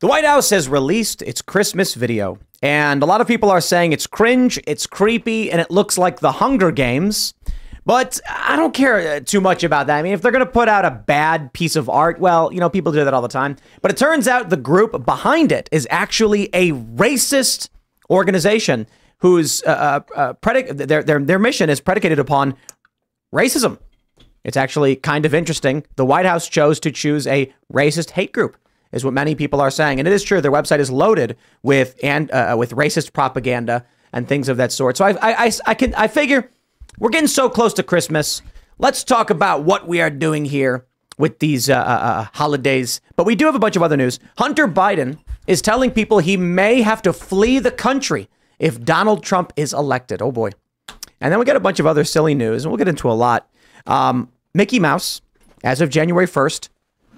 The White House has released its Christmas video, and a lot of people are saying it's cringe, it's creepy, and it looks like the Hunger Games. But I don't care uh, too much about that. I mean, if they're going to put out a bad piece of art, well, you know, people do that all the time. But it turns out the group behind it is actually a racist organization whose uh, uh, uh their, their, their mission is predicated upon racism. It's actually kind of interesting. The White House chose to choose a racist hate group is what many people are saying. And it is true. Their website is loaded with and uh, with racist propaganda and things of that sort. So I, I, I, I can I figure we're getting so close to Christmas. Let's talk about what we are doing here with these uh, uh, uh, holidays. But we do have a bunch of other news. Hunter Biden is telling people he may have to flee the country if Donald Trump is elected. Oh boy. And then we got a bunch of other silly news, and we'll get into a lot. Um, Mickey Mouse, as of January 1st,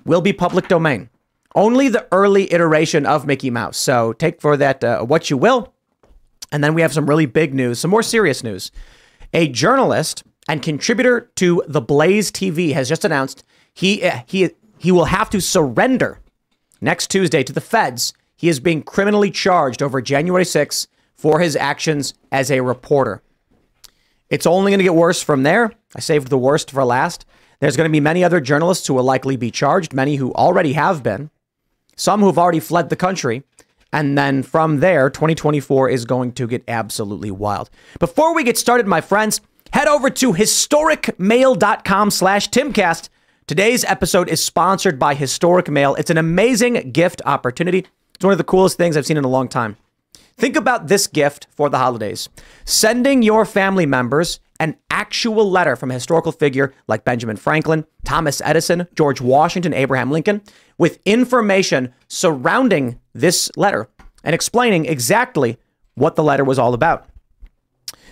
will be public domain only the early iteration of Mickey Mouse. So take for that uh, what you will. And then we have some really big news, some more serious news. A journalist and contributor to the Blaze TV has just announced he uh, he he will have to surrender next Tuesday to the feds. He is being criminally charged over January 6th for his actions as a reporter. It's only going to get worse from there. I saved the worst for last. There's going to be many other journalists who will likely be charged, many who already have been some who've already fled the country. And then from there, 2024 is going to get absolutely wild. Before we get started, my friends, head over to historicmail.com slash timcast. Today's episode is sponsored by Historic Mail. It's an amazing gift opportunity. It's one of the coolest things I've seen in a long time. Think about this gift for the holidays. Sending your family members an actual letter from a historical figure like Benjamin Franklin, Thomas Edison, George Washington, Abraham Lincoln, with information surrounding this letter and explaining exactly what the letter was all about.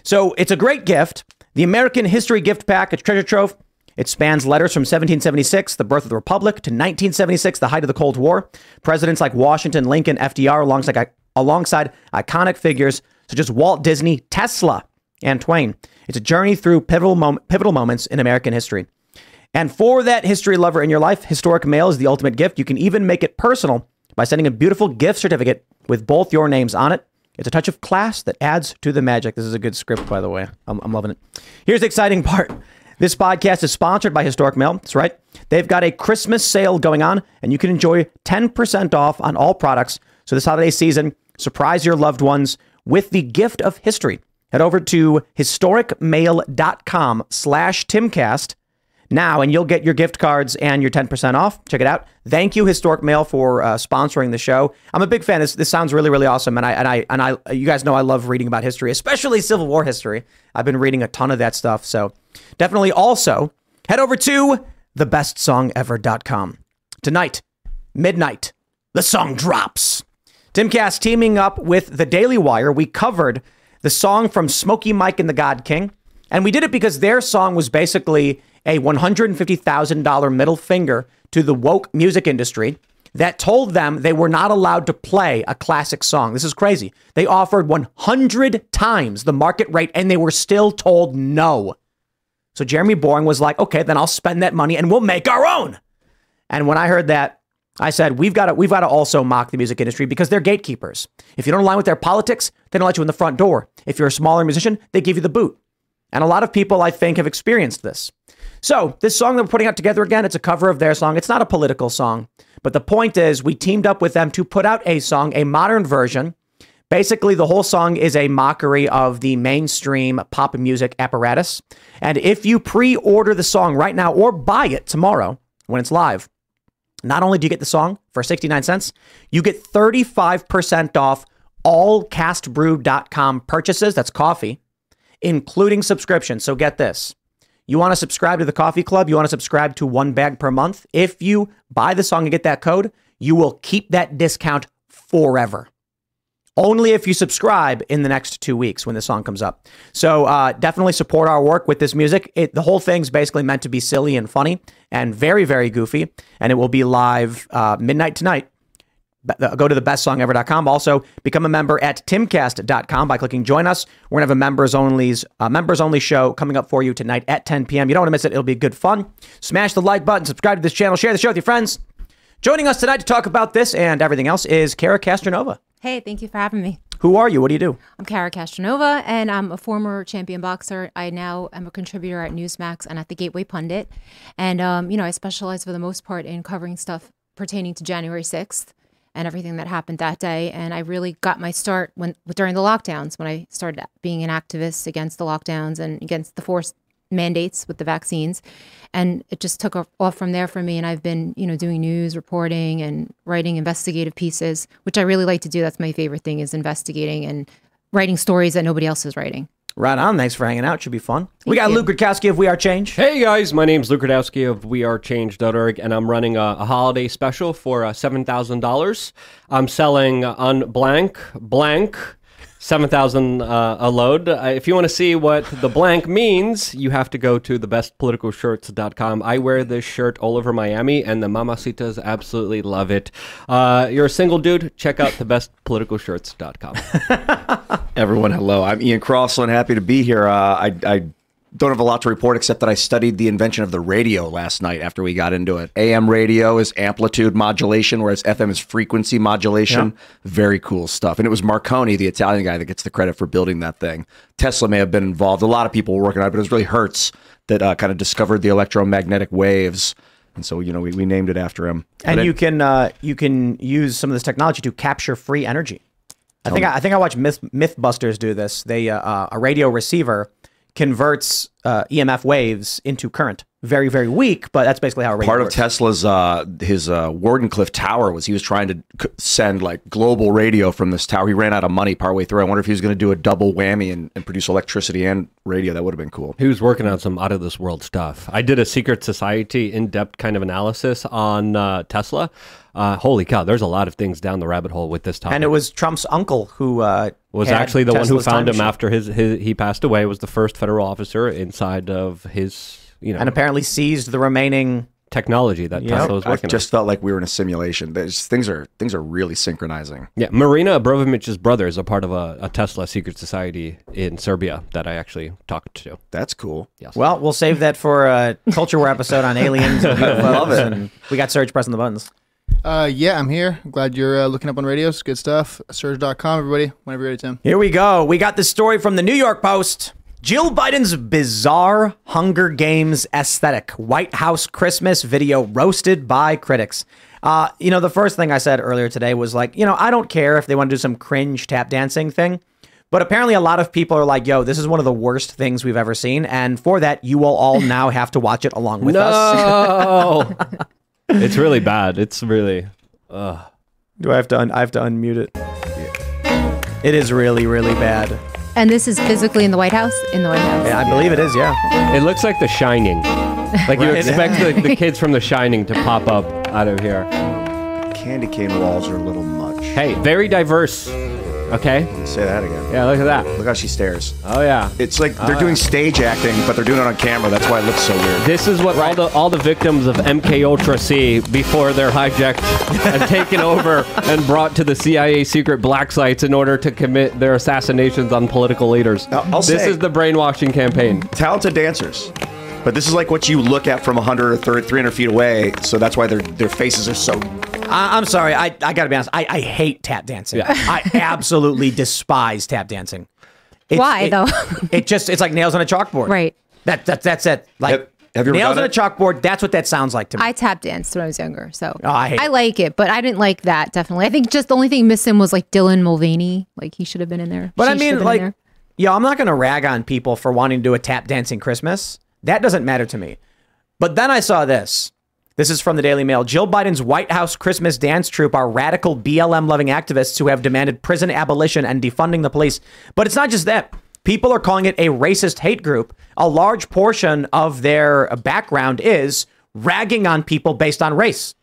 So it's a great gift. The American History Gift Package Treasure Trove. It spans letters from 1776, the birth of the Republic, to 1976, the height of the Cold War. Presidents like Washington, Lincoln, FDR, alongside, alongside iconic figures such as Walt Disney, Tesla, and Twain. It's a journey through pivotal, mom- pivotal moments in American history. And for that history lover in your life, Historic Mail is the ultimate gift. You can even make it personal by sending a beautiful gift certificate with both your names on it. It's a touch of class that adds to the magic. This is a good script, by the way. I'm, I'm loving it. Here's the exciting part. This podcast is sponsored by Historic Mail. That's right. They've got a Christmas sale going on, and you can enjoy 10% off on all products. So this holiday season, surprise your loved ones with the gift of history. Head over to historicmail.com slash timcast now, and you'll get your gift cards and your 10% off. Check it out. Thank you, Historic Mail, for uh, sponsoring the show. I'm a big fan. This, this sounds really, really awesome. And I, and I, and I, you guys know I love reading about history, especially Civil War history. I've been reading a ton of that stuff. So definitely also head over to thebestsongever.com. Tonight, midnight, the song drops. Timcast teaming up with the Daily Wire. We covered the song from Smokey Mike and the God King. And we did it because their song was basically a $150,000 middle finger to the woke music industry that told them they were not allowed to play a classic song. This is crazy. They offered 100 times the market rate and they were still told no. So Jeremy Boring was like, okay, then I'll spend that money and we'll make our own. And when I heard that, I said, we've got to, we've got to also mock the music industry because they're gatekeepers. If you don't align with their politics, they don't let you in the front door. If you're a smaller musician, they give you the boot. And a lot of people, I think, have experienced this. So, this song that we're putting out together again, it's a cover of their song. It's not a political song. But the point is, we teamed up with them to put out a song, a modern version. Basically, the whole song is a mockery of the mainstream pop music apparatus. And if you pre order the song right now or buy it tomorrow when it's live, not only do you get the song for 69 cents, you get 35% off all castbrew.com purchases. That's coffee including subscription. So get this. You want to subscribe to the coffee club? You want to subscribe to one bag per month? If you buy the song and get that code, you will keep that discount forever. Only if you subscribe in the next two weeks when the song comes up. So uh, definitely support our work with this music. It, the whole thing's basically meant to be silly and funny and very, very goofy. And it will be live uh, midnight tonight. Go to thebestsongever.com. Also, become a member at timcast.com by clicking join us. We're going to have a members only, uh, members only show coming up for you tonight at 10 p.m. You don't want to miss it. It'll be good fun. Smash the like button, subscribe to this channel, share the show with your friends. Joining us tonight to talk about this and everything else is Cara Castronuova. Hey, thank you for having me. Who are you? What do you do? I'm Cara Castronuova, and I'm a former champion boxer. I now am a contributor at Newsmax and at the Gateway Pundit. And, um, you know, I specialize for the most part in covering stuff pertaining to January 6th and everything that happened that day. And I really got my start when during the lockdowns, when I started being an activist against the lockdowns and against the forced mandates with the vaccines and it just took off from there for me and i've been you know doing news reporting and writing investigative pieces which i really like to do that's my favorite thing is investigating and writing stories that nobody else is writing Right on. Thanks for hanging out. Should be fun. we got you. Luke Rutkowski of We Are Change. Hey guys, my name's Luke Rutkowski of WeAreChange.org, and I'm running a, a holiday special for uh, seven thousand dollars. I'm selling on blank blank. 7,000 uh, a load. Uh, if you want to see what the blank means, you have to go to thebestpoliticalshirts.com. I wear this shirt all over Miami, and the mamacitas absolutely love it. Uh, you're a single dude, check out thebestpoliticalshirts.com. Everyone, hello. I'm Ian Crossland. Happy to be here. Uh, I, I don't have a lot to report except that I studied the invention of the radio last night after we got into it. AM radio is amplitude modulation, whereas FM is frequency modulation. Very cool stuff. And it was Marconi, the Italian guy, that gets the credit for building that thing. Tesla may have been involved. A lot of people were working on it, but it was really Hertz that uh, kind of discovered the electromagnetic waves. And so, you know, we, we named it after him. And But it- you can uh, you can use some of this technology to capture free energy. I think I, I think I watched Myth, MythBusters do this. They uh, uh, a radio receiver converts uh, EMF waves into current. Very very weak, but that's basically how a radio part of works. Tesla's uh, his uh, Wardenclyffe Tower was he was trying to c- send like global radio from this tower. He ran out of money partway through. I wonder if he was going to do a double whammy and, and produce electricity and radio. That would have been cool. He was working on some out of this world stuff. I did a secret society in depth kind of analysis on uh, Tesla. Uh, holy cow, there's a lot of things down the rabbit hole with this topic. and it was Trump's uncle who uh, was actually the one who found him after his, his he passed away. Was the first federal officer inside of his you know and apparently seized the remaining. technology that Tesla was working. I working just felt like we were in a simulation. There's, things are things are really synchronizing. Yeah, Marina Abramovich's brother is a part of a, a Tesla secret society in Serbia that I actually talked to. That's cool. Yes. Well, we'll save that for a culture war episode on aliens. And Love it. And we got Serge pressing the buttons. Uh, yeah, I'm here. I'm glad you're uh, looking up on radios. Good stuff. Serge.com, everybody. Whenever you're ready, Tim. Here we go. We got this story from the New York Post. Jill Biden's bizarre Hunger Games aesthetic. White House Christmas video roasted by critics. Uh, you know, the first thing I said earlier today was like, you know, I don't care if they want to do some cringe tap dancing thing. But apparently, a lot of people are like, yo, this is one of the worst things we've ever seen. And for that, you will all now have to watch it along with us. No, it's really bad. It's really Do I have to? Un- I have to unmute it. It is really, really bad. and this is physically in the white house in the white house Yeah, I believe it is. Yeah. It looks like The Shining. Like you expect the, the kids from The Shining to pop up out of here. Candy cane walls are a little much. Hey, very diverse. Okay. Say that again. Yeah, look at that. Look how she stares. Oh yeah. It's like they're ah. doing stage acting, but they're doing it on camera. That's why it looks so weird. This is what all the all the victims of MK Ultra see before they're hijacked and taken over and brought to the CIA secret black sites in order to commit their assassinations on political leaders. Now, I'll this say- is the brainwashing campaign. Talented dancers. But this is like what you look at from 100 or 30, 300 feet away. So that's why their their faces are so. I, I'm sorry. I, I got to be honest. I, I hate tap dancing. Yeah. I absolutely despise tap dancing. It's- Why, it- though? it just it's like nails on a chalkboard. Right. That, that that's it. Like Have- have you nails done on a chalkboard. That's what that sounds like to me. I tap danced when I was younger, so Oh, I hate it. like it, but I didn't like that. Definitely, I think just the only thing missing was like Dylan Mulvaney. Like he should have been in there. but She I mean, have been in like, there. yo, I'm not gonna rag on people for wanting to do a tap dancing Christmas. That doesn't matter to me. But then I saw this. This is from the Daily Mail. Jill Biden's White House Christmas dance troupe are radical BLM loving activists who have demanded prison abolition and defunding the police. But it's not just that. People are calling it a racist hate group. A large portion of their background is ragging on people based on race.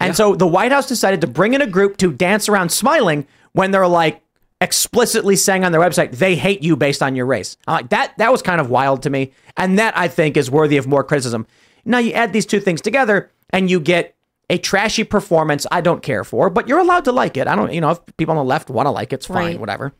And so the White House decided to bring in a group to dance around smiling when they're like explicitly saying on their website they hate you based on your race. I'm like that that was kind of wild to me. And that I think is worthy of more criticism. Now you add these two things together and you get a trashy performance I don't care for, but you're allowed to like it. I don't, you know, if people on the left want to like it, it's fine, Right. whatever.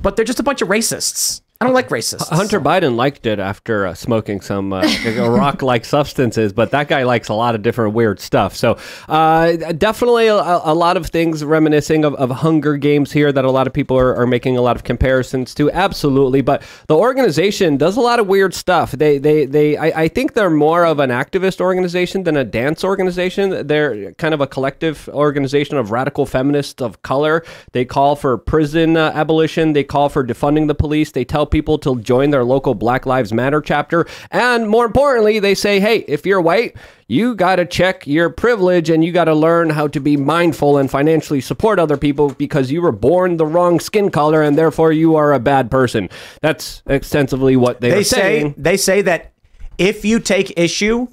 But they're just a bunch of racists. I don't like racists. Hunter Biden liked it after uh, smoking some uh, rock-like substances, but that guy likes a lot of different weird stuff. So uh, definitely a, a lot of things reminiscing of, of Hunger Games here that a lot of people are, are making a lot of comparisons to. Absolutely, but the organization does a lot of weird stuff. They they they I, I think they're more of an activist organization than a dance organization. They're kind of a collective organization of radical feminists of color. They call for prison uh, abolition. They call for defunding the police. They tell people to join their local Black Lives Matter chapter. And more importantly, they say, hey, if you're white, you got to check your privilege and you got to learn how to be mindful and financially support other people because you were born the wrong skin color and therefore you are a bad person. That's extensively what they, they are say saying. they say that if you take issue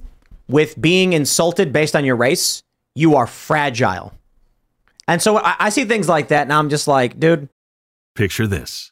with being insulted based on your race, you are fragile. And so I, I see things like that, and I'm just like, dude, Picture this.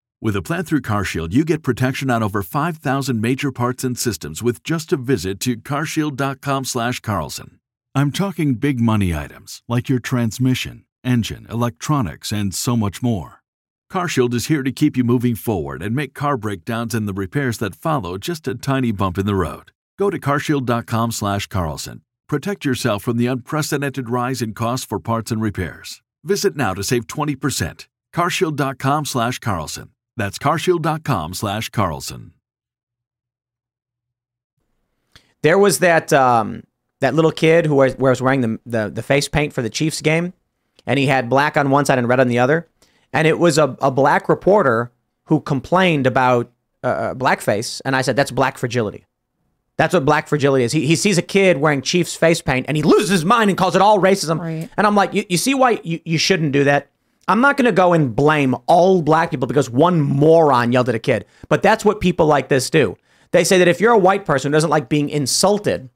With a plan through CarShield, you get protection on over 5,000 major parts and systems with just a visit to carshield.com/carlson. I'm talking big money items like your transmission, engine, electronics, and so much more. CarShield is here to keep you moving forward and make car breakdowns and the repairs that follow just a tiny bump in the road. Go to carshield.com/carlson. Protect yourself from the unprecedented rise in costs for parts and repairs. Visit now to save 20%. carshield.com/carlson. That's carshield.com slash Carlson. there was that um, that little kid who was, was wearing the, the the face paint for the Chiefs game, and he had black on one side and red on the other, and it was a, a black reporter who complained about uh, uh, blackface, and I said that's black fragility. That's what black fragility is. He, he sees a kid wearing Chiefs face paint and he loses his mind and calls it all racism. Right. And I'm like, you, you see why you, you shouldn't do that? I'm not going to go and blame all black people because one moron yelled at a kid. But that's what people like this do. They say that if you're a white person who doesn't like being insulted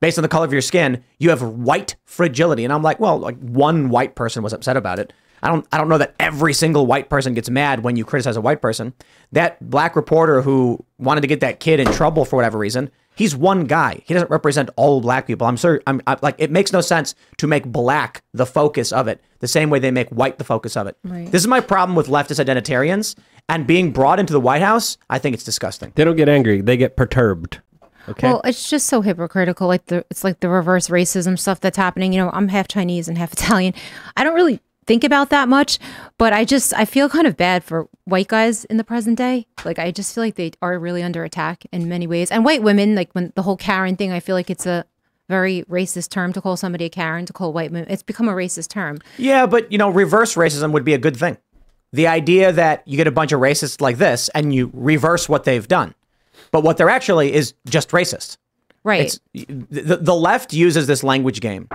based on the color of your skin, you have white fragility. And I'm like, well, like one white person was upset about it. I don't I don't know that every single white person gets mad when you criticize a white person. That black reporter who wanted to get that kid in trouble for whatever reason, he's one guy. He doesn't represent all black people. I'm sorry. I'm I, like it makes no sense to make black the focus of it the same way they make white the focus of it. Right. This is my problem with leftist identitarians and being brought into the White House. I think it's disgusting. They don't get angry; they get perturbed. Okay. Well, it's just so hypocritical. Like the it's like the reverse racism stuff that's happening. You know, I'm half Chinese and half Italian. I don't really think about that much, but I just I feel kind of bad for white guys in the present day. Like I just feel like they are really under attack in many ways. And white women, like when the whole Karen thing, I feel like it's a very racist term to call somebody a Karen, to call white women. It's become a racist term. Yeah, but you know, reverse racism would be a good thing. The idea that you get a bunch of racists like this and you reverse what they've done. But what they're actually is just racist. Right. It's the, the left uses this language game.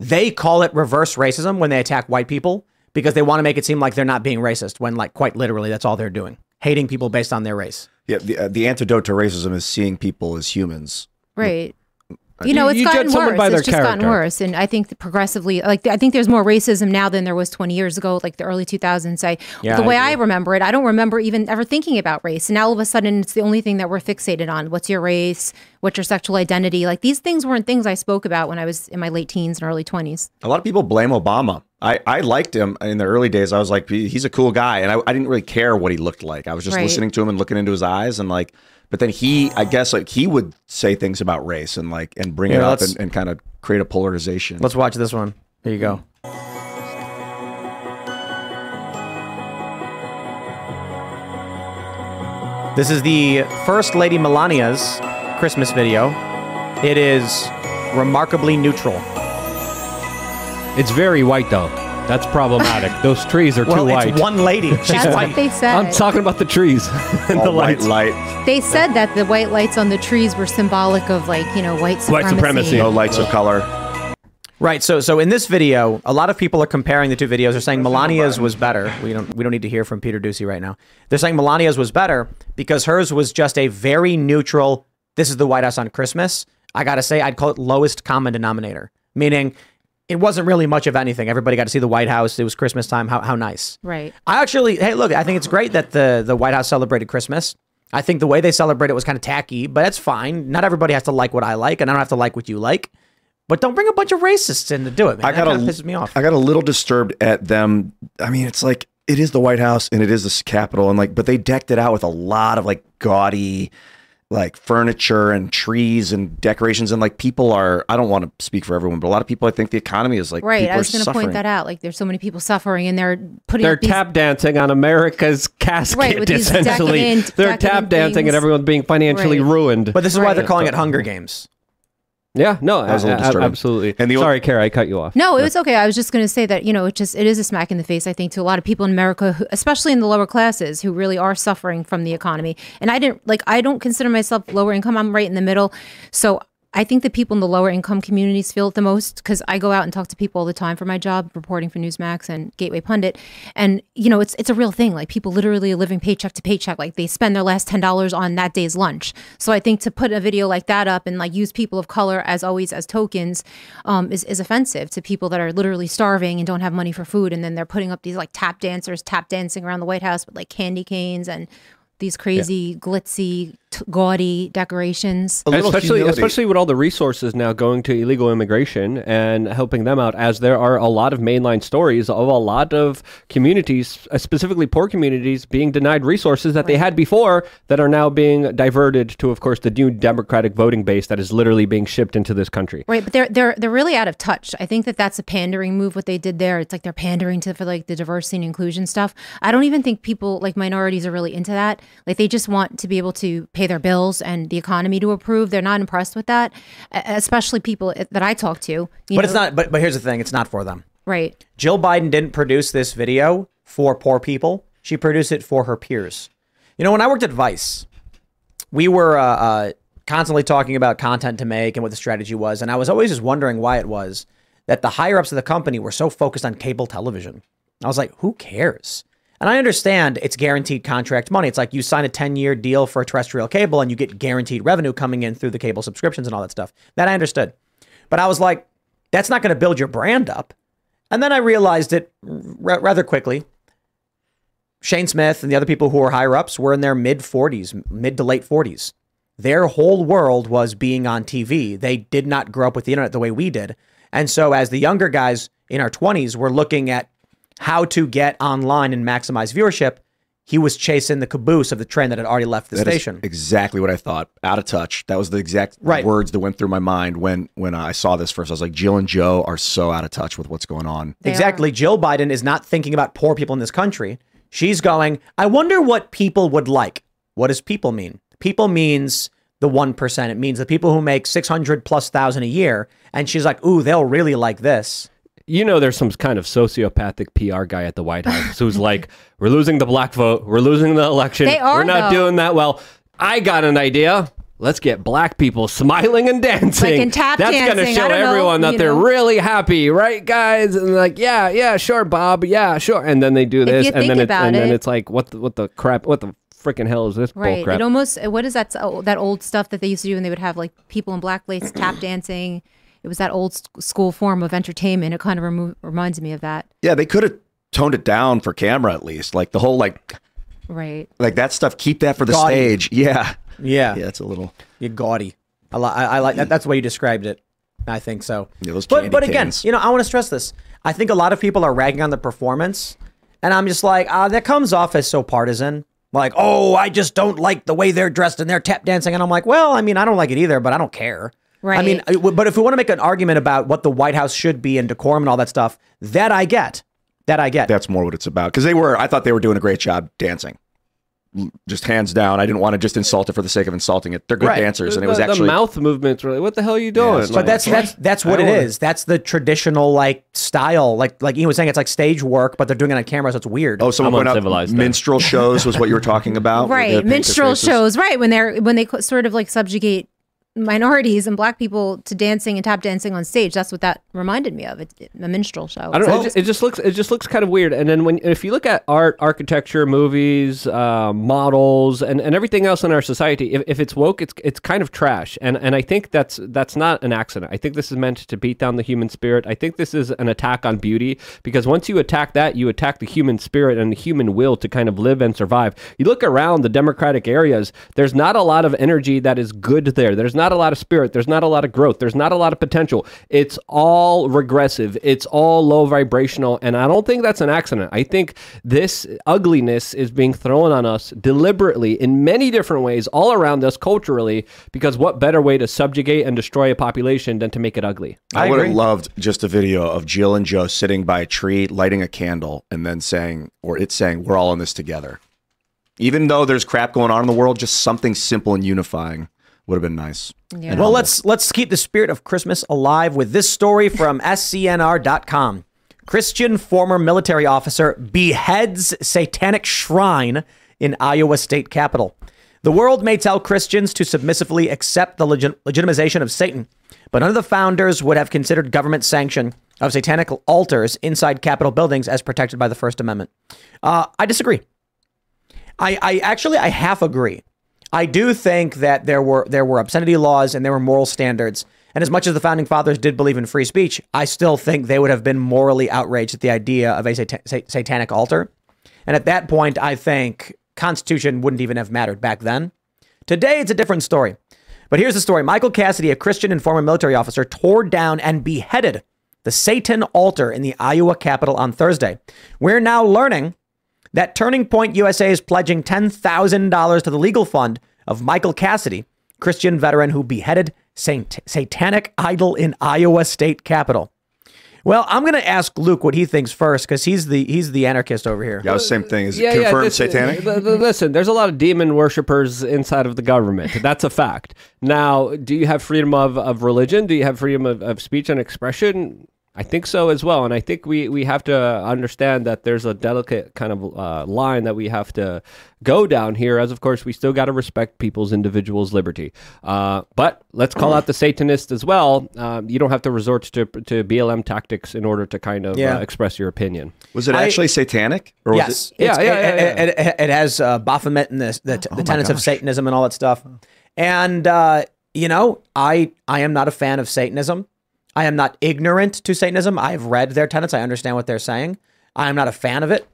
They call it reverse racism when they attack white people because they want to make it seem like they're not being racist when like quite literally that's all they're doing. Hating people based on their race. Yeah, the, uh, the antidote to racism is seeing people as humans. Right. You know, it's you gotten worse. by It's just gotten worse, and I think progressively, like I think there's more racism now than there was 20 years ago, like the early 2000s. I, Yeah, the I way I, remember it, I don't remember even ever thinking about race, and now all of a sudden, it's the only thing that we're fixated on. What's your race? What's your sexual identity? Like these things weren't things I spoke about when I was in my late teens and early 20s. A lot of people blame Obama. I, I liked him in the early days. I was like, he's a cool guy. And I, I didn't really care what he looked like. I was just Right. listening to him and looking into his eyes. And like, but then he, I guess, like he would say things about race and like, and bring it up and, and kind of create a polarization. Let's watch this one. Here you go. This is the First Lady Melania's Christmas video. It is remarkably neutral. It's very white though. That's problematic. Those trees are Well, too white. it's one lady. She's That's white. what they said. I'm talking about the trees and the All white lights. light, they said that the white lights on the trees were symbolic of like you know white supremacy. White supremacy. no lights of color. Right. So so in this video, a lot of people are comparing the two videos. They're saying Melania's was better. We don't we don't need to hear from Peter Doocy right now. They're saying Melania's was better because hers was just a very neutral. This is the White House on Christmas. I gotta say, I'd call it lowest common denominator, meaning it wasn't really much of anything. Everybody got to see the White House. It was Christmas time. How how nice. Right. I actually, hey, look, I think it's great that the the White House celebrated Christmas. I think the way they celebrate it was kind of tacky, but that's fine. Not everybody has to like what I like, and I don't have to like what you like. But don't bring a bunch of racists in to do it, man. I got that a, kind of pisses me off. I got a little disturbed at them. I mean, it's like it is the White House and it is the Capitol, and like, but they decked it out with a lot of like gaudy, like furniture and trees and decorations, and like people are. I don't want to speak for everyone, but a lot of people, I think the economy is like Right. I was are going to point that out. Like, there's so many people suffering, and they're putting They're up these, tap dancing on America's casket, Right, with these essentially. decadent- They're decadent tap dancing things. and everyone's being financially Right. ruined. but this is why they're Right. calling it Hunger Games. Yeah, no, That was a little a- a- disturbing. absolutely. And the old- Sorry, Cara, I cut you off. No, it was okay. I was just going to say that you know it just it is a smack in the face. I think to a lot of people in America, who, especially in the lower classes, who really are suffering from the economy. And I didn't like I don't consider myself lower income. I'm right in the middle. So I think the people in the lower income communities feel it the most because I go out and talk to people all the time for my job, reporting for Newsmax and Gateway Pundit, and you know it's it's a real thing. Like people literally are living paycheck to paycheck. Like they spend their last ten dollars on that day's lunch. So I think to put a video like that up and like use people of color as always as tokens um, is is offensive to people that are literally starving and don't have money for food, and then they're putting up these like tap dancers tap dancing around the White House with like candy canes and these crazy glitzy t- gaudy decorations. Especially humility. especially with all the resources now going to illegal immigration and helping them out as there are a lot of mainline stories of a lot of communities uh, specifically poor communities being denied resources that they had before that are now being diverted to of course the new democratic voting base that is literally being shipped into this country Right, but they're they're they're really out of touch. I think that that's a pandering move. What they did there, it's like they're pandering to for like the diversity and inclusion stuff. I don't even think people like minorities are really into that. Like they just want to be able to pay their bills and the economy to approve. They're not impressed with that, especially people that I talk to. you But it's not. But but here's the thing: it's not for them. right. Jill Biden didn't produce this video for poor people. She produced it for her peers. You know, when I worked at Vice, we were uh, uh, constantly talking about content to make and what the strategy was, and I was always just wondering why it was that the higher ups of the company were so focused on cable television. I was like, who cares? And I understand it's guaranteed contract money. It's like you sign a 10 year deal for a terrestrial cable and you get guaranteed revenue coming in through the cable subscriptions and all that stuff. That I understood. But I was like, that's not going to build your brand up. And then I realized it r- rather quickly. Shane Smith and the other people who were higher ups were in their mid 40s, mid to late 40s. Their whole world was being on TV. They did not grow up with the internet the way we did. And so, as the younger guys in our 20s were looking at how to get online and maximize viewership, he was chasing the caboose of the train that had already left the That is station. exactly what I thought. Out of touch. That was the exact Right. words that went through my mind when when I saw this first. I was like, Jill and Joe are so out of touch with what's going on. They exactly. Jill Biden is not thinking about poor people in this country. She's going, I wonder what people would like. What does people mean? People means the 1%. It means the people who make 600 plus thousand a year. And she's like, ooh, they'll really like this. You know there's some kind of sociopathic PR guy at the White House who's like, "We're losing the black vote. We're losing the election. They are, We're not though. doing that well." I got an idea. Let's get black people smiling and dancing. Like in tap That's gonna show I don't know, everyone that they're know. really happy, right, guys? And like, yeah, yeah, sure, Bob, yeah, sure. And then they do this, and then about and then it's like, what, the, what the crap? What the freaking hell is this Right. bull crap? It almost what is that that old stuff that they used to do and they would have like people in black lace tap dancing. It was that old school form of entertainment. It kind of remo- reminds me of that. Yeah, they could have toned it down for camera at least. Like the whole like Right. like that stuff. Keep that for the Gaudy. stage. Yeah, Yeah. yeah. It's a little. You're gaudy. I, li- I, I like that. That's the way you described it. I think so. Yeah, those but but again, canes. you know, I want to stress this. I think a lot of people are ragging on the performance, and I'm just like, ah, that comes off as so partisan. Like, oh, I just don't like the way they're dressed and they're tap dancing, and I'm like, well, I mean, I don't like it either, but I don't care. I mean, but if we want to make an argument about what the White House should be and decorum and all that stuff, that I get. That I get. That's more what it's about because they were. I thought they were doing a great job dancing. just hands down. I didn't want to just insult it for the sake of insulting it. They're good Right. dancers, and it the, was the actually mouth movements. Really, what the hell are you doing? it's But that's that's that's what I it wanna- is. That's the traditional like style. Like like Ian was saying, it's like stage work, but they're doing it on camera, so it's weird. Oh, someone I'm pointed out then. minstrel shows was what you were talking about. right minstrel shows right when they're when they co- sort of like subjugate minorities and black people to dancing and tap dancing on stage that's what that reminded me of it, a minstrel show I don't know. It just, it just looks it just looks kind of weird. And then when if you look at art, architecture, movies, uh, models, and, and everything else in our society, if, if it's woke, it's it's kind of trash. And and I think that's that's not an accident. I think this is meant to beat down the human spirit. I think this is an attack on beauty because once you attack that, you attack the human spirit and the human will to kind of live and survive. You look around the democratic areas, there's not a lot of energy that is good there. There's not a lot of spirit. There's not a lot of growth. There's not a lot of potential. It's all regressive. It's all low vibrational. And I don't think that's an accident. I think this ugliness is being thrown on us deliberately in many different ways all around us culturally because what better way to subjugate and destroy a population than to make it ugly? I, I would have loved just a video of Jill and Joe sitting by a tree, lighting a candle, and then saying, or it saying, "We're all in this together." Even though there's crap going on in the world, just something simple and unifying would have been nice. Yeah. Well, let's let's keep the spirit of Christmas alive with this story from scnr.com. Christian former military officer beheads satanic shrine in Iowa state capitol. The world may tell Christians to submissively accept the legit- legitimization of Satan, but none of the founders would have considered government sanction of satanic altars inside Capitol buildings as protected by the First Amendment. Uh, I disagree. I, I actually I half agree. I do think that there were there were obscenity laws and there were moral standards. And as much as the founding fathers did believe in free speech, I still think they would have been morally outraged at the idea of a sata- sa- satanic altar. And at that point, I think Constitution wouldn't even have mattered back then. Today, it's a different story. But here's the story Michael Cassidy, a Christian and former military officer, tore down and beheaded the Satan altar in the Iowa Capitol on Thursday. We're now learning that Turning Point USA is pledging $10,000 to the legal fund of Michael Cassidy, Christian veteran who beheaded Saint- satanic idol in Iowa state capitol. Well, I'm going to ask Luke what he thinks first because he's the he's the anarchist over here. Yeah, it was the same thing. Is it confirmed this- satanic? th- th- listen, there's a lot of demon worshippers inside of the government. That's a fact. Now, do you have freedom of, of religion? Do you have freedom of, of speech and expression? I think so as well. And I think we, we have to understand that there's a delicate kind of uh, line that we have to go down here, as of course we still got to respect people's individuals' liberty. Uh, but let's call out the Satanist as well. Um, you don't have to resort to, to BLM tactics in order to kind of Yeah. uh, express your opinion. Was it I- actually satanic? Or was Yes. Yeah, It's- yeah, it, yeah, It, it- it has uh, Baphomet and the, the, Oh the tenets of Satanism and all that stuff. And, uh, you know, I, I am not a fan of Satanism. I am not ignorant to Satanism. I've read their tenets. I understand what they're saying. I am not a fan of it.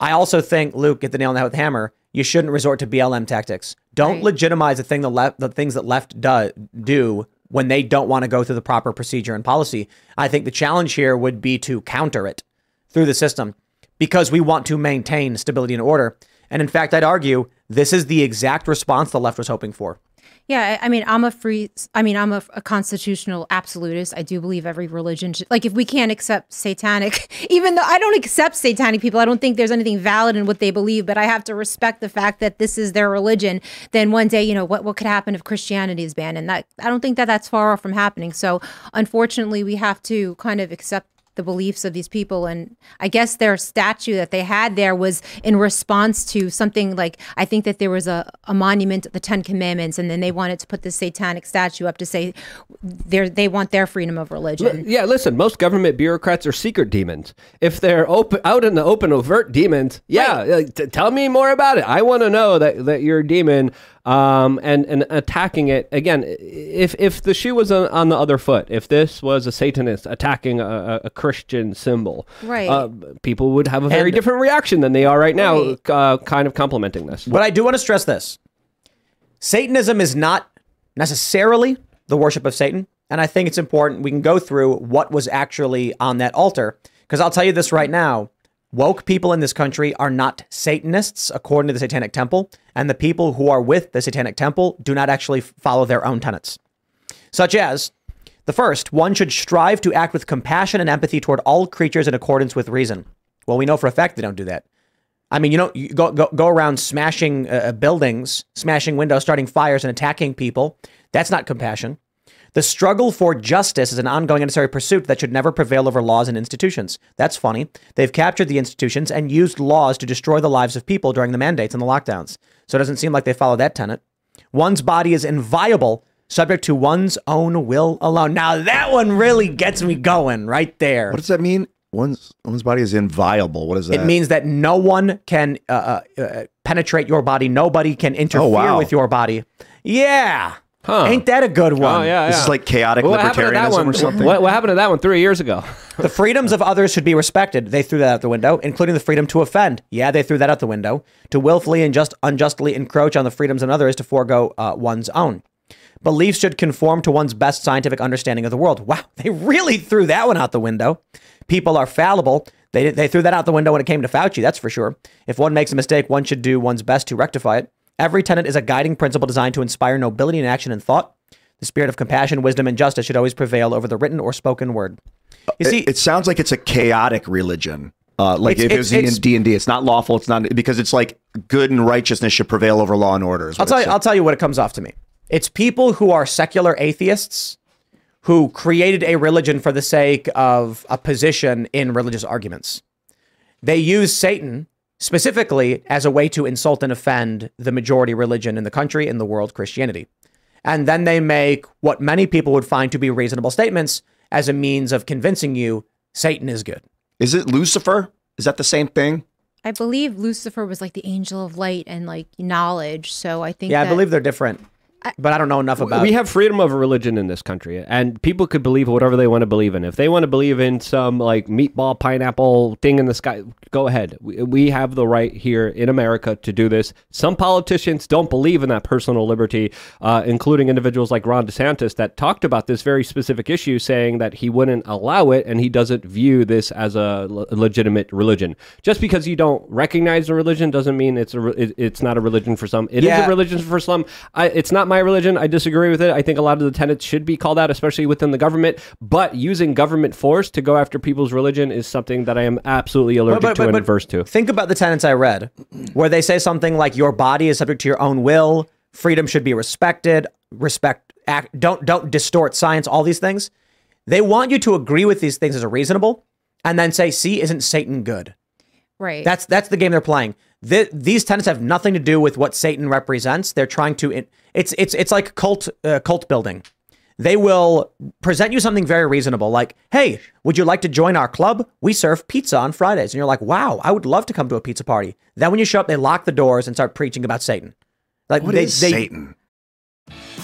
I also think, Luke, get the nail on the head with the hammer. You shouldn't resort to BLM tactics. Don't Right. legitimize the thing the left, the things that left do, do when they don't want to go through the proper procedure and policy. I think the challenge here would be to counter it through the system because we want to maintain stability and order. And in fact, I'd argue this is the exact response the left was hoping for. Yeah, I mean, I'm a free. I mean, I'm a, a constitutional absolutist. I do believe every religion should. Like, if we can't accept satanic, even though I don't accept satanic people, I don't think there's anything valid in what they believe. But I have to respect the fact that this is their religion. Then one day, you know, what what could happen if Christianity is banned? And that I don't think that that's far off from happening. So, unfortunately, we have to kind of accept the beliefs of these people and i guess their statue that they had there was in response to something like i think that there was a, a monument the ten commandments and then they wanted to put this satanic statue up to say they they want their freedom of religion Yeah, listen, most government bureaucrats are secret demons. If they're open out in the open, overt demons, yeah, like, uh, t- tell me more about it. I want to know that, that you're a demon um, and, and attacking it. Again, if if the shoe was on, on the other foot, if this was a Satanist attacking a, a, a Christian symbol, Right. uh, people would have a very And- different reaction than they are right now, Right. uh, kind of complimenting this. But I do want to stress this Satanism is not necessarily the worship of Satan. And I think it's important we can go through what was actually on that altar. Because I'll tell you this right now woke people in this country are not Satanists according to the Satanic Temple. And the people who are with the Satanic Temple do not actually follow their own tenets. Such as the first, one should strive to act with compassion and empathy toward all creatures in accordance with reason. Well, we know for a fact they don't do that. I mean, you know, you go go, go around smashing uh, buildings, smashing windows, starting fires, and attacking people. That's not compassion. The struggle for justice is an ongoing and necessary pursuit that should never prevail over laws and institutions. That's funny. They've captured the institutions and used laws to destroy the lives of people during the mandates and the lockdowns. So it doesn't seem like they follow that tenet. One's body is inviolable, subject to one's own will alone. Now that one really gets me going right there. What does that mean? One's one's body is inviolable. What is that? It means that no one can uh, uh, uh, penetrate your body. Nobody can interfere Oh, wow. with your body. Yeah. Huh. Ain't that a good one? Oh yeah, this is like chaotic what happened to that libertarianism one? or something. What, what happened to that one three years ago? The freedoms of others should be respected. They threw that out the window, including the freedom to offend. Yeah, they threw that out the window. To willfully and just unjustly encroach on the freedoms of others to forego uh, one's own. Beliefs should conform to one's best scientific understanding of the world. Wow, they really threw that one out the window. People are fallible. They, they threw that out the window when it came to Fauci, that's for sure. If one makes a mistake, one should do one's best to rectify it. Every tenet is a guiding principle designed to inspire nobility in action and thought. The spirit of compassion, wisdom, and justice should always prevail over the written or spoken word. You see, it, it sounds like it's a chaotic religion. Uh, like It's- if it was it's- it's- in D and D, it's not lawful. It's not because it's like good and righteousness should prevail over law and order. I'll tell you. I'll tell you what it comes off to me. It's people who are secular atheists who created a religion for the sake of a position in religious arguments. They use Satan specifically as a way to insult and offend the majority religion in the country, in the world, Christianity. And then they make what many people would find to be reasonable statements as a means of convincing you Satan is good. Is it Lucifer? Is that the same thing? I believe Lucifer was like the angel of light and like knowledge. So I think Yeah, I believe they're different, but I don't know enough about we have freedom of religion in this country, and people could believe whatever they want to believe in. If they want to believe in some like meatball pineapple thing in the sky, go ahead. We, we have the right here in America to do this. Some politicians don't believe in that personal liberty, uh, including individuals like Ron DeSantis that talked about this very specific issue, saying that he wouldn't allow it and he doesn't view this as a le- legitimate religion. Just because you don't recognize a religion doesn't mean it's a re- it's not a religion for some. It is Yeah. a religion for some. I, it's not my religion. I disagree with it. I think a lot of the tenets should be called out, especially within the government. But using government force to go after people's religion is something that I am absolutely allergic to and adverse to. Think about the tenets I read, where they say something like your body is subject to your own will, freedom should be respected, respect act, don't don't distort science, all these things. They want you to agree with these things as a reasonable, and then say, "See, isn't Satan good?" right. That's that's the game they're playing. Th- these tenets have nothing to do with what Satan represents. They're trying to. It, it's it's it's like cult uh, cult building. They will present you something very reasonable, like, "Hey, would you like to join our club? We serve pizza on Fridays." And you're like, "Wow, I would love to come to a pizza party." Then when you show up, they lock the doors and start preaching about Satan. Like What they, is they, Satan?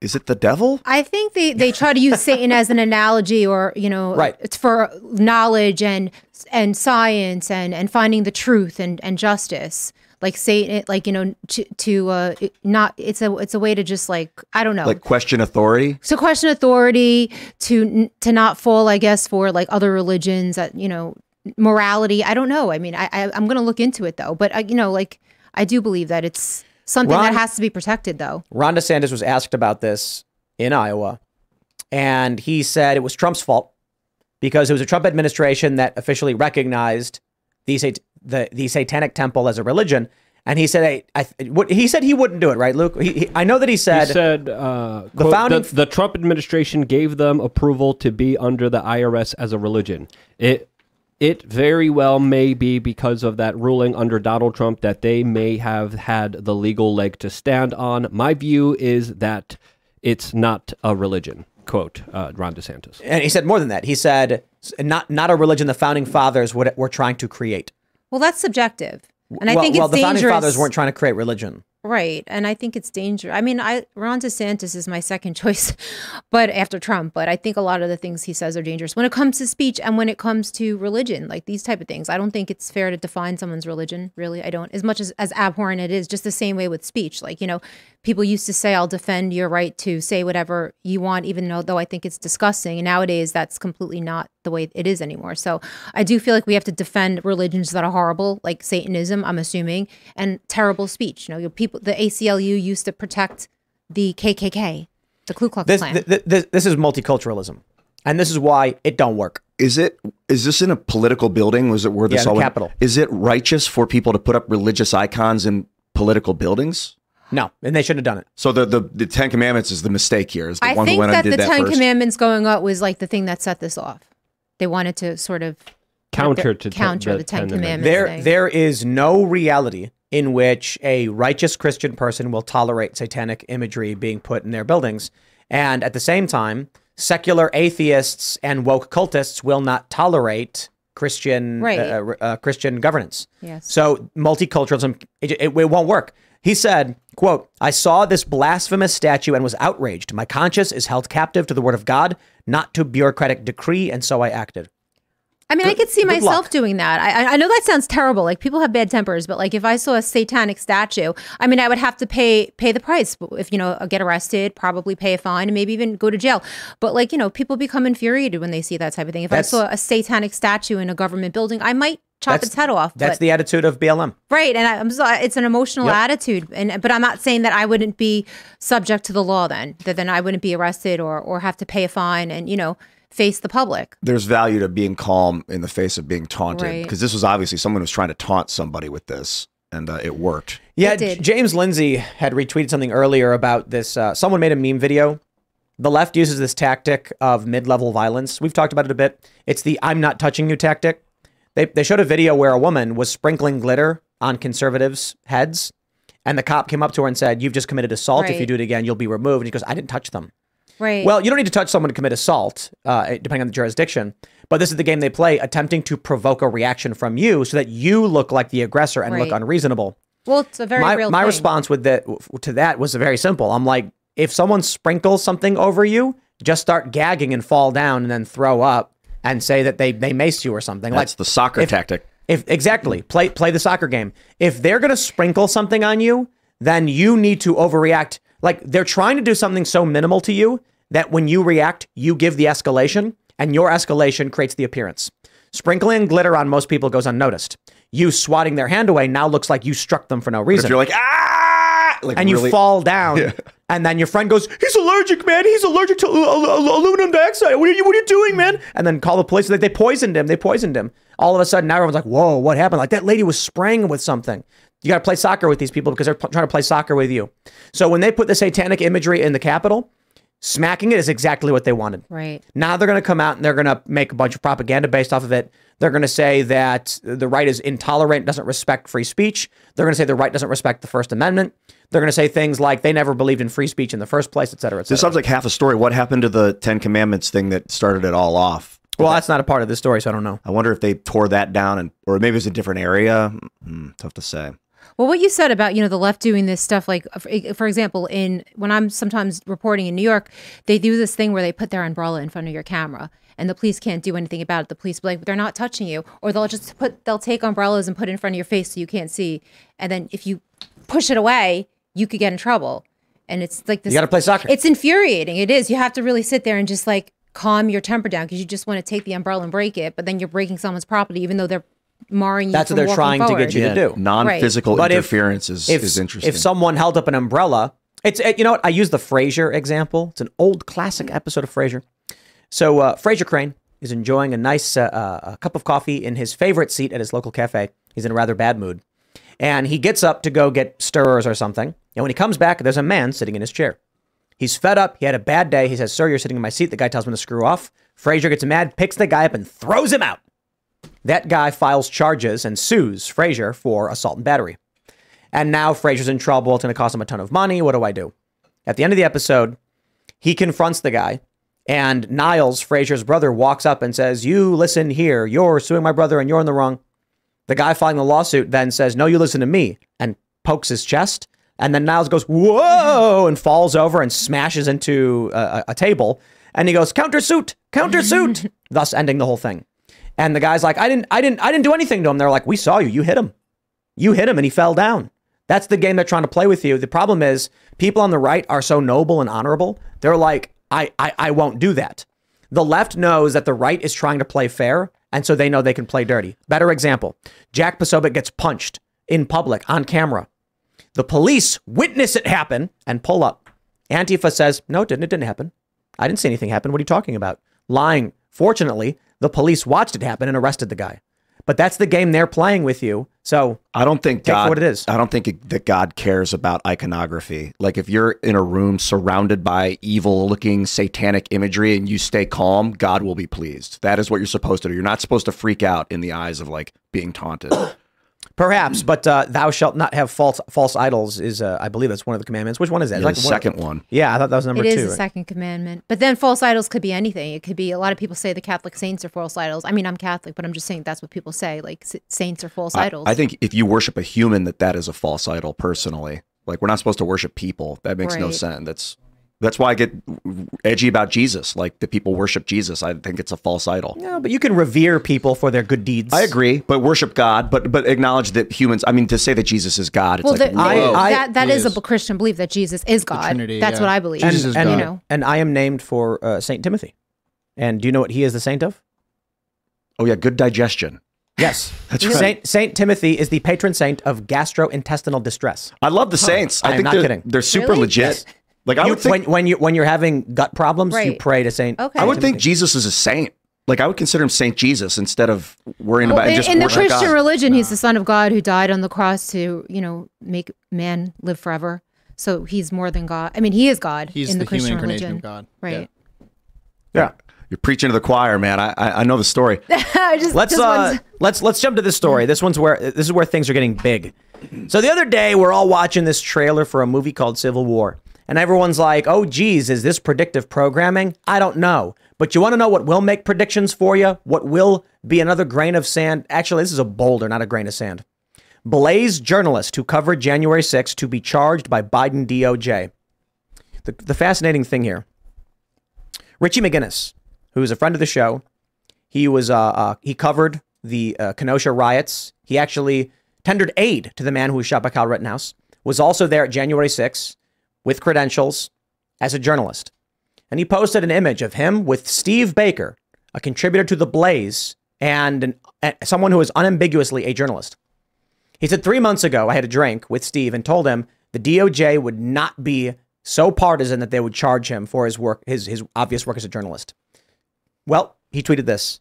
Is it the devil? I think they, they try to use Satan as an analogy or, you know, Right. it's for knowledge and and science and, and finding the truth and, and justice. Like Satan, like, you know, to, to uh, not, it's a, it's a way to just like, I don't know. Like question authority? So question authority, to to not fall, I guess, for like other religions that, you know, morality. I don't know. I mean, I, I I'm going to look into it though. But, I, you know, like, I do believe that it's something Ron- that has to be protected though. Ron DeSantis was asked about this in Iowa, and he said it was Trump's fault because it was a Trump administration that officially recognized the sat- the, the Satanic Temple as a religion. And he said, "Hey, I, th- what, he said he wouldn't do it, right, Luke? He, he, I know that he said, He said uh, The quote, founding- the, the Trump administration gave them approval to be under the IRS as a religion. It it very well may be because of that ruling under Donald Trump that they may have had the legal leg to stand on. My view is that it's not a religion. Quote uh, Ron DeSantis. and he said more than that. He said, not not a religion the founding fathers would, were trying to create. Well, that's subjective. And I well, think well, it's the founding fathers weren't trying to create religion. Right. And I think it's dangerous. I mean, I Ron DeSantis is my second choice, but after Trump, but I think a lot of the things he says are dangerous when it comes to speech and when it comes to religion, like these type of things. I don't think it's fair to define someone's religion, really. I don't. As much as as abhorrent it is, just the same way with speech. Like, you know, people used to say I'll defend your right to say whatever you want even though though I think it's disgusting. And nowadays that's completely not the way it is anymore. So, I do feel like we have to defend religions that are horrible, like Satanism, I'm assuming, and terrible speech. You know, people the ACLU used to protect the KKK, the Ku Klux This, Klan. th- th- this, this is multiculturalism. And this is why it don't work. Is it? Is this in a political building? Was it where this Yeah, the all went- Capitol. Is it righteous for people to put up religious icons in political buildings? No, and they shouldn't have done it. So the the, the Ten Commandments is the mistake here. Is the I one who think went that and the did that Ten first? Commandments going up was like the thing that set this off. They wanted to sort of Counter to ten- counter the the Ten Ten Commandments. There, thing. there is no reality in which a righteous Christian person will tolerate satanic imagery being put in their buildings. And at the same time, secular atheists and woke cultists will not tolerate Christian Right. uh, uh, Christian governance. Yes. So multiculturalism, it, it, it won't work. He said, quote, I saw this blasphemous statue and was outraged. My conscience is held captive to the word of God, not to bureaucratic decree, and so I acted. I mean, I could see myself luck. doing that. I, I- I know that sounds terrible. Like people have bad tempers, but like if I saw a satanic statue, I mean, I would have to pay pay the price. If you know, get arrested, probably pay a fine, and maybe even go to jail. But like you know, people become infuriated when they see that type of thing. If That's- I saw a satanic statue in a government building, I might chop its head off. That's but, the attitude of BLM. right, and I, I'm so it's an emotional Yep. attitude. And but I'm not saying that I wouldn't be subject to the law then. That then I wouldn't be arrested or or have to pay a fine and you know face the public. There's value to being calm in the face of being taunted Right. because this was obviously someone who was trying to taunt somebody with this, and uh, it worked. Yeah, It James Lindsay had retweeted something earlier about this. Uh, someone made a meme video. The left uses this tactic of mid-level violence. We've talked about it a bit. It's the "I'm not touching you" tactic. They they showed a video where a woman was sprinkling glitter on conservatives' heads, and the cop came up to her and said, "You've just committed assault. If you do it again, you'll be removed." And he goes, "I didn't touch them." Right. Well, you don't need to touch someone to commit assault, uh, depending on the jurisdiction. But this is the game they play, attempting to provoke a reaction from you so that you look like the aggressor and look unreasonable well, it's a very my, real my thing. response with that to that was very simple. I'm like, if someone sprinkles something over you, just start gagging and fall down and then throw up and say that they they maced you or something. That's like the soccer if- tactic. If exactly play play the soccer game. If they're gonna sprinkle something on you, then you need to overreact. Like they're trying to do something so minimal to you that when you react, you give the escalation, and your escalation creates the appearance. Sprinkling glitter on most people goes unnoticed. You swatting their hand away now looks like you struck them for no If reason you're like ah, like and really- you fall down, and then your friend goes, "He's allergic, man. He's allergic to al- al- aluminum dioxide. What are you? What are you doing, man?" And then call the police. Like they poisoned him. They poisoned him. All of a sudden, now everyone's like, "Whoa, what happened?" Like that lady was spraying with something. You got to play soccer with these people because they're p- trying to play soccer with you. So when they put the satanic imagery in the Capitol, smacking it is exactly what they wanted. Right. Now they're going to come out and they're going to make a bunch of propaganda based off of it. They're going to say that the right is intolerant, doesn't respect free speech. They're going to say the right doesn't respect the First Amendment. They're going to say things like they never believed in free speech in the first place, et cetera, et cetera. This sounds like half a story. What happened to the Ten Commandments thing that started it all off? well, that's not a part of this story, so I don't know. I wonder if they tore that down, and or maybe it's a different area. Hmm, tough to say. Well, what you said about you know the left doing this stuff, like for, for example, in when I'm sometimes reporting in New York, they do this thing where they put their umbrella in front of your camera, and the police can't do anything about it. The police will be like, they're not touching you, or they'll just put they'll take umbrellas and put it in front of your face so you can't see, and then if you push it away, you could get in trouble. And it's like this. You gotta play soccer. It's infuriating. It is. You have to really sit there and just like calm your temper down because you just want to take the umbrella and break it, but then you're breaking someone's property, even though they're marring you. That's what from they're walking trying to get you to do. Non-physical But if- interference is, if, is interesting. If someone held up an umbrella, it's it, you know what I use the Frasier example. It's an old classic episode of Frasier. So uh, Frasier Crane is enjoying a nice uh, uh, cup of coffee in his favorite seat at his local cafe. He's in a rather bad mood, and he gets up to go get stirrers or something. And when he comes back, there's a man sitting in his chair. He's fed up. He had a bad day. He says, "Sir, you're sitting in my seat." The guy tells him to screw off. Frasier gets mad, picks the guy up, and throws him out. That guy files charges and sues Frasier for assault and battery. And now Frasier's in trouble. It's going to cost him a ton of money. What do I do? At the end of the episode, he confronts the guy, and Niles, Frasier's brother, walks up and says, You listen here. You're suing my brother and you're in the wrong. The guy filing the lawsuit then says, No, you listen to me, and pokes his chest. And then Niles goes, whoa, and falls over and smashes into a, a- a table. And he goes, countersuit, countersuit, thus ending the whole thing. And the guy's like, I didn't, I didn't, I didn't do anything to him. They're like, we saw you. You hit him. You hit him and he fell down. That's the game they're trying to play with you. The problem is people on the right are so noble and honorable. They're like, I, I, I won't do that. The left knows that the right is trying to play fair, and so they know they can play dirty. Better example Jack Posobiec gets punched in public on camera. The police witness it happen and pull up. Antifa says, No, it didn't. It didn't happen. I didn't see anything happen. What are you talking about? Lying. Fortunately, the police watched it happen and arrested the guy. But that's the game they're playing with you. So I don't think God. what it is. I don't think it- that God cares about iconography. Like if you're in a room surrounded by evil-looking satanic imagery and you stay calm, God will be pleased. That is what you're supposed to do. You're not supposed to freak out in the eyes of like being taunted. perhaps, but uh, thou shalt not have false false idols is, uh, I believe, that's one of the commandments. Which one is that? the It's one- second one. Yeah, I thought that was number It is two. the right? second commandment. But then false idols could be anything. It could be a lot of people say the Catholic saints are false idols. I mean, I'm Catholic, but I'm just saying that's what people say. Like saints are false I, idols. I think if you worship a human, that that is a false idol. Personally, like we're not supposed to worship people. That makes no sense. That's that's why I get edgy about Jesus. Like the people worship Jesus. I think it's a false idol. No, but you can revere people for their good deeds. I agree, but worship God, but but acknowledge that humans. I mean, to say that Jesus is God, it's well, like the- I- I- that that He is is. a Christian belief that Jesus is God. Trinity, that's yeah. what I believe. and, Jesus is and, you God. know, and I am named for uh, Saint Timothy. And do you know what he is the saint of? oh yeah, good digestion. Yes, That's right. Saint Saint Timothy is the patron saint of gastrointestinal distress. I love the Saints. I I'm not they're, kidding. they're super Really? legit. Yes. Like I You- would think, when when you when you're having gut problems, you pray to Saint. Okay. I would think Jesus is a saint. Like I would consider him Saint Jesus instead of worrying Well, about in, just in the Christian God. religion, he's the son of God who died on the cross to, you know, make man live forever. So he's more than God. I mean, he is God He's in the, the, human Christian incarnation religion. of God. Right. Yeah. You're preaching to the choir, man. I I, I know the story. Just, Let's just uh, let's let's jump to this story. This one's where this is where things are getting big. So the other day we're all watching this trailer for a movie called Civil War. And everyone's like, "Oh geez, is this predictive programming?" I don't know. But you want to know what will make predictions for you? What will be another grain of sand? Actually, this is a boulder, not a grain of sand. Blaze journalist who covered January 6th to be charged by Biden DOJ. The, the fascinating thing here Richie McGinniss, who is a friend of the show, he was uh, uh he covered the uh, Kenosha riots. He actually tendered aid to the man who was shot by Kyle Rittenhouse. Was also there at January 6th with credentials as a journalist. And he posted an image of him with Steve Baker, a contributor to The Blaze and an, uh, someone who is unambiguously a journalist. He said, Three months ago, I had a drink with Steve and told him the DOJ would not be so partisan that they would charge him for his work, his, his obvious work as a journalist. Well, he tweeted this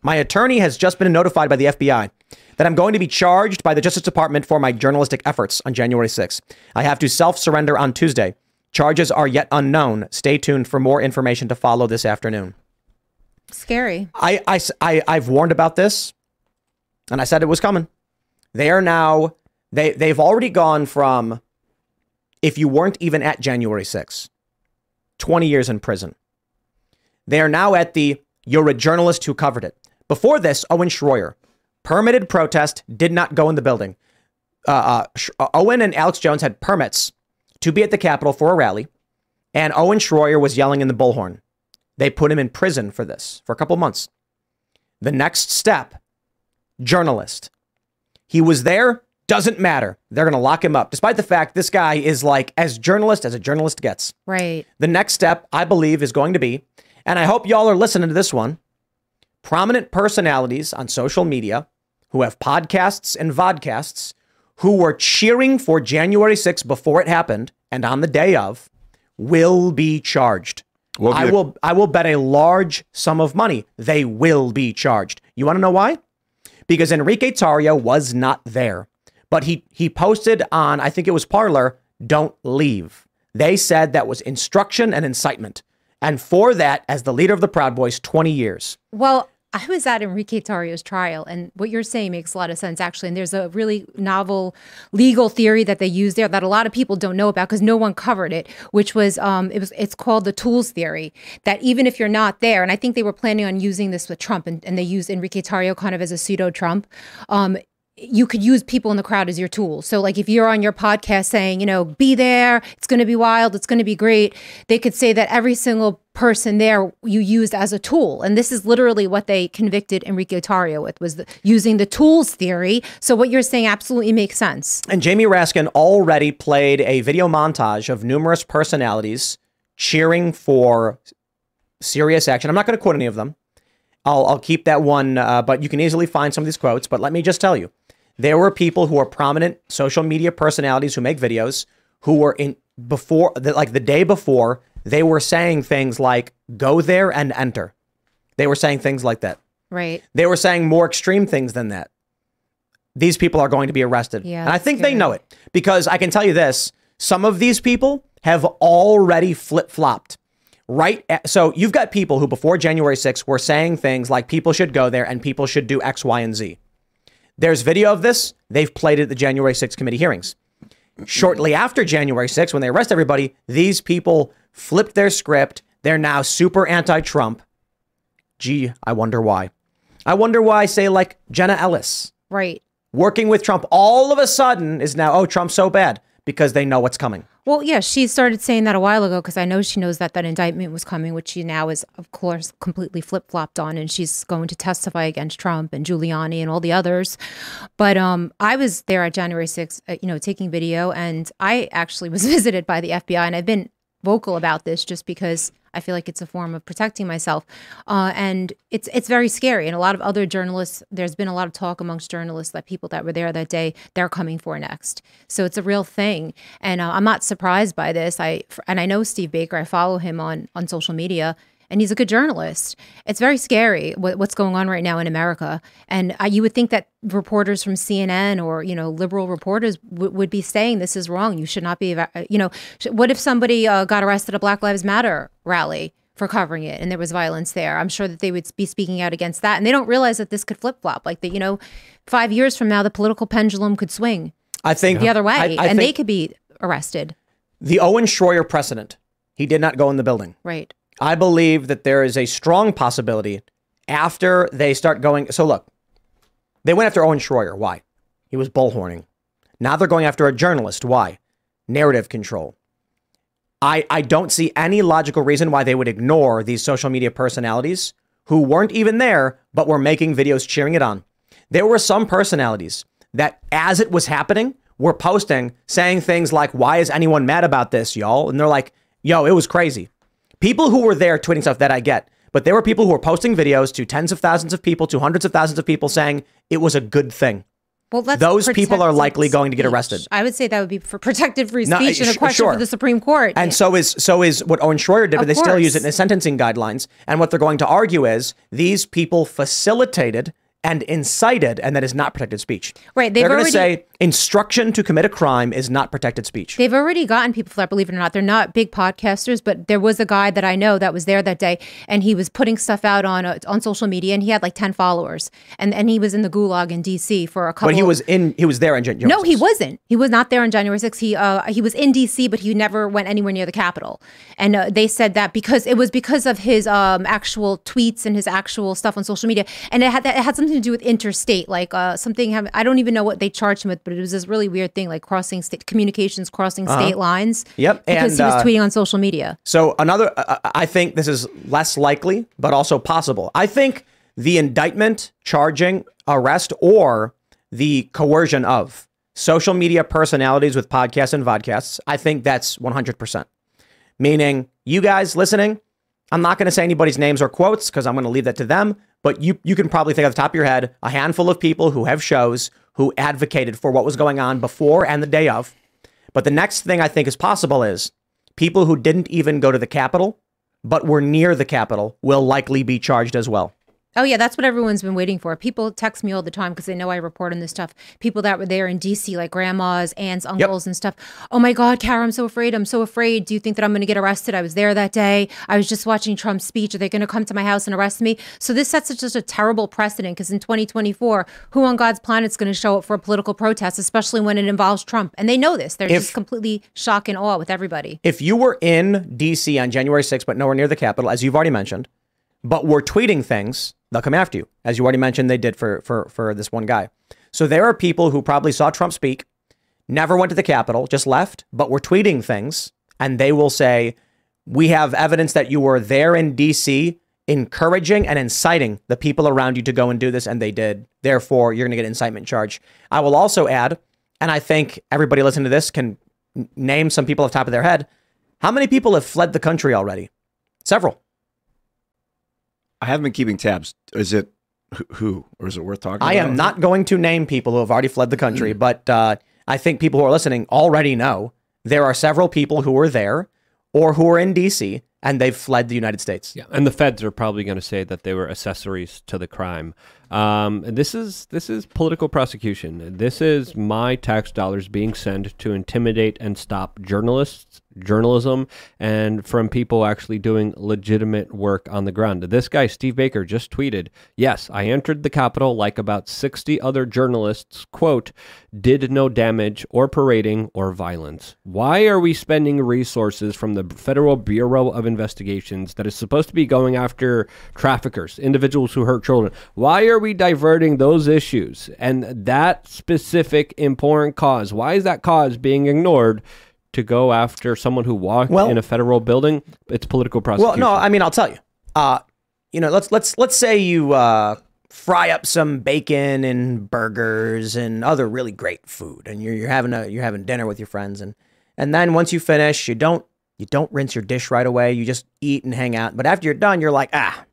My attorney has just been notified by the FBI that I'm going to be charged by the Justice Department for my journalistic efforts on January 6th. I have to self surrender on Tuesday. Charges are yet unknown. Stay tuned for more information to follow this afternoon. scary. I, I, I, I've warned about this and I said it was coming. They are now, they, they've already gone from, if you weren't even at January 6th, 20 years in prison. They are now at the, you're a journalist who covered it. Before this, Owen Shroyer, permitted protest, did not go in the building. Uh, uh, uh, Owen and Alex Jones had permits to be at the Capitol for a rally, and Owen Shroyer was yelling in the bullhorn. They put him in prison for this for a couple months. The next step journalist. He was there, doesn't matter. They're going to lock him up, despite the fact this guy is like as journalist as a journalist gets. Right. The next step, I believe, is going to be, and I hope y'all are listening to this one prominent personalities on social media who have podcasts and vodcasts who were cheering for January 6th before it happened and on the day of will be charged. What be I the- will I will bet a large sum of money they will be charged. You want to know why? Because Enrique Tarrio was not there. But he he posted on I think it was Parler, don't leave. They said that was instruction and incitement. And for that, as the leader of the Proud Boys, 20 years. Well, I was at Enrique Tarrio's trial, and what you're saying makes a lot of sense, actually. And there's a really novel legal theory that they use there that a lot of people don't know about because no one covered it, which was um, it was it's called the tools theory. That even if you're not there, and I think they were planning on using this with Trump, and, and they used Enrique Tarrio kind of as a pseudo Trump. Um, you could use people in the crowd as your tool. So, like if you're on your podcast saying, you know, be there, it's going to be wild, it's going to be great, they could say that every single person there you used as a tool. And this is literally what they convicted Enrique Tarrio with was the, using the tools theory. So, what you're saying absolutely makes sense. And Jamie Raskin already played a video montage of numerous personalities cheering for serious action. I'm not going to quote any of them. I'll, I'll keep that one, uh, but you can easily find some of these quotes. But let me just tell you there were people who are prominent social media personalities who make videos who were in before, like the day before, they were saying things like, go there and enter. They were saying things like that. Right. They were saying more extreme things than that. These people are going to be arrested. Yeah, and I think they know it because I can tell you this some of these people have already flip flopped. Right. at- so you've got people who before January 6th were saying things like people should go there and people should do X, Y, and Z. There's video of this. They've played it at the January 6th committee hearings. Shortly after January 6th, when they arrest everybody, these people flipped their script. They're now super anti Trump. Gee, I wonder why. I wonder why, say, like Jenna Ellis, Right. working with Trump, all of a sudden is now, oh, Trump's so bad because they know what's coming. Well, yeah, she started saying that a while ago because I know she knows that that indictment was coming, which she now is, of course, completely flip flopped on, and she's going to testify against Trump and Giuliani and all the others. But um, I was there at January 6th, uh, you know, taking video, and I actually was visited by the FBI, and I've been vocal about this just because I feel like it's a form of protecting myself, uh, and it's it's very scary. And a lot of other journalists, there's been a lot of talk amongst journalists that people that were there that day they're coming for next. So it's a real thing, and uh, I'm not surprised by this. I and I know Steve Baker. I follow him on on social media. And he's a good journalist. It's very scary what, what's going on right now in America. And uh, you would think that reporters from CNN or you know liberal reporters would be saying this is wrong. You should not be. You know, sh- what if somebody uh, got arrested at a Black Lives Matter rally for covering it and there was violence there? I'm sure that they would be speaking out against that. And they don't realize that this could flip flop. Like that, you know, five years from now, the political pendulum could swing I think the other way, I, I and they could be arrested. the Owen Shroyer precedent. He did not go in the building. Right. I believe that there is a strong possibility after they start going. So look, they went after Owen Shroyer. Why? He was bullhorning. Now they're going after a journalist. Why? Narrative control. I, I don't see any logical reason why they would ignore these social media personalities who weren't even there, but were making videos cheering it on. There were some personalities that, as it was happening, were posting saying things like, Why is anyone mad about this, y'all? And they're like, Yo, it was crazy. People who were there tweeting stuff that I get, but there were people who were posting videos to tens of thousands of people, to hundreds of thousands of people saying it was a good thing. Well, Those people are likely going to get arrested. I would say that would be for protected free No, speech and a question sure. for the Supreme Court. And so is so is what Owen Shroyer did, but Of they still use it in the sentencing guidelines. And what they're going to argue is these people facilitated and incited, and that is not protected speech. Right, they've They're going to already- say instruction to commit a crime is not protected speech. They've already gotten people for that, believe it or not. They're not big podcasters, but there was a guy that I know that was there that day, and he was putting stuff out on uh, on social media, and he had like ten followers, and and he was in the gulag in D.C. for a couple. But he was in. He was there in January. No, he wasn't. He was not there on January 6th. He uh, he was in D.C., but he never went anywhere near the Capitol. And uh, they said that because it was because of his um, actual tweets and his actual stuff on social media, and it had that it had something to do with interstate, like uh, something. Have, I don't even know what they charged him with, but it was this really weird thing, like crossing state communications, crossing state lines. Uh-huh. Yep, because and, he was uh, tweeting on social media. So another, I I think this is less likely, but also possible. I think the indictment, charging, arrest, or the coercion of social media personalities with podcasts and vodcasts, I think that's 100%. Meaning, you guys listening, I'm not going to say anybody's names or quotes because I'm going to leave that to them. But you you can probably think off the top of your head a handful of people who have shows who advocated for what was going on before and the day of. But the next thing I think is possible is people who didn't even go to the Capitol but were near the Capitol will likely be charged as well. Oh yeah, that's what everyone's been waiting for. People text me all the time because they know I report on this stuff. People that were there in DC, like grandmas, aunts, uncles, and stuff. Oh my God, Cara, I'm so afraid. I'm so afraid. Do you think that I'm going to get arrested? I was there that day. I was just watching Trump's speech. Are they going to come to my house and arrest me? So this sets such just a terrible precedent because in 2024, who on God's planet is going to show up for a political protest, especially when it involves Trump? And they know this. They're If- just completely shock and awe with everybody. If you were in DC on January 6th, but nowhere near the Capitol, as you've already mentioned, but were tweeting things, they'll come after you. As you already mentioned, they did for for for this one guy. So there are people who probably saw Trump speak, never went to the Capitol, just left, but were tweeting things, and they will say, We have evidence that you were there in DC encouraging and inciting the people around you to go and do this, and they did. Therefore, you're going to get incitement charge. I will also add, and I think everybody listening to this can name some people off the top of their head. How many people have fled the country already? Several. I haven't been keeping tabs. Is it who- who, or is it worth talking about? I about? am not going to name people who have already fled the country, but uh, I think people who are listening already know there are several people who were there or who are in DC and they've fled the United States. Yeah, and the feds are probably going to say that they were accessories to the crime. Um, and this is this is political prosecution. This is my tax dollars being sent to intimidate and stop journalists, journalism, and from people actually doing legitimate work on the ground. This guy, Steve Baker, just tweeted, "Yes, I entered the Capitol like about sixty other journalists. Quote, did no damage or parading or violence. Why are we spending resources from the Federal Bureau of Investigations that is supposed to be going after traffickers, individuals who hurt children? Why are we diverting those issues and that specific important cause? Why is that cause being ignored? To go after someone who walked Well- in a federal building, it's political prosecution. Well, no, I mean I'll tell you. Uh, you know, let's let's let's say you uh, fry up some bacon and burgers and other really great food, and you're, you're having a you're having dinner with your friends, and and then once you finish, you don't you don't rinse your dish right away. You just eat and hang out. But after you're done, you're like, ah,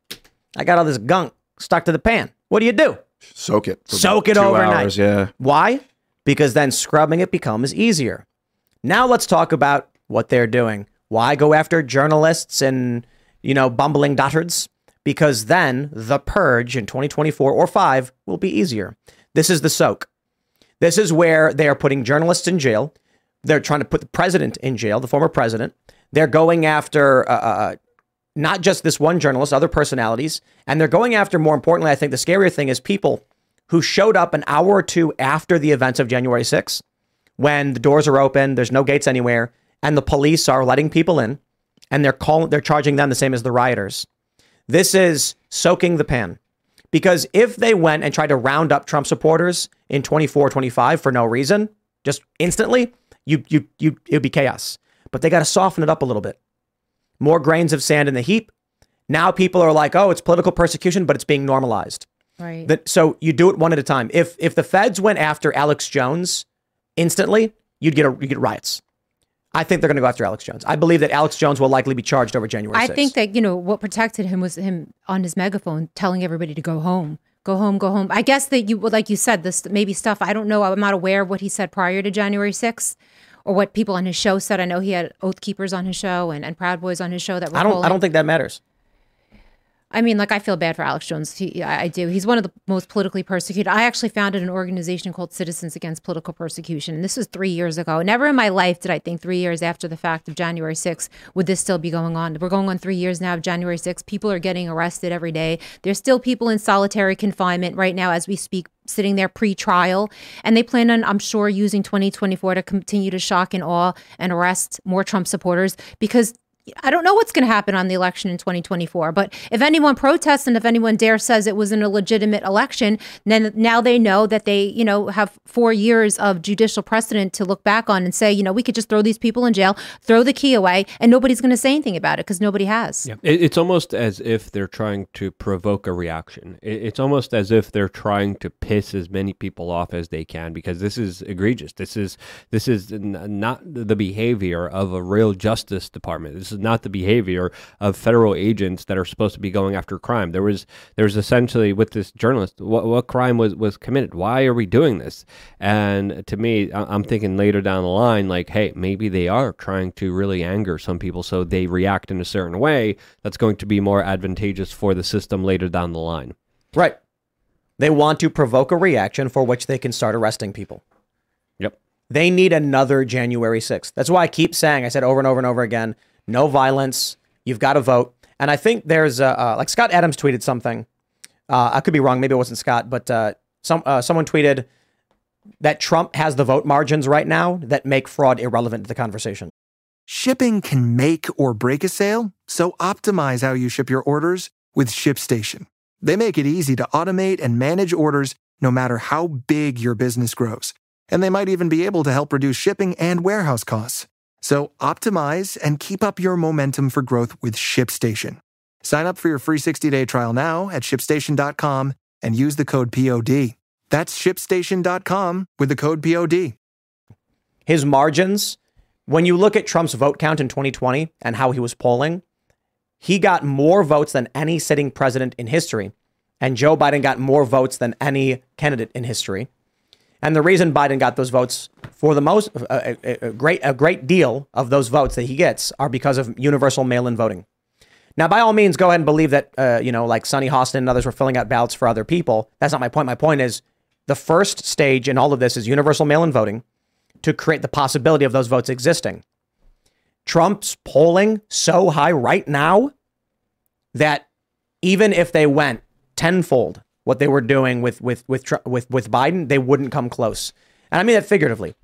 I got all this gunk stuck to the pan. What do you do? Soak it. for Soak it overnight. Hours, yeah. Why? Because then scrubbing it becomes easier. Now let's talk about what they're doing. Why go after journalists and, you know, bumbling dotards? Because then the purge in 2024 or 5 will be easier. This is the soak. This is where they are putting journalists in jail. They're trying to put the president in jail, the former president. They're going after uh, uh, not just this one journalist, other personalities, and they're going after, more importantly, I think the scarier thing is people who showed up an hour or two after the events of January 6th, when the doors are open, there's no gates anywhere, and the police are letting people in, and they're calling, they're charging them the same as the rioters. This is soaking the pan. Because if they went and tried to round up Trump supporters in 24, 25 for no reason, just instantly, you you you it'd be chaos. But they got to soften it up a little bit. More grains of sand in the heap. Now people are like, "Oh, it's political persecution, but it's being normalized." Right. That so you do it one at a time. If if the feds went after Alex Jones instantly, you'd get a you get riots. I think they're going to go after Alex Jones. I believe that Alex Jones will likely be charged over January. I think that you know what protected him was him on his megaphone telling everybody to go home, go home, go home. I guess that you, like you said, this maybe stuff. I don't know. I'm not aware of what he said prior to January 6th, or what people on his show said. I know he had Oath Keepers on his show and, and Proud Boys on his show that were. I don't. I don't think that matters. I mean, like I feel bad for Alex Jones. He, I do. He's one of the most politically persecuted. I actually founded an organization called Citizens Against Political Persecution, this was three years ago. Never in my life did I think three years after the fact of January 6th would this still be going on. We're going on three years now of January 6th. People are getting arrested every day. There's still people in solitary confinement right now as we speak sitting there pre-trial and they plan on i'm sure using 2024 to continue to shock and awe and arrest more trump supporters because I don't know what's going to happen on the election in 2024, but if anyone protests and if anyone dare says it was an illegitimate election, then now they know that they, you know, have four years of judicial precedent to look back on and say, you know, we could just throw these people in jail, throw the key away, and nobody's going to say anything about it because nobody has. Yeah. It's almost as if they're trying to provoke a reaction. It's almost as if they're trying to piss as many people off as they can because this is egregious. This is this is not the behavior of a real justice department. This is not the behavior of federal agents that are supposed to be going after crime. There was there was essentially with this journalist, what what crime was was committed? Why are we doing this? And to me, I'm thinking later down the line, like, hey, maybe they are trying to really anger some people, so they react in a certain way that's going to be more advantageous for the system later down the line. Right. They want to provoke a reaction for which they can start arresting people. Yep. They need another January 6th. That's why I keep saying, I said over and over and over again, no violence. You've got to vote. And I think there's, uh, uh, like Scott Adams tweeted something. Uh, I could be wrong. Maybe it wasn't Scott, but uh, some uh, someone tweeted that Trump has the vote margins right now that make fraud irrelevant to the conversation. Shipping can make or break a sale, so optimize how you ship your orders with ShipStation. They make it easy to automate and manage orders no matter how big your business grows. And they might even be able to help reduce shipping and warehouse costs. So optimize and keep up your momentum for growth with ShipStation. Sign up for your free 60-day trial now at shipstation.com and use the code POD. That's shipstation.com with the code POD. His margins, when you look at Trump's vote count in 2020 and how he was polling, he got more votes than any sitting president in history. And Joe Biden got more votes than any candidate in history. And the reason Biden got those votes for the most, a, a, a great, a great deal of those votes that he gets are because of universal mail-in voting. Now, by all means, go ahead and believe that, uh, you know, like Sunny Hostin and others were filling out ballots for other people. That's not my point. My point is the first stage in all of this is universal mail in voting to create the possibility of those votes existing. Trump's polling so high right now that even if they went tenfold what they were doing with with with with with Biden, they wouldn't come close. And I mean that figuratively.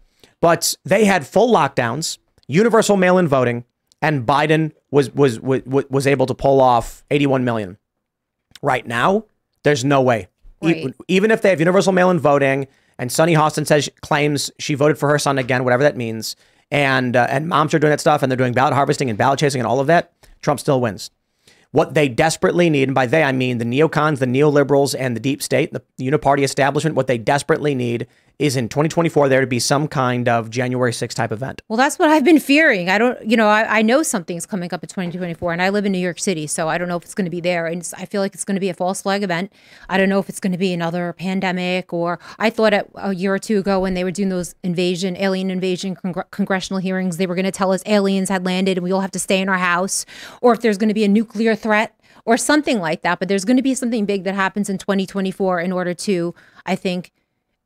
But they had full lockdowns, universal mail-in voting, and Biden was was was was able to pull off 81 million. Right now, there's no way. Right. E- even if they have universal mail-in voting, and Sunny Hostin says claims she voted for her son again, whatever that means, and uh, and moms are doing that stuff, and they're doing ballot harvesting and ballot chasing and all of that, Trump still wins. What they desperately need, and by they I mean the neocons, the neoliberals, and the deep state, the uniparty establishment, what they desperately need is in 2024 there to be some kind of January 6th type event. Well, that's what I've been fearing. I don't, you know, I, I know something's coming up in 2024, and I live in New York City, so I don't know if it's going to be there. And I feel like it's going to be a false flag event. I don't know if it's going to be another pandemic, or I thought at, a year or two ago when they were doing those invasion, alien invasion congr- congressional hearings, they were going to tell us aliens had landed and we all have to stay in our house, or if there's going to be a nuclear threat or something like that. But there's going to be something big that happens in 2024 in order to, I think,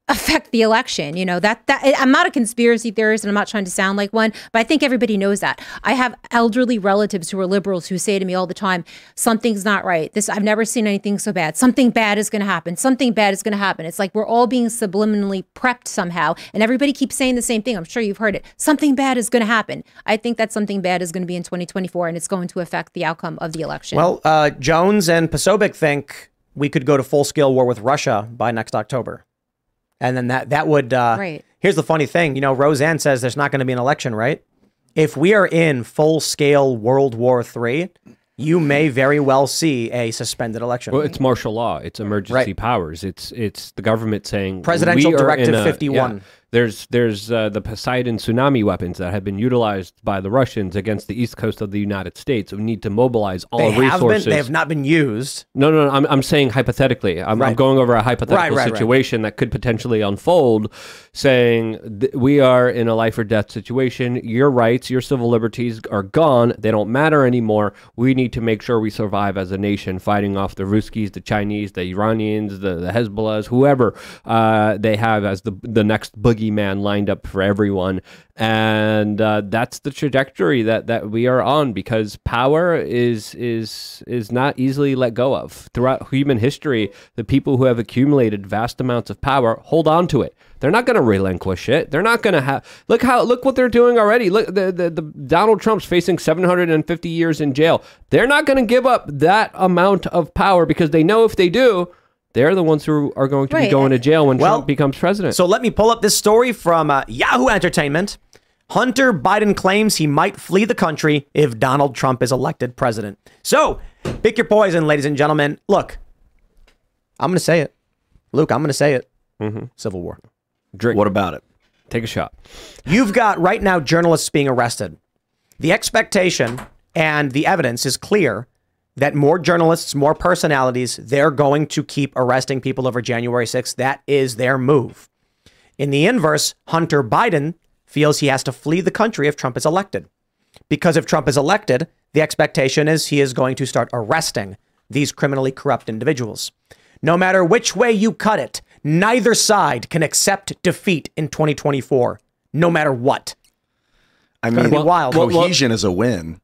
affect the election. You know, that that I'm not a conspiracy theorist and I'm not trying to sound like one, but I think everybody knows that. I have elderly relatives who are liberals who say to me all the time, something's not right. This I've never seen anything so bad. Something bad is going to happen. Something bad is going to happen. It's like we're all being subliminally prepped somehow and everybody keeps saying the same thing. I'm sure you've heard it. Something bad is going to happen. I think that something bad is going to be in 2024 and it's going to affect the outcome of the election. Well, uh, Jones and Posobiec think we could go to full scale war with Russia by next October. And then that that would uh, Right. Here's the funny thing, you know, Roseanne says there's not going to be an election, right? If we are in full scale World War III, you may very well see a suspended election. Well, it's martial law. It's emergency Right. powers. It's it's the government saying Presidential we Directive 51. yeah. There's there's uh, the Poseidon tsunami weapons that have been utilized by the Russians against the east coast of the United States. We need to mobilize all they have resources. been, they have not been used. No, no, no. I'm, I'm saying hypothetically. I'm, I'm going over a hypothetical Right, right, right. situation that could potentially unfold, saying th- we are in a life or death situation. Your rights, your civil liberties are gone. They don't matter anymore. We need to make sure we survive as a nation, fighting off the Ruskies, the Chinese, the Iranians, the, the Hezbollahs, whoever uh, they have as the the next boogeyman lined up for everyone. And uh, that's the trajectory that, that we are on because power is is is not easily let go of. Throughout human history, the people who have accumulated vast amounts of power hold on to it. They're not going to relinquish it. They're not going to have look how look what they're doing already. Look, the, the, the Donald Trump's facing 750 years in jail. They're not going to give up that amount of power because they know if they do, they're the ones who are going to be going to jail when Well, Trump becomes president. So let me pull up this story from uh, Yahoo Entertainment. Hunter Biden claims he might flee the country if Donald Trump is elected president. So pick your poison, ladies and gentlemen. Look, I'm going to say it. Luke, I'm going to say it. Civil War. Drink. What about it? Take a shot. You've got right now journalists being arrested. The expectation and the evidence is clear that more journalists, more personalities, they're going to keep arresting people over January 6th. That is their move. In the inverse, Hunter Biden feels he has to flee the country if Trump is elected. Because if Trump is elected, the expectation is he is going to start arresting these criminally corrupt individuals. No matter which way you cut it, neither side can accept defeat in 2024, no matter what. I gonna mean, be wild. cohesion is a win.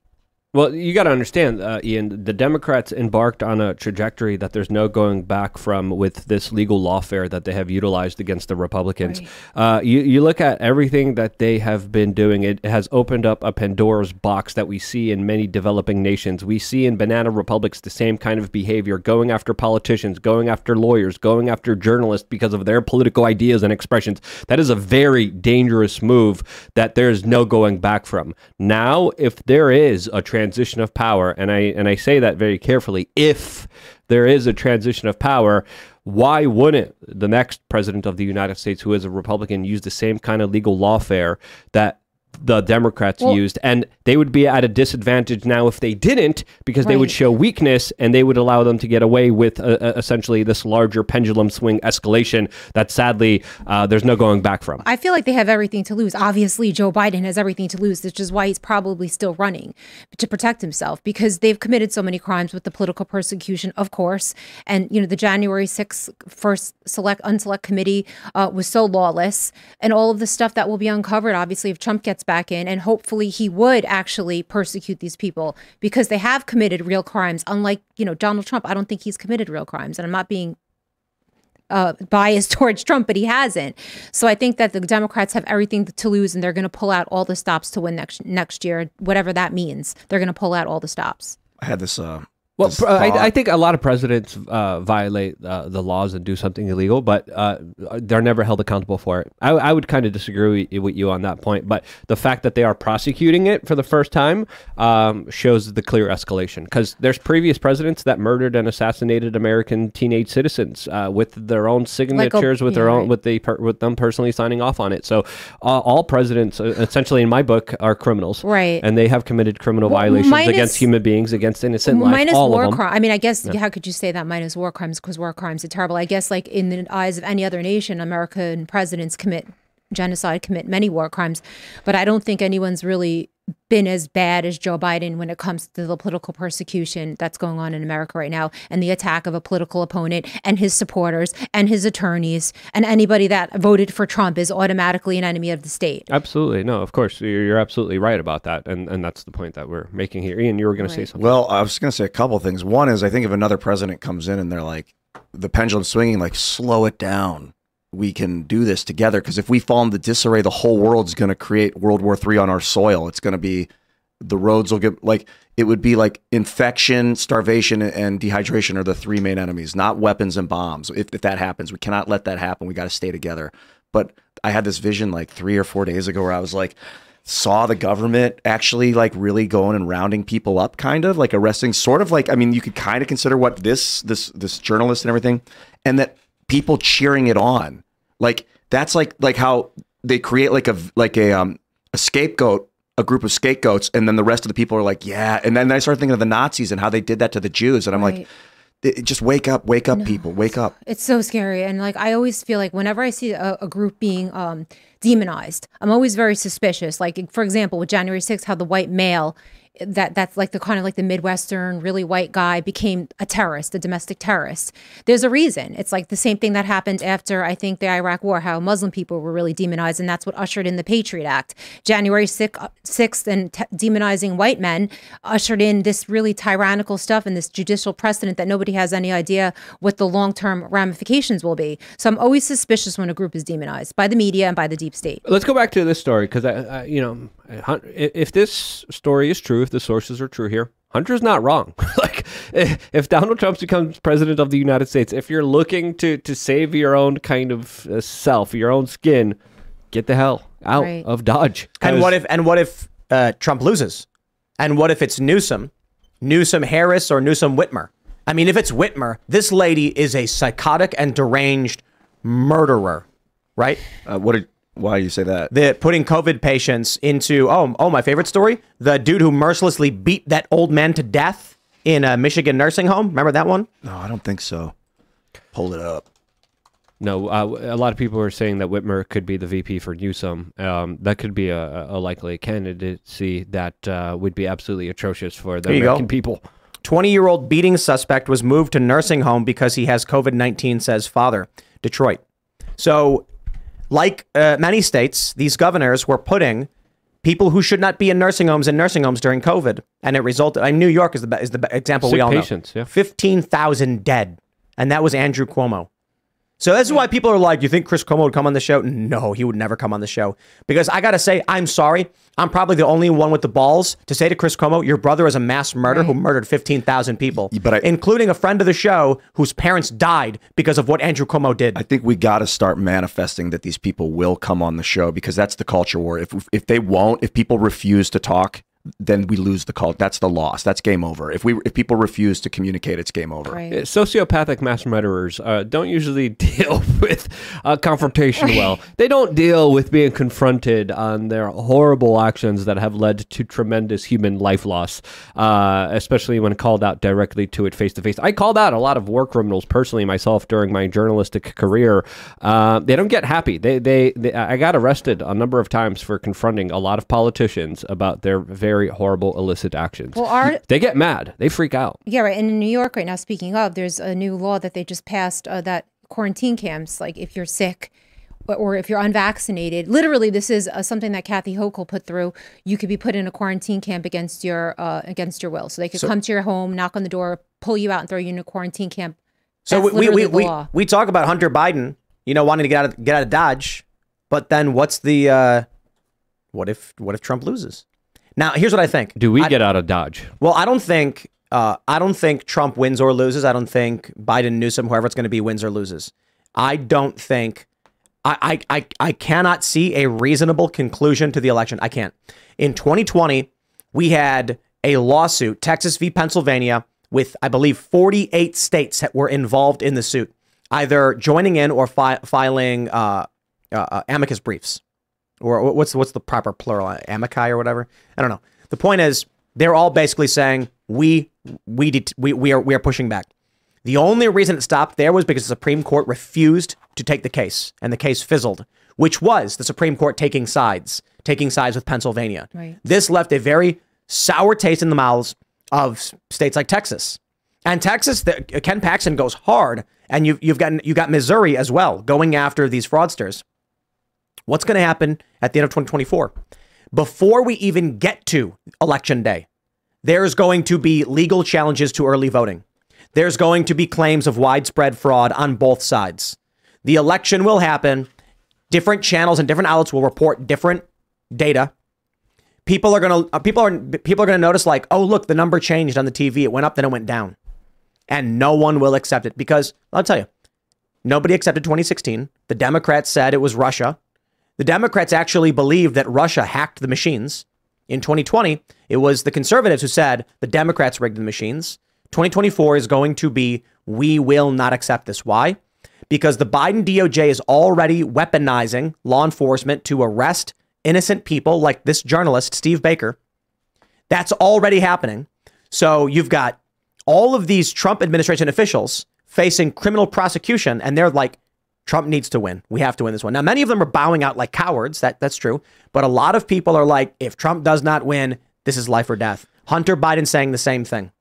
Well, you got to understand, uh, Ian, the Democrats embarked on a trajectory that there's no going back from with this legal lawfare that they have utilized against the Republicans. Uh, you, you look at everything that they have been doing, it has opened up a Pandora's box that we see in many developing nations. We see in banana republics the same kind of behavior going after politicians, going after lawyers, going after journalists because of their political ideas and expressions. That is a very dangerous move that there's no going back from. Now, if there is a transition of power, and I and I say that very carefully, if there is a transition of power, why wouldn't the next president of the United States, who is a Republican, use the same kind of legal lawfare that the Democrats Well- used? And they would be at a disadvantage now if they didn't, because they would show weakness and they would allow them to get away with uh, uh, essentially this larger pendulum swing escalation that sadly uh, there's no going back from. I feel like they have everything to lose. Obviously, Joe Biden has everything to lose, which is why he's probably still running to protect himself because they've committed so many crimes with the political persecution, of course. And you know, the January 6th first select unselect committee uh, was so lawless, and all of the stuff that will be uncovered. Obviously, if Trump gets back in, and hopefully he would actually persecute these people because they have committed real crimes. Unlike you know Donald Trump, I don't think he's committed real crimes, and I'm not being uh, biased towards Trump, but he hasn't. So I think that the Democrats have everything to lose, and they're going to pull out all the stops to win next next year, whatever that means. They're going to pull out all the stops. I had this. Uh, Well, pr- I, I think a lot of presidents uh, violate uh, the laws and do something illegal, but uh, they're never held accountable for it. I, I would kind of disagree with- with you on that point. But the fact that they are prosecuting it for the first time um, shows the clear escalation. Because there's previous presidents that murdered and assassinated American teenage citizens uh, with their own signatures, with their yeah, own right. with the per, with them personally signing off on it. So uh, all presidents, uh, essentially, in my book, are criminals, Right. And they have committed criminal Well, violations minus- against human beings, against innocent life, minus all war crimes. I mean, I guess how could you say that minus war crimes? Because war crimes are terrible. I guess like in the eyes of any other nation, American presidents commit genocide, commit many war crimes, but I don't think anyone's really been as bad as Joe Biden when it comes to the political persecution that's going on in America right now and the attack of a political opponent and his supporters and his attorneys and anybody that voted for Trump is automatically an enemy of the state. Absolutely. No, of course. You're, you're absolutely right about that. And, and that's the point that we're making here. Ian, you were going to say something. Well, I was going to say a couple of things. One is I think if another president comes in and they're like, the pendulum swinging, like, slow it down. We can do this together. Because if we fall into disarray, the whole world's going to create World War III on our soil. It's going to be, the roads will get, like, it would be like infection, starvation, and dehydration are the three main enemies, not weapons and bombs. If, if that happens, we cannot let that happen. We got to stay together. But I had this vision like three or four days ago where I was like, saw the government actually like really going and rounding people up kind of like arresting sort of like i mean you could kind of consider what this this this journalist and everything and that people cheering it on like that's like like how they create like a like a um a scapegoat a group of scapegoats and then the rest of the people are like yeah and then i started thinking of the nazis and how they did that to the jews and i'm like "It- just wake up wake up people wake up It's so scary. And like, I always feel like whenever I see a, a group being um, demonized, I'm always very suspicious. Like, for example, with January 6th, how the white male that that's like the kind of like the midwestern really white guy became a terrorist a domestic terrorist. There's a reason. It's like the same thing that happened after i think the iraq war how muslim people were really demonized and that's what ushered in the patriot act. January 6th, uh, 6th and demonizing white men ushered in this really tyrannical stuff and this judicial precedent that nobody has any idea what the long-term ramifications will be. So i'm always suspicious when a group is demonized by the media and by the deep state. Let's go back to this story because I, I, you know, if this story is true, if the sources are true here, Hunter's not wrong. like, if Donald Trump becomes president of the United States, if you're looking to to save your own kind of uh, self, your own skin, get the hell out Right. of Dodge. And 'Cause- what if and what if uh, Trump loses? And what if it's Newsom, Newsom Harris, or Newsom Whitmer? I mean, if it's Whitmer, this lady is a psychotic and deranged murderer, right? uh, what did why do you say that The putting COVID patients into oh oh my favorite story, the dude who mercilessly beat that old man to death in a Michigan nursing home. Remember that one? no i don't think so pull it up No, uh, a lot of people are saying that Whitmer could be the VP for Newsom. Um, that could be a, a likely candidacy that uh, would be absolutely atrocious for the American go. people. 20 year old beating suspect was moved to nursing home because he has COVID 19, says father. Detroit. So, like uh, many states, these governors were putting people who should not be in nursing homes in nursing homes during COVID, and it resulted. I mean, New York is the is the example we all patients, know. yeah. Fifteen thousand dead, and that was Andrew Cuomo. So this is why hmm. people are like, "You think Chris Cuomo would come on the show?" No, he would never come on the show because I gotta say, I'm sorry. I'm probably the only one with the balls to say to Chris Cuomo, "Your brother is a mass murderer who murdered fifteen thousand people, But I- including a friend of the show whose parents died because of what Andrew Cuomo did." I think we got to start manifesting that these people will come on the show because that's the culture war. If if they won't, if people refuse to talk, then we lose the cult. That's the loss. That's game over. If we if people refuse to communicate, it's game over. Right. Uh, Sociopathic mass murderers uh, don't usually deal with uh, confrontation well. They don't deal with being confronted on their horrible actions that have led to tremendous human life loss, uh, especially when called out directly to it face to face. I called out a lot of war criminals personally myself during my journalistic career. Uh, they don't get happy. They, they, they, I got arrested a number of times for confronting a lot of politicians about their very horrible illicit actions. Well, our- they get mad. They freak out. Yeah, right. And in New York right now, speaking of, there's a new law that they just passed uh, that quarantine camps, like if you're sick or- or if you're unvaccinated, literally, this is uh, something that Kathy Hochul put through. You could be put in a quarantine camp against your uh, against your will. So they could come to your home, knock on the door, pull you out, and throw you in a quarantine camp. So we, we, we, we, we talk about Hunter Biden, you know, wanting to get out of get out of Dodge, but then what's the uh, what if what if Trump loses? Now here's what I think. Do we I- get out of Dodge? Well, I don't think uh, I don't think Trump wins or loses. I don't think Biden, Newsom, whoever it's going to be, wins or loses. I don't think I, I I I cannot see a reasonable conclusion to the election. I can't. In 2020, we had a lawsuit, Texas v. Pennsylvania, with I believe 48 states that were involved in the suit, either joining in or fi- filing uh, uh, uh, amicus briefs or what's what's the proper plural? Amici or whatever? I don't know. The point is they're all basically saying we we det- we we are we are pushing back. The only reason it stopped there was because the supreme court refused to take the case and the case fizzled which was the supreme court taking sides taking sides with pennsylvania. Right. this left a very sour taste in the mouths of states like texas. And Texas, the, Ken Paxton goes hard, and you've you've got you got Missouri as well going after these fraudsters. What's going to happen at the end of 2024? Before we even get to election day, there's going to be legal challenges to early voting. There's going to be claims of widespread fraud on both sides. The election will happen. Different channels and different outlets will report different data. People are gonna uh, people are people are gonna notice like, oh look, the number changed on the TV. It went up, then it went down, and no one will accept it because I'll tell you, nobody accepted 2016. The Democrats said it was Russia. The Democrats actually believed that Russia hacked the machines. In 2020, it was the conservatives who said the Democrats rigged the machines. 2024 is going to be we will not accept this. Why? Because the Biden DOJ is already weaponizing law enforcement to arrest innocent people like this journalist, Steve Baker. That's already happening. So you've got all of these Trump administration officials facing criminal prosecution, and they're like, Trump needs to win. We have to win this one. Now, many of them are bowing out like cowards. That that's true. But a lot of people are like, if Trump does not win, this is life or death. Hunter Biden saying the same thing.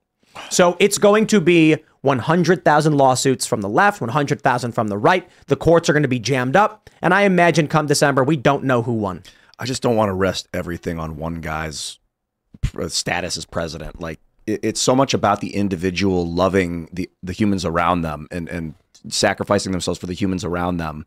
So it's going to be 100,000 lawsuits from the left, 100,000 from the right. The courts are going to be jammed up. And I imagine come December, we don't know who won. I just don't want to rest everything on one guy's uh, status as president. Like it's so much about the individual loving the the humans around them and and sacrificing themselves for the humans around them.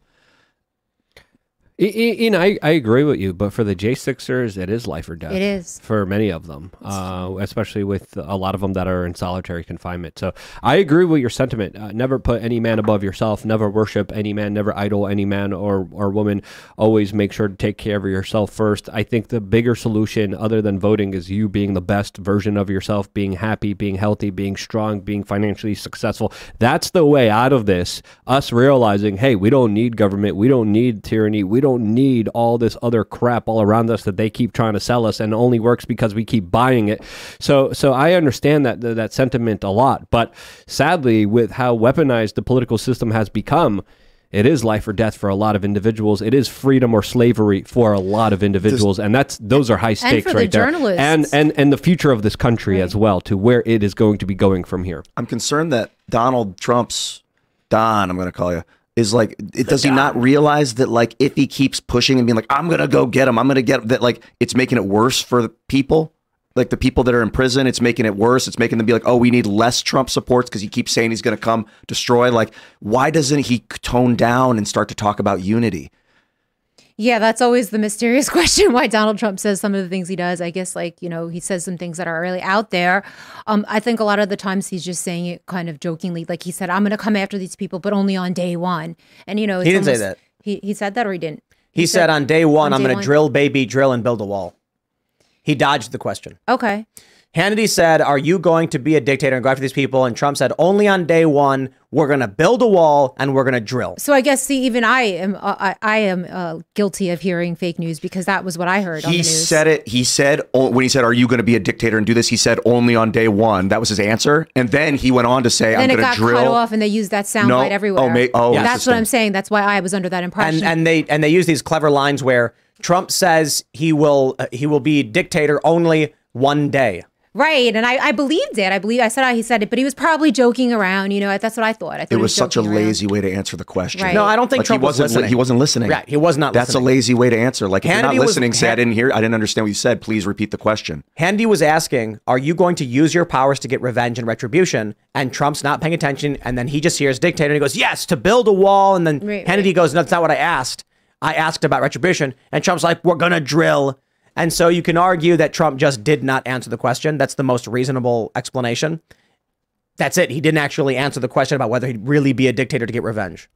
You know, I, I agree with you, but for the J6ers, it is life or death. It is. For many of them, uh, especially with a lot of them that are in solitary confinement. So I agree with your sentiment. Uh, never put any man above yourself. Never worship any man. Never idol any man or, or woman. Always make sure to take care of yourself first. I think the bigger solution, other than voting, is you being the best version of yourself, being happy, being healthy, being strong, being financially successful. That's the way out of this. Us realizing, hey, we don't need government. We don't need tyranny. We don't need all this other crap all around us that they keep trying to sell us and only works because we keep buying it. So so I understand that that sentiment a lot, but sadly with how weaponized the political system has become, it is life or death for a lot of individuals. It is freedom or slavery for a lot of individuals, and that's those are high stakes for the right there. journalists. And and and the future of this country as well, to where it is going to be going from here. I'm concerned that Donald Trump's Don, I'm going to call you is like, it, does he not realize that like if he keeps pushing and being like, I'm gonna go get him, I'm gonna get that like it's making it worse for the people, like the people that are in prison. It's making it worse. It's making them be like, oh, we need less Trump supports because he keeps saying he's gonna come destroy. Like, why doesn't he tone down and start to talk about unity? Yeah, that's always the mysterious question why Donald Trump says some of the things he does. I guess, like, you know, he says some things that are really out there. Um, I think a lot of the times he's just saying it kind of jokingly. Like he said, I'm going to come after these people, but only on day one. And, you know, He didn't say that. He, he said that or he didn't? He, said, on day one, on I'm going to drill, baby, drill, and build a wall. He dodged the question. Okay. Hannity said, Are you going to be a dictator and go after these people? And Trump said, Only on day one, we're going to build a wall and we're going to drill. So I guess, see, even I am, uh, I, I am uh, guilty of hearing fake news because that was what I heard on the He news. said it. He said when he said, "Are you going to be a dictator and do this?" He said only on day one. That was his answer, and then he went on to say, then "I'm going to drill." cut off, and they used that soundbite No. everywhere. Oh, may- oh, that's what. I'm saying. That's why I was under that impression. And and they and they use these clever lines where Trump says he will uh, he will be dictator only one day. Right, and I, I believed it. I believe I said how he said it, but he was probably joking around. You know, that's what I thought. I thought It he was such a joking around. lazy way to answer the question. Right. No, I don't think Like Trump he was wasn't. li- listening. he wasn't listening. Yeah, he was not That's listening. a lazy way to answer. Like if you're not Hannity was- listening, say I didn't hear. I didn't understand what you said. Please repeat the question. Hannity was asking, "Are you going to use your powers to get revenge and retribution?" And Trump's not paying attention, and then he just hears dictator, and he goes, "Yes, to build a wall." And then Right, Hannity right. goes, "No, that's not what I asked. I asked about retribution." And Trump's like, "We're gonna drill." And so you can argue that Trump just did not answer the question. That's the most reasonable explanation. That's it. He didn't actually answer the question about whether he'd really be a dictator to get revenge.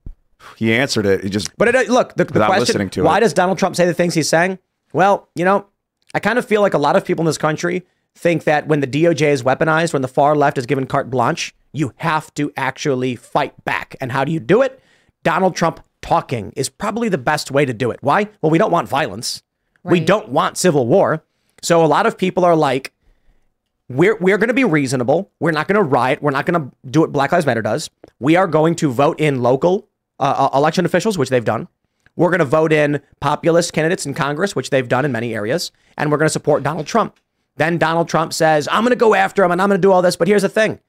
He answered it. He just. But it, uh, look, the, the question: listening to Why it. does Donald Trump say the things he's saying? Well, you know, I kind of feel like a lot of people in this country think that when the DOJ is weaponized, when the far left is given carte blanche, you have to actually fight back. And how do you do it? Donald Trump talking is probably the best way to do it. Why? Well, we don't want violence. We don't want civil war. So a lot of people are like, we're we're going to be reasonable. We're not going to riot. We're not going to do what Black Lives Matter does. We are going to vote in local uh, uh, election officials, which they've done. We're going to vote in populist candidates in Congress, which they've done in many areas, and we're going to support Donald Trump. Then Donald Trump says, "I'm going to go after him and I'm going to do all this." But here's the thing: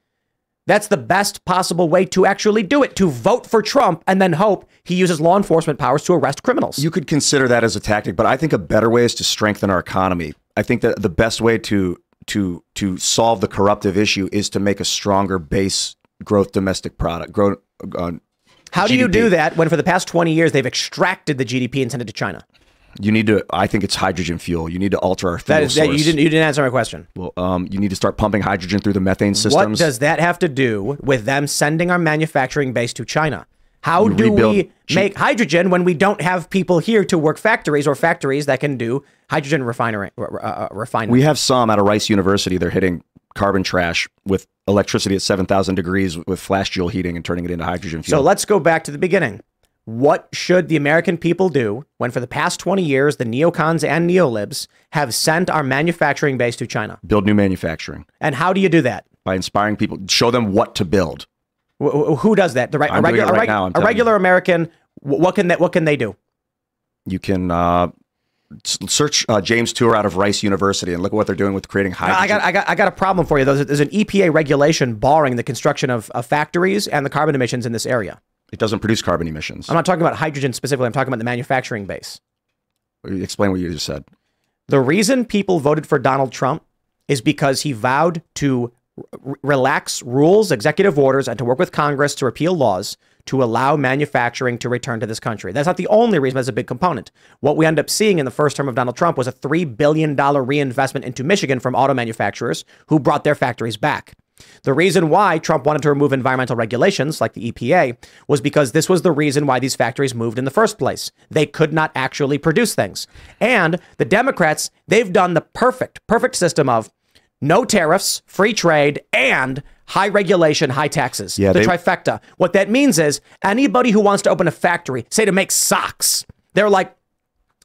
that's the best possible way to actually do it to vote for Trump and then hope he uses law enforcement powers to arrest criminals. You could consider that as a tactic, but I think a better way is to strengthen our economy. I think that the best way to to to solve the corruptive issue is to make a stronger base growth domestic product. Grow, uh, How do you do that when for the past 20 years they've extracted the GDP and sent it to China? You need to. I think it's hydrogen fuel. You need to alter our fuel That is that you didn't you didn't answer my question. Well, um, you need to start pumping hydrogen through the methane systems. What does that have to do with them sending our manufacturing base to China? How You do we make hydrogen when we don't have people here to work factories or factories that can do hydrogen refinery uh, uh, refining? We have some out of Rice University. They're hitting carbon trash with electricity at 7,000 degrees with flash joule heating and turning it into hydrogen fuel. So let's go back to the beginning. What should the American people do when, for the past 20 years, the neocons and neolibs have sent our manufacturing base to China? build new manufacturing And how do you do that? by inspiring people. Show them what to build. Wh- Who does that? The re- I'm a regular, a right reg- now, a regular American. What can they? What can they do? You can uh, search uh, James Tour out of Rice University and look at what they're doing with creating hydrogen. I got, I got, I got a problem for you. There's, there's an EPA regulation barring the construction of, of factories and the carbon emissions in this area. It doesn't produce carbon emissions. I'm not talking about hydrogen specifically. I'm talking about the manufacturing base. Explain what you just said. The reason people voted for Donald Trump is because he vowed to r- relax rules, executive orders, and to work with Congress to repeal laws to allow manufacturing to return to this country. That's not the only reason, that's a big component. What we end up seeing in the first term of Donald Trump was a $3 billion reinvestment into Michigan from auto manufacturers who brought their factories back. The reason why Trump wanted to remove environmental regulations like the EPA was because this was the reason why these factories moved in the first place. They could not actually produce things. And the Democrats, they've done the perfect, perfect system of no tariffs, free trade, and high regulation, high taxes. Yeah, the they- trifecta. What that means is anybody who wants to open a factory, say to make socks, they're like,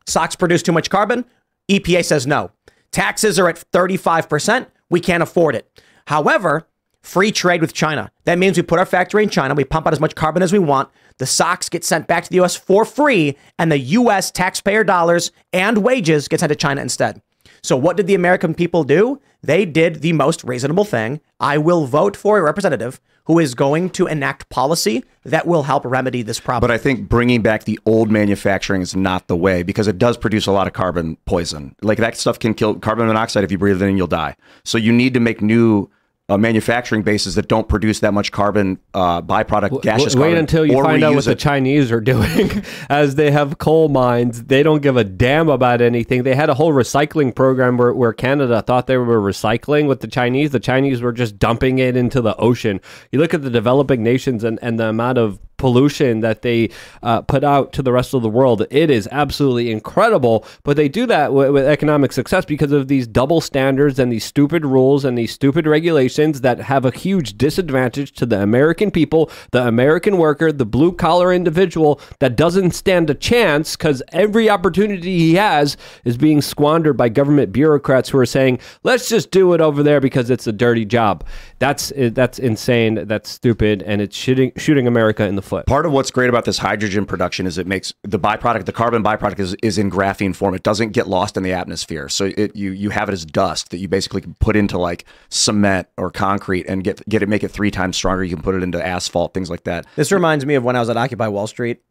socks produce too much carbon. EPA says no. Taxes are at 35%. We can't afford it. However, free trade with China. That means we put our factory in China, we pump out as much carbon as we want. The socks get sent back to the US for free, and the US taxpayer dollars and wages get sent to China instead. So, what did the American people do? They did the most reasonable thing. I will vote for a representative who is going to enact policy that will help remedy this problem. But I think bringing back the old manufacturing is not the way because it does produce a lot of carbon poison. Like that stuff can kill carbon monoxide if you breathe it in, you'll die. So you need to make new uh, manufacturing bases that don't produce that much carbon uh, byproduct gaseous Wait carbon, until you find out what the. Chinese are doing, as they have coal mines. They don't give a damn about anything. They had a whole recycling program where, where Canada thought they were recycling with the Chinese. The Chinese were just dumping it into the ocean. You look at the developing nations and, and the amount of pollution that they uh, put out to the rest of the world. It is absolutely incredible. But they do that with, with economic success because of these double standards and these stupid rules and these stupid regulations that have a huge disadvantage to the American people, the American worker, the blue collar individual that doesn't stand a chance because every opportunity he has is being squandered by government bureaucrats who are saying, let's just do it over there because it's a dirty job. That's that's insane. That's stupid, and it's shooting shooting America in the foot. Part of what's great about this hydrogen production is it makes the byproduct, the carbon byproduct, is, is in graphene form. It doesn't get lost in the atmosphere, so it you you have it as dust that you basically can put into like cement or concrete and get get it make it three times stronger. You can put it into asphalt, things like that. This reminds me of when I was at Occupy Wall Street.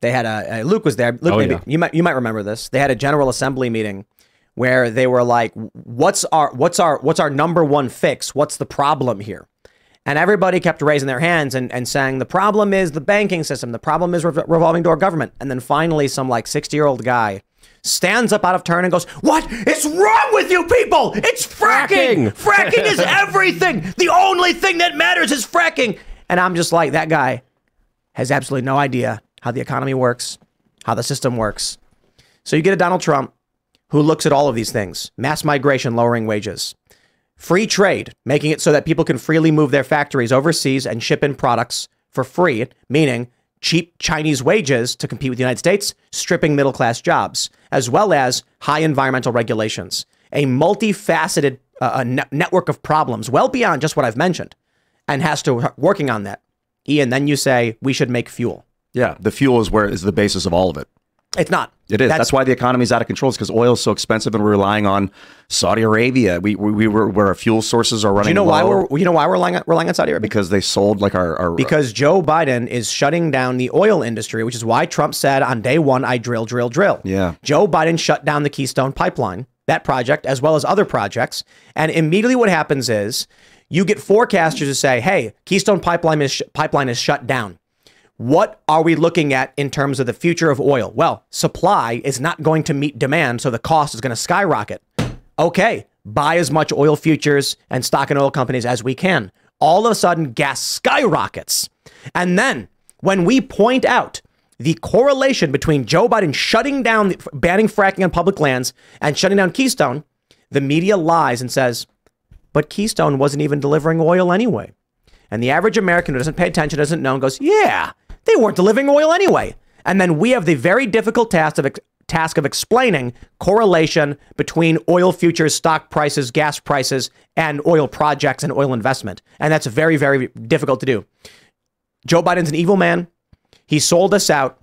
They had a, uh, Luke was there. Luke, Oh, maybe yeah. you might you might remember this. They had a General Assembly meeting where they were like, "What's our what's our what's our number one fix? What's the problem here?" And everybody kept raising their hands and, and saying, the problem is the banking system. The problem is rev- revolving door government. And then finally, some like 60 year old guy stands up out of turn and goes, What is wrong with you people? It's fracking. Fracking. Fracking is everything. The only thing that matters is fracking. And I'm just like, that guy has absolutely no idea how the economy works, how the system works. So you get a Donald Trump who looks at all of these things mass migration, lowering wages, free trade, making it so that people can freely move their factories overseas and ship in products for free, meaning cheap Chinese wages to compete with the United States, stripping middle class jobs, as well as high environmental regulations. A multifaceted uh, a ne- network of problems, well beyond just what I've mentioned, and has to working on that. Ian, then you say we should make fuel. Yeah, the fuel is where is the basis of all of it. It's not. It is. That's, why the economy is out of control. It's because oil is so expensive, and we're relying on Saudi Arabia. We we, we were where our fuel sources are running. Do you know why we're you know why we're relying on, relying on Saudi Arabia? because they sold like our, our because Joe Biden is shutting down the oil industry, which is why Trump said on day one, I drill, drill, drill. Yeah. Joe Biden shut down the Keystone Pipeline, that project, as well as other projects. And immediately what happens is you get forecasters to say, hey, Keystone Pipeline is, sh- pipeline is shut down. What are we looking at in terms of the future of oil? Well, supply is not going to meet demand, so the cost is going to skyrocket. Okay, buy as much oil futures and stock in oil companies as we can. All of a sudden, gas skyrockets. And then when we point out the correlation between Joe Biden shutting down, banning fracking on public lands and shutting down Keystone, the media lies and says, but Keystone wasn't even delivering oil anyway. And the average American who doesn't pay attention, doesn't know, and goes, yeah, they weren't delivering oil anyway. And then we have the very difficult task of, task of explaining correlation between oil futures, stock prices, gas prices, and oil projects and oil investment. And that's very, very difficult to do. Joe Biden's an evil man. He sold us out.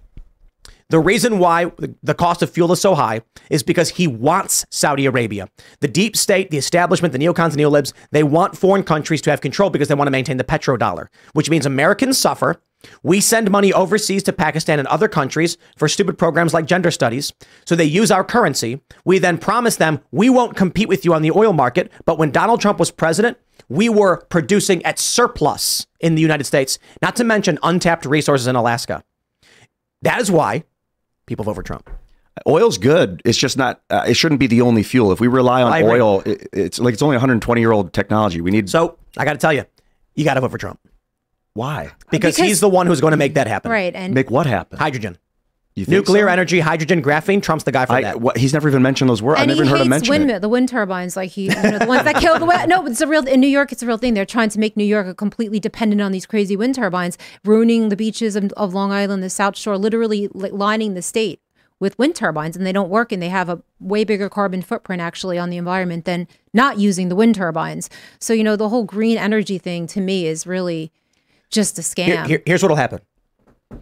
The reason why the cost of fuel is so high is because he wants Saudi Arabia. The deep state, the establishment, the neocons, the neolibs, they want foreign countries to have control because they want to maintain the petrodollar, which means Americans suffer. We send money overseas to Pakistan and other countries for stupid programs like gender studies. So they use our currency. We then promise them we won't compete with you on the oil market. But when Donald Trump was president, we were producing at surplus in the United States, not to mention untapped resources in Alaska. That is why people vote for Trump. Oil's good. It's just not. Uh, it shouldn't be the only fuel. If we rely on oil, it, it's like it's only 120 year old technology. We need. So I got to tell you, you got to vote for Trump why because, Because- he's the one who's going to make that happen. Right. And make what happen? Hydrogen, You think nuclear so? energy, hydrogen, graphene. Trump's the guy for I, that. what, he's never even mentioned those words. I've never he even heard him hates mention windmill, it. the wind turbines, like he, you know, the ones that kill the wind. No, it's a real in New York. It's a real thing. They're trying to make New York a completely dependent on these crazy wind turbines, ruining the beaches of, of Long Island, the South Shore, literally like, lining the state with wind turbines, and they don't work, and they have a way bigger carbon footprint actually on the environment than not using the wind turbines. So you know, the whole green energy thing to me is really just a scam. Here- here- here's what'll happen.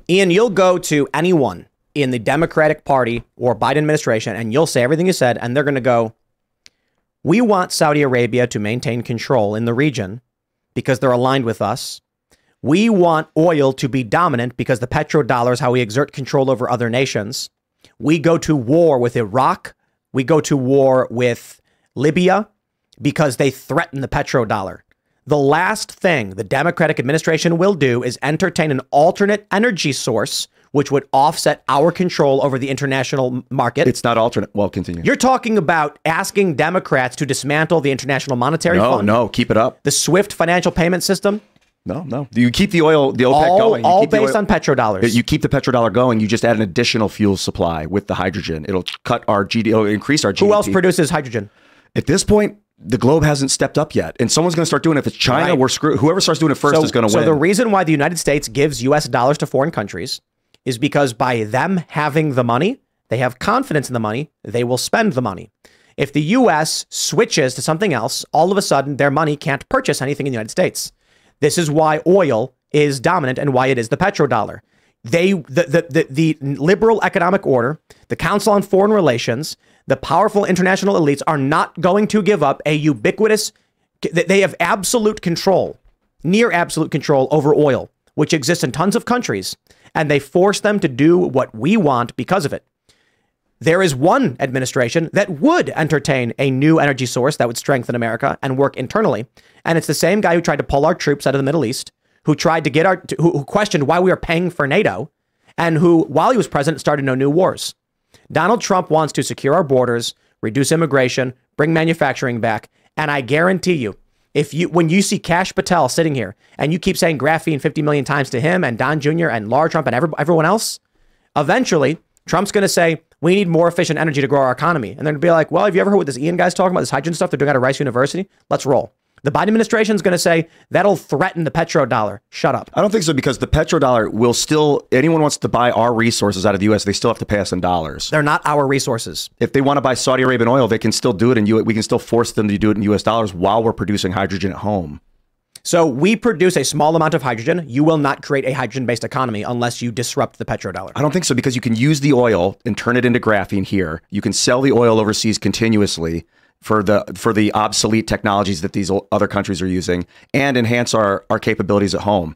Ian, you'll go to anyone in the Democratic Party or Biden administration, and you'll say everything you said, and they're going to go, "We want Saudi Arabia to maintain control in the region because they're aligned with us, We want oil to be dominant because the petrodollar is how we exert control over other nations. We go to war with Iraq. We go to war with Libya because they threaten the petrodollar. The last thing the Democratic administration will do is entertain an alternate energy source which would offset our control over the international market. It's not alternate. Well, continue. You're talking about asking Democrats to dismantle the International Monetary no, Fund, no, keep it up. the SWIFT financial payment system, No, no. You keep the oil, the OPEC all, going. You all based on petrodollars. You keep the petrodollar going. You just add an additional fuel supply with the hydrogen. It'll cut our GDP. Increase our GDP. Who else produces hydrogen? At this point, the globe hasn't stepped up yet, and someone's going to start doing it. If it's China, Right. we're screwed. Whoever starts doing it first so, is going to so win. So the reason why the United States gives U.S. dollars to foreign countries is because by them having the money, they have confidence in the money, they will spend the money. If the U.S. switches to something else, all of a sudden their money can't purchase anything in the United States. This is why oil is dominant and why it is the petrodollar. They, the, the, the, the liberal economic order, the Council on Foreign Relations, the powerful international elites are not going to give up a ubiquitous, they have absolute control, near absolute control over oil, which exists in tons of countries, and they force them to do what we want because of it. There is one administration that would entertain a new energy source that would strengthen America and work internally. And it's the same guy who tried to pull our troops out of the Middle East, who tried to get our, who, questioned why we were paying for NATO, and who, while he was president, started no new wars. Donald Trump wants to secure our borders, reduce immigration, bring manufacturing back. And I guarantee you, if you when you see Kash Patel sitting here and you keep saying graphene 50 million times to him and Don Jr. and Laura Trump and every, everyone else, eventually Trump's going to say, we need more efficient energy to grow our economy. And they're going to be like, well, have you ever heard what this Ian guy's talking about, this hydrogen stuff they're doing of Rice University? Let's roll. The Biden administration is going to say that'll threaten the petrodollar. Shut up. I don't think so because the petrodollar will still. Anyone wants to buy our resources out of the U.S., they still have to pay us in dollars. They're not our resources. If they want to buy Saudi Arabian oil, they can still do it, and we can still force them to do it in U.S. dollars while we're producing hydrogen at home. So we produce a small amount of hydrogen. You will not create a hydrogen based economy unless you disrupt the petrodollar. I don't think so because you can use the oil and turn it into graphene here. You can sell the oil overseas continuously for the for the obsolete technologies that these other countries are using and enhance our our capabilities at home.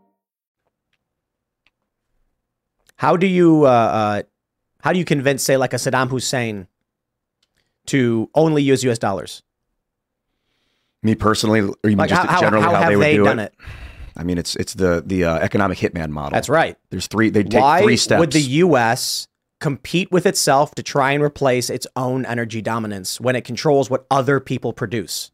How do you uh, uh, how do you convince, say, like a Saddam Hussein, to only use U.S. dollars? Me personally, or you mean just how- how- generally how how, have they would they do done it? it? I mean, it's it's the the uh, economic hitman model. That's right. There's three. They take Why three steps. would the U.S. compete with itself to try and replace its own energy dominance when it controls what other people produce?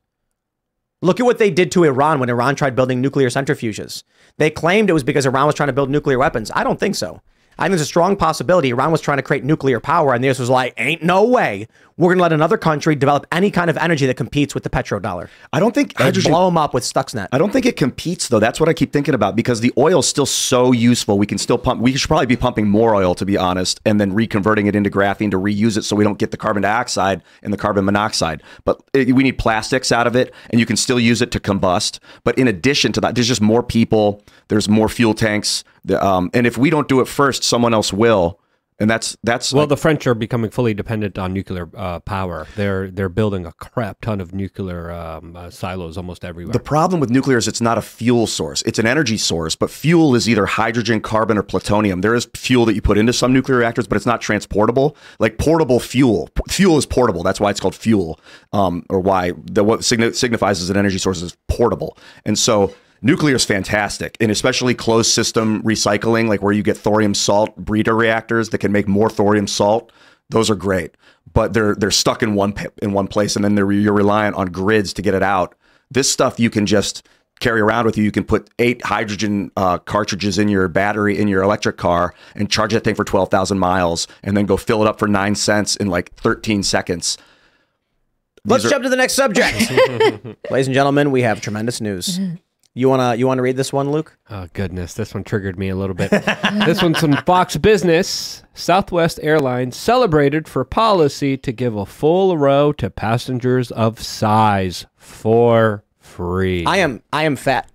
Look at what they did to Iran when Iran tried building nuclear centrifuges. They claimed it was because Iran was trying to build nuclear weapons. I don't think so. I think there's a strong possibility Iran was trying to create nuclear power, and the was like, ain't no way we're going to let another country develop any kind of energy that competes with the petrodollar. I don't think They hydrogen. blow them up with Stuxnet. I don't think it competes though. That's what I keep thinking about because the oil is still so useful. We can still pump. We should probably be pumping more oil to be honest, and then reconverting it into graphene to reuse it so we don't get the carbon dioxide and the carbon monoxide. But it, we need plastics out of it, and you can still use it to combust. But in addition to that, there's just more people. There's more fuel tanks. The, um, and if we don't do it first, someone else will. And that's that's Well, like- the French are becoming fully dependent on nuclear uh, power. They're they're building a crap ton of nuclear um, uh, silos almost everywhere. The problem with nuclear is it's not a fuel source. It's an energy source, but fuel is either hydrogen, carbon, or plutonium. There is fuel that you put into some nuclear reactors, but it's not transportable. Like portable fuel. P- Fuel is portable. That's why it's called fuel, um, or why the, what signi- signifies as an energy source is portable. And so nuclear is fantastic, and especially closed system recycling, like where you get thorium salt breeder reactors that can make more thorium salt. Those are great, but they're they're stuck in one in one place, and then they're, you're reliant on grids to get it out. This stuff you can just carry around with you. You can put eight hydrogen uh, cartridges in your battery in your electric car and charge that thing for twelve thousand miles, and then go fill it up for nine cents in like thirteen seconds. Let's are- jump to the next subject. Ladies and gentlemen, we have tremendous news. You wanna you wanna read this one, Luke? Oh goodness, this one triggered me a little bit. this one's from Fox Business. Southwest Airlines celebrated for policy to give a full row to passengers of size for free. I am I am fat,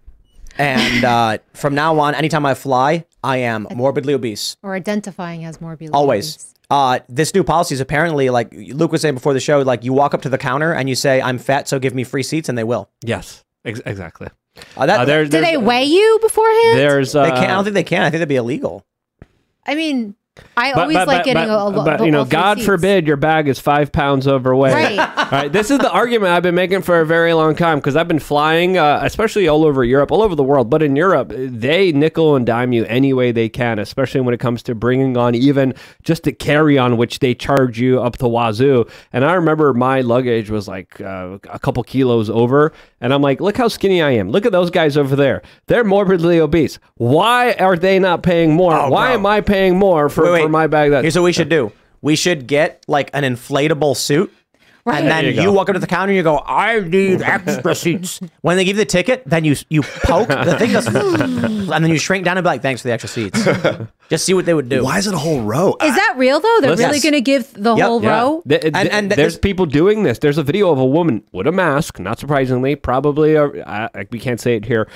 and uh, from now on, anytime I fly, I am morbidly obese. Or identifying as morbidly Always. obese. Uh, this new policy is apparently like Luke was saying before the show. Like you walk up to the counter and you say, "I'm fat, so give me free seats," and they will. yes, ex- exactly. Uh, that Uh, there- Do there's- they weigh you beforehand? There's uh, they can't. I don't think they can. I think that'd be illegal. I mean, I But- always but- like but- getting but- a, a lo- But you know, God seats. forbid your bag is five pounds overweight. Right. All right. This is the argument I've been making for a very long time because I've been flying, uh, especially all over Europe, all over the world. But in Europe, they nickel and dime you any way they can, especially when it comes to bringing on even just a carry on, which they charge you up to wazoo. And I remember my luggage was like uh, a couple kilos over, and I'm like, look how skinny I am. Look at those guys over there. They're morbidly obese. Why are they not paying more? Oh, Why bro. am I paying more for, Wait, wait. for my bag? That Here's what we should do. We should get like an inflatable suit. Right. And then you, you walk up to the counter and you go, I need extra seats. When they give you the ticket, then you you poke the thing goes, and then you shrink down and be like, thanks for the extra seats. Just see what they would do. Why is it a whole row? Is that real though? They're Listen- really Yes. going to give the Yep. whole Yeah. row? Th- th- And- and th- there's this- people doing this. There's a video of a woman with a mask, not surprisingly, probably a, I, we can't say it here.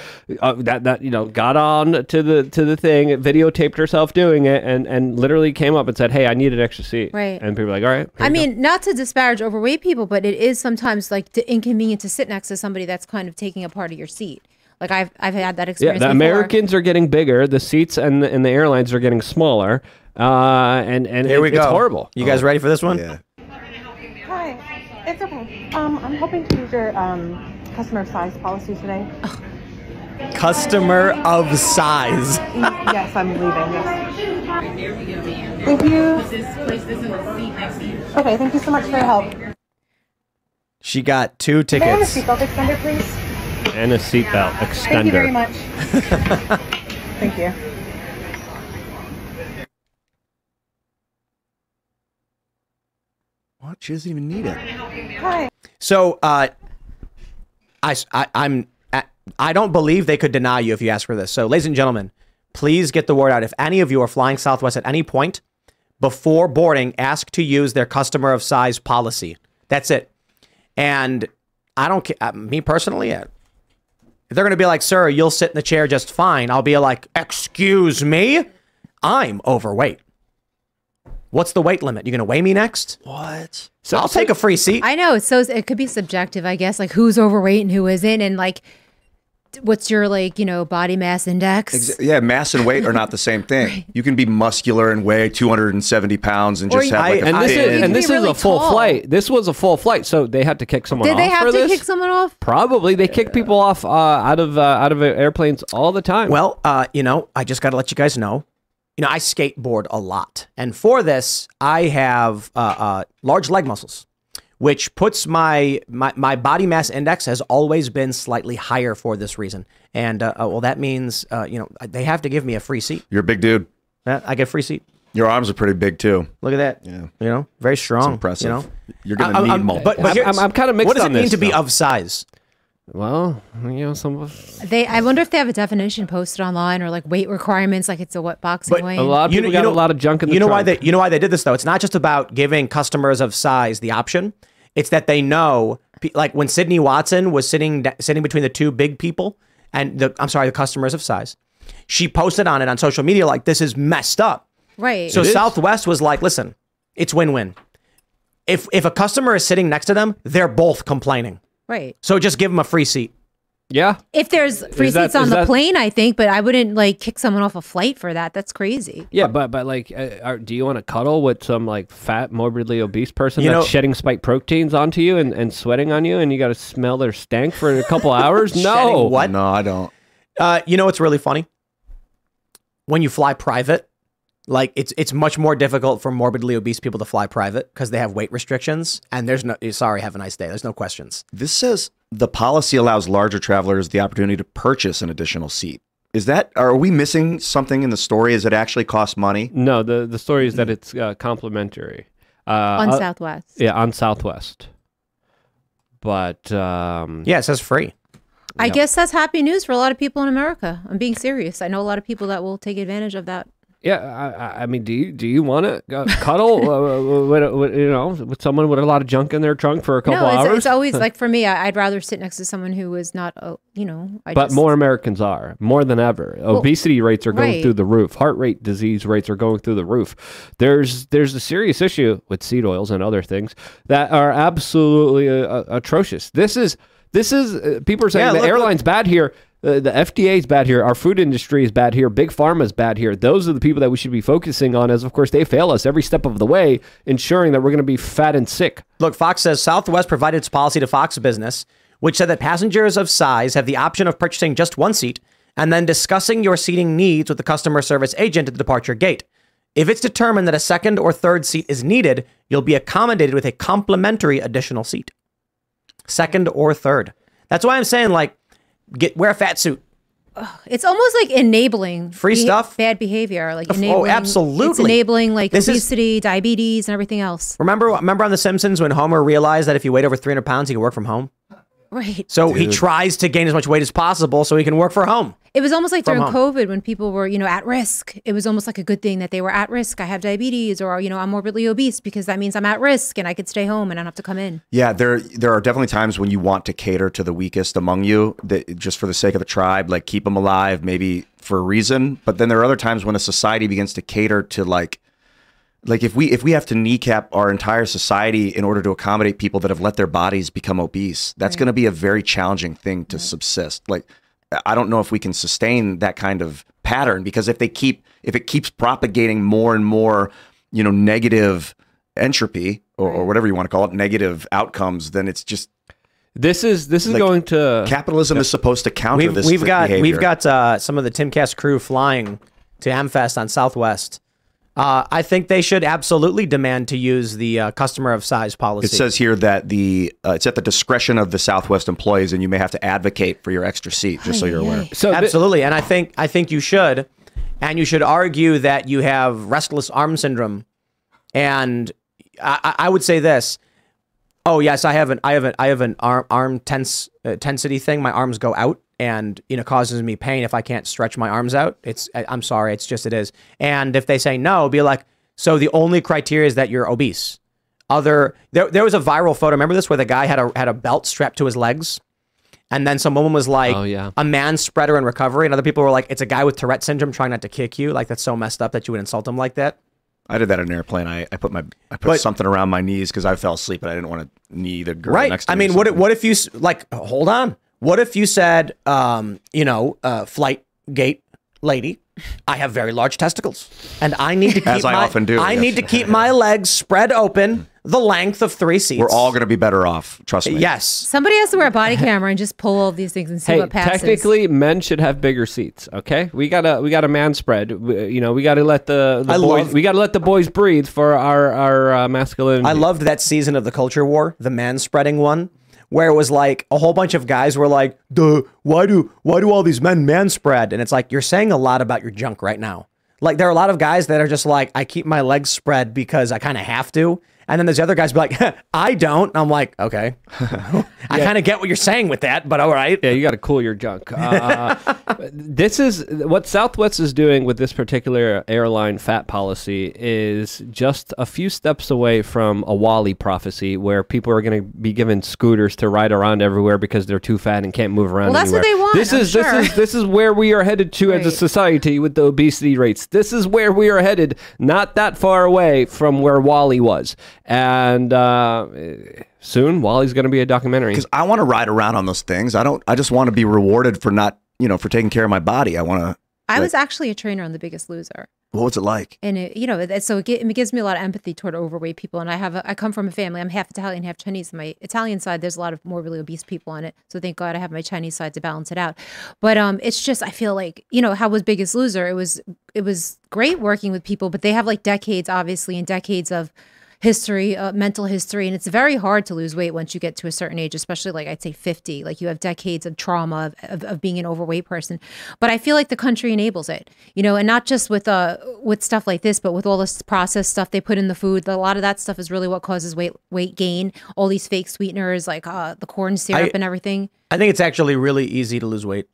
Uh, that that you know got on to the to the thing, videotaped herself doing it, and and literally came up and said, "Hey, I need an extra seat." Right. And people were like, "All right." here I you go." mean, not to disparage overweight people, but it is sometimes like t- inconvenient to sit next to somebody that's kind of taking a part of your seat. Like I've I've had that experience. yeah, experience. the before. Americans are getting bigger. The seats and the, and the airlines are getting smaller. Uh, and and Here it- we go. It's horrible. You guys ready for this one? Yeah. Hi, it's okay. Um, I'm hoping to use your um, customer size policy today. Customer of size. yes, I'm leaving. Yes. Thank you. Okay, thank you so much for your help. She got two May I have a tickets. seatbelt extender, please? And a seatbelt extender. Thank you very much. thank you. What? She doesn't even need it. Hi. So, uh, I, I, I'm, I don't believe they could deny you if you ask for this. So, ladies and gentlemen, please get the word out. If any of you are flying Southwest at any point before boarding, ask to use their customer of size policy. That's it. And I don't care. Me personally, uh, if they're going to be like, sir, you'll sit in the chair just fine, I'll be like, excuse me, I'm overweight. What's the weight limit? You're going to weigh me next? What? So I'll take a free seat. I know. So it could be subjective, I guess, like who's overweight and who isn't, and like what's your like you know body mass index. Ex- Yeah, mass and weight are not the same thing. You can be muscular and weigh 270 pounds and Or just you- have like a and this is and this be is a full tall. flight. This was a full flight, so they had to kick someone off. Did they have for to this. kick someone off? Probably they kick people off uh, out of uh, out of airplanes all the time. Well, uh, you know, I just got to let you guys know. You know, I skateboard a lot, and for this, I have uh, uh, large leg muscles, which puts my, my my body mass index has always been slightly higher for this reason. And uh, uh, well, that means uh, you know they have to give me a free seat. You're a big dude. Uh, I get a free seat. Your arms are pretty big too. Look at that. Yeah. You know, very strong. impressive. You know, You're gonna I- need I'm- multiple. But, but I'm- I'm- I'm kinda mixed What does on it mean this, to be though. of size? Well, you know, some of They, I wonder if they have a definition posted online or like weight requirements, like it's a what boxing But weight. a lot of people you got a lot of junk in the you know why they you know why they did this though? It's not just about giving customers of size the option. It's that they know like when sydney watson was sitting sitting between the two big people and the i'm sorry the customers of size she posted on it on social media like this is messed up. Right. so southwest was like listen it's win-win. If if a customer is sitting next to them they're both complaining right. so just give them a free seat yeah. If there's free that- seats on the that- plane, I think, but I wouldn't like kick someone off a flight for that. That's crazy. Yeah, but but like, uh, are, do you want to cuddle with some like fat, morbidly obese person You that's know- shedding spike proteins onto you and, and sweating on you, and you got to smell their stank for a couple hours? No, what? no, I don't. Uh, you know what's really funny? When you fly private, like it's it's much more difficult for morbidly obese people to fly private because they have weight restrictions and there's no sorry, have a nice day. There's no questions. This says the policy allows larger travelers the opportunity to purchase an additional seat. Is that are we missing something in the story? Is it actually cost money? No, the the story is that it's uh, complimentary uh, on uh, Southwest. Yeah, on Southwest. But um, Yeah, it says free. I guess that's happy news for a lot of people in America. I'm being serious. I know a lot of people that will take advantage of that. Yeah, I, I- I mean, do you do you want to uh, cuddle uh, with, with, you know with someone with a lot of junk in their trunk for a couple no, it's, hours? it's always like for me, I, I'd rather sit next to someone who is not, uh, you know. I but just, more Americans are more than ever. Obesity rates are going right. through the roof. Heart rate disease rates are going through the roof. There's there's a serious issue with seed oils and other things that are absolutely uh, uh, atrocious. This is this is uh, people are saying Yeah, the look- airline's bad here. Uh, the FDA is bad here. Our food industry is bad here. Big pharma is bad here. Those are the people that we should be focusing on, as of course they fail us every step of the way, ensuring that we're going to be fat and sick. Look, Fox says Southwest provided its policy to Fox Business, which said that passengers of size have the option of purchasing just one seat and then discussing your seating needs with the customer service agent at the departure gate. If it's determined that a second or third seat is needed, you'll be accommodated with a complimentary additional seat. Second or third. That's why I'm saying, like, get wear a fat suit. It's almost like enabling Free beha- stuff? bad behavior. Like oh, enabling, It's absolutely. enabling like This is- obesity, diabetes, and everything else. Remember, remember on The Simpsons when Homer realized that if you weighed over 300 pounds, he could work from home. Right. So he tries to gain as much weight as possible so he can work for home. It was almost like during home. COVID when people were, you know, at risk. It was almost like a good thing that they were at risk. I have diabetes or, you know, I'm morbidly obese because that means I'm at risk and I could stay home and I don't have to come in. Yeah, there there are definitely times when you want to cater to the weakest among you, that just for the sake of the tribe, like keep them alive, maybe for a reason. But then there are other times when a society begins to cater to like, like if we if we have to kneecap our entire society in order to accommodate people that have let their bodies become obese, that's going to be a very challenging thing to subsist. Like, I don't know if we can sustain that kind of pattern because if they keep if it keeps propagating more and more, you know, negative entropy or, or whatever you want to call it, negative outcomes, then it's just This is this is Like, going to capitalism is supposed to counter We've, this. we've got behavior. we've got uh, some of the Timcast crew flying to Amfest on Southwest. Uh, I think they should absolutely demand to use the uh, customer of size policy. It says here that the uh, it's at the discretion of the Southwest employees, and you may have to advocate for your extra seat, just so you're aware. so absolutely, and I think I think you should, and you should argue that you have restless arm syndrome, and I, I- I would say this. Oh yes, I have an I have an I have an arm arm tense uh, tensity thing. My arms go out, and you know causes me pain if I can't stretch my arms out. It's I, I'm sorry, it's just it is. And if they say no, be like, so the only criteria is that you're obese. Other there there was a viral photo. Remember this where the guy had a had a belt strapped to his legs. And then some woman was like, Oh, yeah. a man spreader in recovery. And other people were like, it's a guy with Tourette syndrome trying not to kick you. Like, that's so messed up that you would insult him like that. I did that in an airplane. I, I put my I put But- something around my knees because I fell asleep and I didn't want to knee the girl right. next to I me. I mean, what if, what if you, like, hold on. What if you said, um, you know, uh, flight gate lady, I have very large testicles and I need to keep As I my, often do, I yes. need to keep my legs spread open the length of three seats. We're all going to be better off. Trust me. Yes. Somebody has to wear a body camera and just pull all these things and see Hey, what passes. technically, men should have bigger seats. Okay, we gotta we gotta man spread. We- You know, we gotta let the, the boys love- we gotta let the boys breathe for our our uh, masculinity. I loved that season of the Culture War, the man spreading one, where it was like a whole bunch of guys were like, "Duh, why do why do all these men man spread?" And it's like you're saying a lot about your junk right now. Like there are a lot of guys that are just like, "I keep my legs spread because I kind of have to," and then there's other guys be like, "I don't." And I'm like, okay, I kind of get what you're saying with that, but all right. Yeah, you got to cool your junk. Uh, this is what Southwest is doing with this particular airline fat policy is just a few steps away from a WALL-E prophecy, where people are going to be given scooters to ride around everywhere because they're too fat and can't move around. Well, that's what anywhere. they want, This I'm is sure. this is this is where we are headed to as a society with the obesity rates. This is where we are headed, not that far away from where WALL-E was, and. Uh, Soon, WALL-E's going to be a documentary. Because I want to ride around on those things. I don't. I just want to be rewarded for not, you know, for taking care of my body. I want to. I was actually a trainer on The Biggest Loser. What was it like? and it, you know, so it, it gives me a lot of empathy toward overweight people. And I have, a, I come from a family. I'm half Italian, half Chinese. My Italian side, there's a lot of morbidly obese people on it. So thank God I have my Chinese side to balance it out. But um, it's just I feel like you know how was Biggest Loser. It was it was great working with people, but they have like decades, obviously, and decades of history, uh, mental history, and it's very hard to lose weight once you get to a certain age, especially like I'd say 50. Like you have decades of trauma of, of, of being an overweight person. But I feel like the country enables it, you know, and not just with uh with stuff like this, but with all this processed stuff they put in the food. A lot of that stuff is really what causes weight weight gain. All these fake sweeteners like uh, the corn syrup I- and everything. I think it's actually really easy to lose weight.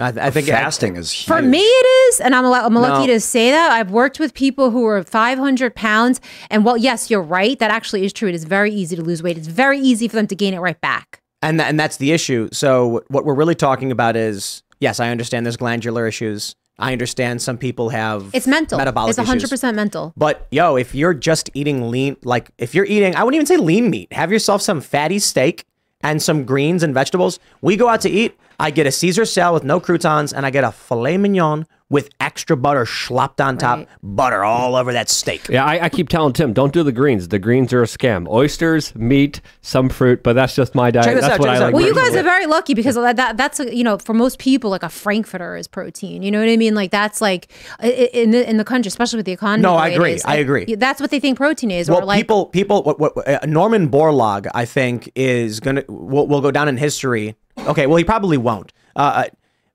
I, I think fasting is For me, it is, and I'm, I'm lucky No. to say that. I've worked with people who are 500 pounds, and well, yes, you're right. That actually is true. It is very easy to lose weight. It's very easy for them to gain it right back. and th- and that's the issue. So what we're really talking about is yes, I understand there's glandular issues. I understand some people have It's mental. metabolic it's 100% mental. But yo, if you're just eating lean, like if you're eating, I wouldn't even say lean meat. Have yourself some fatty steak and some greens and vegetables. We go out to eat. I get a Caesar salad with no croutons, and I get a filet mignon with extra butter slopped on top, butter all over that steak. Yeah, I, I keep telling Tim, don't do the greens. The greens are a scam. Oysters, meat, some fruit, but that's just my diet. That's out, what I like. Well, you guys are very lucky because that, that that's a, you know for most people like a frankfurter is protein. You know what I mean? Like that's like i- i- in the in the country, especially with the economy. No, the I agree. is, I agree. That's what they think protein is. Well, or like people, people, what, what, uh, Norman Borlaug, I think, is gonna will, will go down in history. Okay, well, he probably won't. Uh,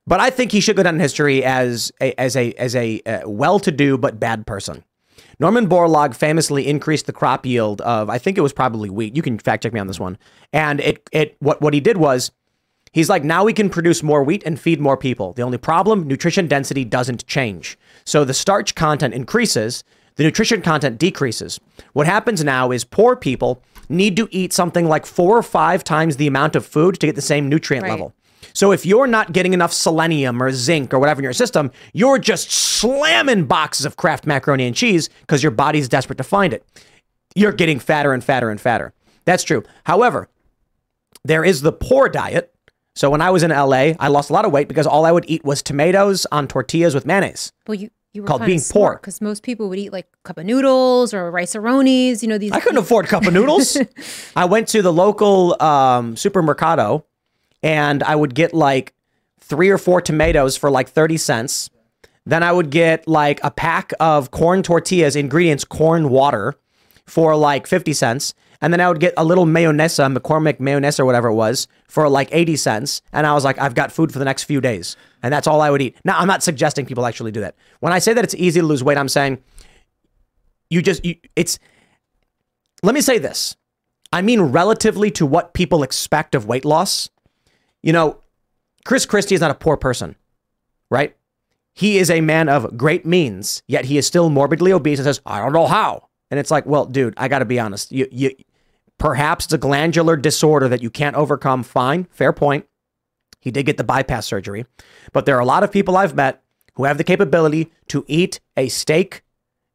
but I think he should go down in history as a as a as a uh, well-to-do but bad person. Norman Borlaug famously increased the crop yield of I think it was probably wheat. You can fact check me on this one. And it it what what he did was He's like, now we can produce more wheat and feed more people. The only problem, nutrition density doesn't change. So the starch content increases, the nutrition content decreases. What happens now is poor people need to eat something like four or five times the amount of food to get the same nutrient Right. level. So if you're not getting enough selenium or zinc or whatever in your system, you're just slamming boxes of Kraft macaroni and cheese because your body's desperate to find it. You're getting fatter and fatter and fatter. That's true. However, there is the poor diet. So when I was in LA, I lost a lot of weight because all I would eat was tomatoes on tortillas with mayonnaise. well, you you were called being poor. because most people would eat like a cup of noodles or rice You know these. I couldn't afford a cup of noodles. I went to the local um, supermercado and I would get like three or four tomatoes for like 30 cents. Then I would get like a pack of corn tortillas, ingredients, corn water for like 50 cents. And then I would get a little mayonnaise, um, McCormick mayonnaise or whatever it was, for like 80 cents. And I was like, I've got food for the next few days. And that's all I would eat. Now, I'm not suggesting people actually do that. When I say that it's easy to lose weight, I'm saying you just, you, it's, let me say this. I mean, relatively to what people expect of weight loss, you know, Chris Christie is not a poor person, right? He is a man of great means, yet he is still morbidly obese and says, I don't know how. And it's like, well, dude, I got to be honest. You, you, perhaps it's a glandular disorder that you can't overcome. Fine, fair point. He did get the bypass surgery, but there are a lot of people I've met who have the capability to eat a steak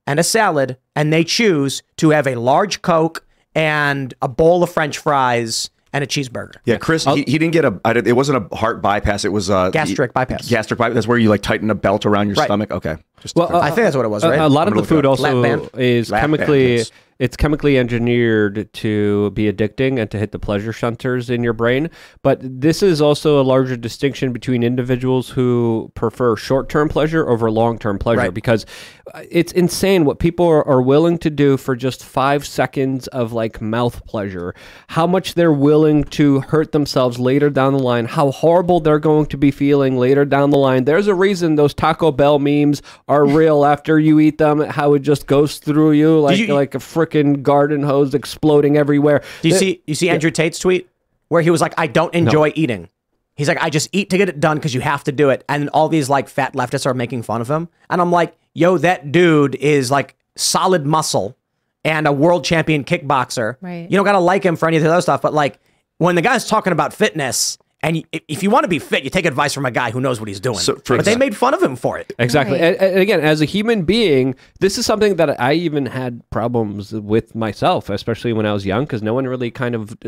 and a salad, and they choose to have a large Coke and a bowl of French fries and a cheeseburger. Yeah, Chris, he, he didn't get a. It wasn't a heart bypass. It was a Gastric bypass. Gastric bypass. That's where you like tighten a belt around your Right. stomach. Okay. Just Well, I think that's what it was, a- right? A, lot I'm of the gonna look it food also is Lap chemically yes. it's chemically engineered to be addicting and to hit the pleasure centers in your brain. But this is also a larger distinction between individuals who prefer short-term pleasure over long-term pleasure Right. because uh, it's insane what people are, are willing to do for just five seconds of like mouth pleasure. How much they're willing to hurt themselves later down the line. How horrible they're going to be feeling later down the line. There's a reason those Taco Bell memes are real after you eat them. How it just goes through you like you- like a freaking garden hose exploding everywhere. Do you The- see you see Andrew Tate's tweet where he was like, I don't enjoy eating. He's like, I just eat to get it done because you have to do it. And all these like fat leftists are making fun of him. And I'm like, yo, that dude is like solid muscle and a world champion kickboxer. Right. You don't gotta like him for any of the other stuff, but like when the guy's talking about fitness, and if you want to be fit, you take advice from a guy who knows what he's doing. So, for but they made fun of him for it. Exactly. Right. And, and again, as a human being, this is something that I even had problems with myself, especially when I was young, because no one really kind of,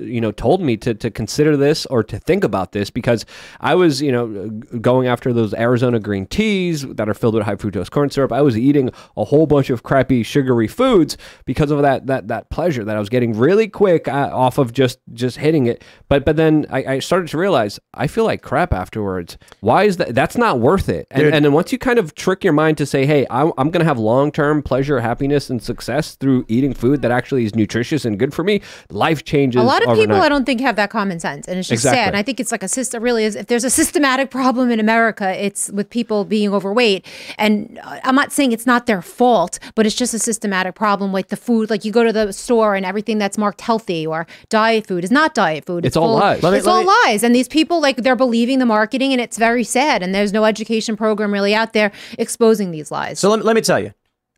you know, told me to, to consider this or to think about this because I was, you know, going after those Arizona green teas that are filled with high fructose corn syrup. I was eating a whole bunch of crappy sugary foods because of that that that pleasure that I was getting really quick uh, off of just just hitting it. But but then I, I started started to realize I feel like crap afterwards. Why is that? That's not worth it. And, and then once you kind of trick your mind to say, hey, I'm, I'm going to have long term pleasure, happiness, and success through eating food that actually is nutritious and good for me, life changes. A lot of people. I don't think, have that common sense, and it's just Exactly. sad. And I think it's like a system. Really, is if there's a systematic problem in America, it's with people being overweight. And uh, I'm not saying it's not their fault, but it's just a systematic problem. Like the food, like you go to the store and everything that's marked healthy or diet food is not diet food. It's all full- lies. Let me- it's let all me- lies, and these people like they're believing the marketing, and it's very sad. And there's no education program really out there exposing these lies. So let, let me tell you,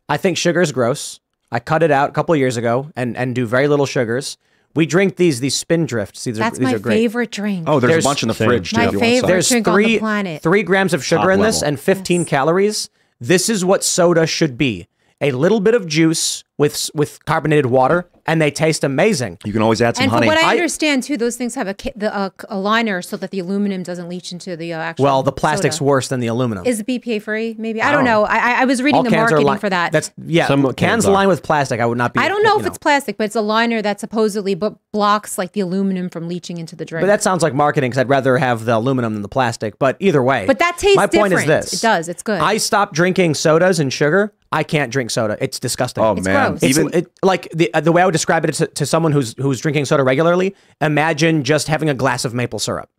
I think sugar is gross. I cut it out a couple of years ago and, and do very little sugars. We drink these these spin drifts. These that's are these my are great. favorite drink. Oh, there's, There's- a bunch in the Same. fridge too. My if you want favorite. There's drink on the three planet. three grams of sugar Top in this and 15 calories. This is what soda should be: a little bit of juice with with carbonated water, and they taste amazing. You can always add some and honey. from what I, I- understand too, those things have a the, uh, a liner so that the aluminum doesn't leach into the uh, actual. Well, the plastic's soda. worse than the aluminum. Is it BPA free? Maybe I don't know. I, I- I was reading All the marketing li- for that. That's yeah. Some cans cans are. lined with plastic. I would not be. I don't know you if it's plastic, but it's a liner that supposedly but blocks like the aluminum from leaching into the drink. But that sounds like marketing because I'd rather have the aluminum than the plastic. But either way, But that tastes My point is different. this: It does. It's good. I stopped drinking sodas and sugar. I can't drink soda. It's disgusting. oh It's man, gross. It's even it, like the uh, the way I would describe it to, to someone who's who's drinking soda regularly. Imagine just having a glass of maple syrup.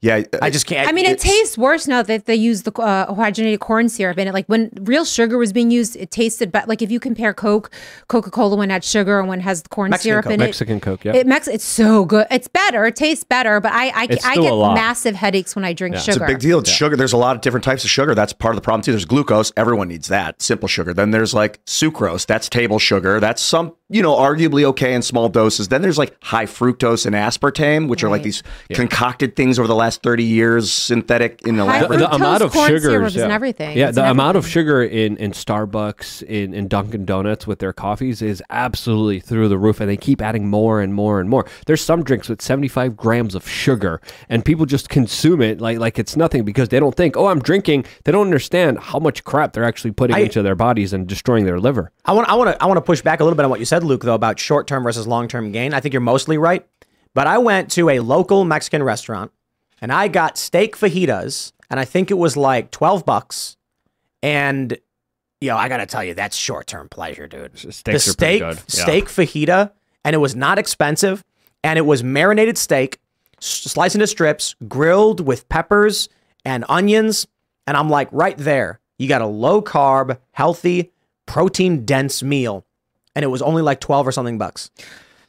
Yeah, I just can't. I mean, it tastes worse now that they use the uh, hydrogenated corn syrup in it. Like when real sugar was being used, it tasted better. Like if you compare Coke, Coca Cola when it had sugar and when it has corn Mexican syrup Coke. in it. Mexican it. Coke, yeah. It Mex- it's so good. It's better. It tastes better, but I I, I get massive headaches when I drink It's sugar. a big deal. It's sugar. There's a lot of different types of sugar. That's part of the problem too. There's glucose. Everyone needs that. Simple sugar. Then there's like sucrose. That's table sugar. That's some, you know, arguably okay in small doses. Then there's like high fructose and aspartame, which are like Right. these concocted things over the last 30 years, synthetic in the High lab. the, the fructose amount of corn syrup sugars is in everything. Yeah, It's the in amount of sugar in in Starbucks, in in Dunkin' Donuts with their coffees is absolutely through the roof, and they keep adding more and more and more. There's some drinks with 75 grams of sugar, and people just consume it like like it's nothing because they don't think, oh, I'm drinking. They don't understand how much crap they're actually putting I- into their bodies and destroying their liver. I want I want to I want to push back a little bit on what you said, Luke, though, about short term versus long term gain. I think you're mostly right. But I went to a local Mexican restaurant and I got steak fajitas, and I think it was like twelve bucks. And yo, I gotta tell you, that's short term pleasure, dude. Steaks the steak. Yeah. steak fajita, and it was not expensive, and it was marinated steak, sliced into strips, grilled with peppers and onions, and I'm like, right there, you got a low carb, healthy, protein dense meal, and it was only like twelve or something bucks.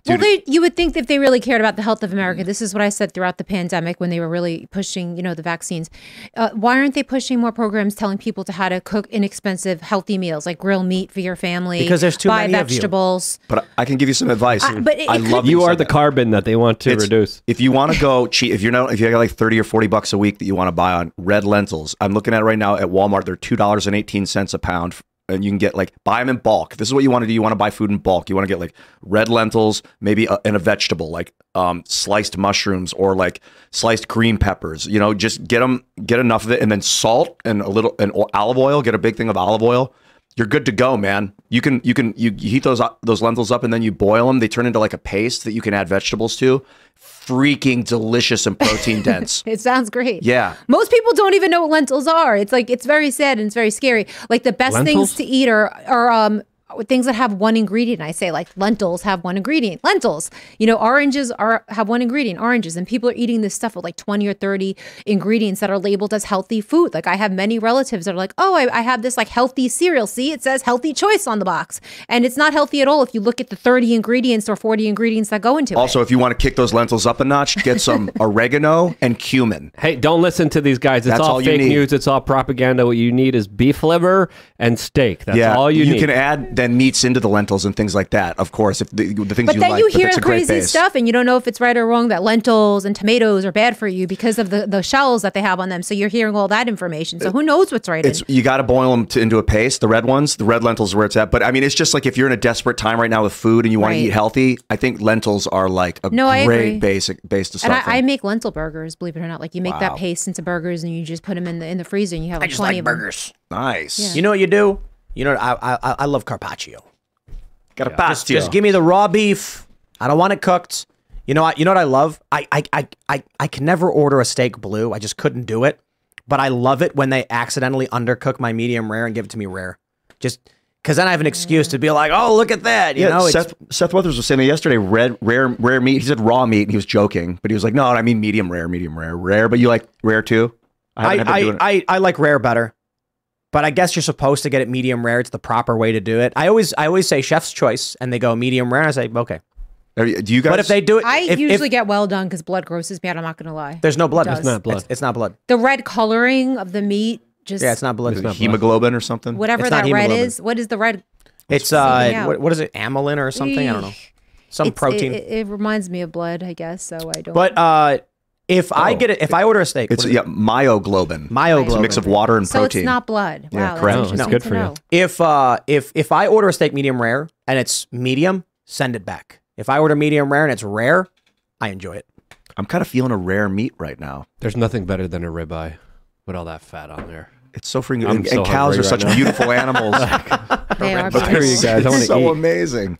Well, they, you would think if they really cared about the health of America, this is what I said throughout the pandemic when they were really pushing, you know, the vaccines. Uh, why aren't they pushing more programs telling people to how to cook inexpensive, healthy meals like grill meat for your family? Because there's too buy many of you. vegetables. But I can give you some advice. I- but it- I it love You are the that. carbon that they want to It's- reduce. If you want to go cheap, if you're not, if you got like thirty or forty bucks a week that you want to buy on red lentils, I'm looking at it right now at Walmart. They're two dollars and eighteen cents a pound, and you can get like buy them in bulk. This is what you want to do. You want to buy food in bulk. You want to get like red lentils, maybe a, and a vegetable like um, sliced mushrooms or like sliced green peppers. You know, just get them, get enough of it, and then salt and a little and olive oil. Get a big thing of olive oil. You're good to go, man. You can you can you, you heat those those lentils up and then you boil them. They turn into like a paste that you can add vegetables to. Freaking delicious and protein dense. It sounds great. Yeah. Most people don't even know what lentils are. It's like it's very sad and it's very scary. Like the best Lentils? things to eat are are um things that have one ingredient. I say like lentils have one ingredient. Lentils. You know, oranges are have one ingredient. Oranges. And people are eating this stuff with like 20 or 30 ingredients that are labeled as healthy food. Like I have many relatives that are like, "Oh, I, I have this like healthy cereal. See, it says healthy choice on the box." And it's not healthy at all if you look at the 30 ingredients or 40 ingredients that go into it. Also, if you want to kick those lentils up a notch, get some oregano and cumin. Hey, don't listen to these guys. It's That's all, all fake news. It's all propaganda. What you need is beef liver and steak. That's yeah, all you, need. You can add then meats into the lentils and things like that. Of course, if the, the things But you then like, you but hear that's a great crazy base. stuff, and you don't know if it's right or wrong that lentils and tomatoes are bad for you because of the, the shells that they have on them. So you're hearing all that information. So who knows what's right? It's and- you got to boil them to, into a paste. The red ones, the red lentils, are where it's at. But I mean, it's just like if you're in a desperate time right now with food and you want Right. to eat healthy, I think lentils are like a No, I great basic base to and start. I, I make lentil burgers, believe it or not. Like you make that paste into burgers, and you just put them in the in the freezer, and you have like I just 20 like of them. burgers. nice. You know what you do? You know I I, I- I love carpaccio. a Just, just give me the raw beef. I don't want it cooked. You know what? You know what I love? I I I I, I can never order a steak blue. I just couldn't do it. But I love it when they accidentally undercook my medium rare and give it to me rare. Just because then I have an excuse to be like, oh, look at that. You yeah, know, Seth, Seth Weathers was saying that yesterday. Red, rare, rare meat. He said raw meat, and he was joking, but he was like, "No, I mean medium rare, medium rare, rare." But you like rare too? I I, it. I, I like rare better. But I guess you're supposed to get it medium rare. It's the proper way to do it. I always I always say chef's choice, and they go medium rare. And I say okay. Are you- Do you guys? But if they do it, I if- if usually get well done because blood grosses me out. I'm not gonna lie. there's no blood. It. It's not blood. It's, it's not blood. The red coloring of the meat, just Yeah, it's not blood. Is it hemoglobin or something? whatever It's not that red is. What is the red? It's uh, what, what is it? Amylin or something? I don't know. Some It's- protein. It, it, it reminds me of blood, I guess. So I don't. but uh, if I Oh. get it, if I order a steak, It's yeah, myoglobin. Myoglobin. It's a mix of water and so protein. it's not blood. Yeah, wow, correct. That's No, it's good for you. know. if uh, if if I order a steak medium rare and it's medium, send it back. If I order medium rare and it's rare, I enjoy it. I'm kind of feeling a rare meat right now. There's nothing better than a ribeye with all that fat on there. It's so freaking. I'm And, so and cows are right such now. beautiful animals. They are But Here you guys. I wanna it's so eat. amazing.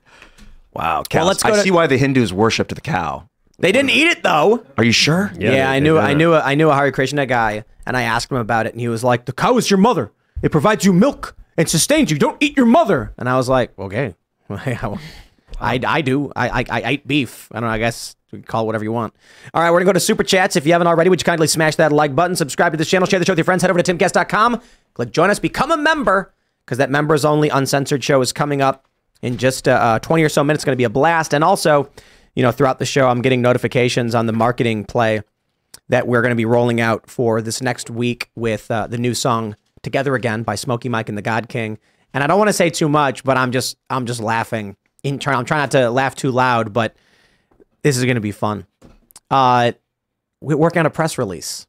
Wow, cows. let's go I to- see why the Hindus worship to the cow. They didn't eat it though. Are you sure? Yeah, they- I they knew. did I it. knew. A, I knew a Hare Krishna guy, and I asked him about it, and he was like, "The cow is your mother. It provides you milk and sustains you. Don't eat your mother." And I was like, "Okay, I, I do. I, I I eat beef. I don't know. I guess we can call it whatever you want. All right, we're gonna go to super chats. If you haven't already, would you kindly smash that like button, subscribe to this channel, share the show with your friends, head over to timcast.com, click join us, become a member, because that members only uncensored show is coming up in just uh, uh, 20 or so minutes. It's going to be a blast. And also, you know, throughout the show, I'm getting notifications on the marketing play that we're going to be rolling out for this next week with uh, the new song "Together Again" by Smokey Mike and the God King. And I don't want to say too much, but I'm just I'm just laughing. In try, I'm trying not to laugh too loud, but this is going to be fun. Uh, we're working on a press release.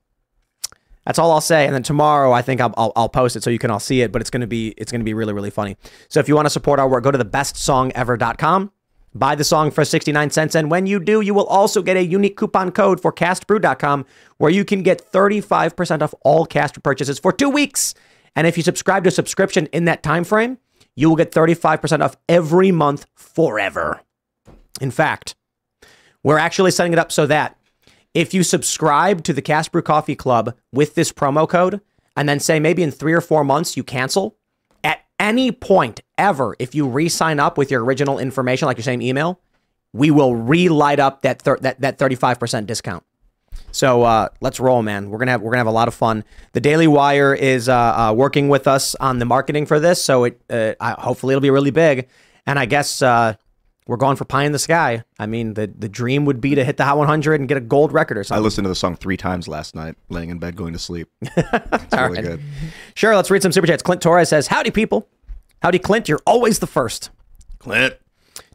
That's all I'll say. And then tomorrow, I think I'll, I'll, I'll post it so you can all see it. But it's gonna be it's gonna be really really funny. So if you want to support our work, go to thebestsongever.com. Buy the song for 69 cents. And when you do, you will also get a unique coupon code for castbrew.com where you can get 35% off all cast purchases for two weeks. And if you subscribe to a subscription in that time frame, you will get 35% off every month forever. In fact, we're actually setting it up so that if you subscribe to the Cast Brew Coffee Club with this promo code, and then say maybe in three or four months you cancel, any point ever, if you re-sign up with your original information, like your same email, we will relight up that that that thirty five percent discount. So uh, let's roll, man. We're gonna have we're gonna have a lot of fun. The Daily Wire is uh, uh, working with us on the marketing for this, so it uh, hopefully it'll be really big. And I guess uh, we're going for pie in the sky. I mean, the the dream would be to hit the Hot 100 and get a gold record or something. I listened to the song three times last night, laying in bed, going to sleep. It's really right. good. Sure, let's read some super chats. Clint Torres says, Howdy, people. Howdy, Clint. You're always the first. Clint.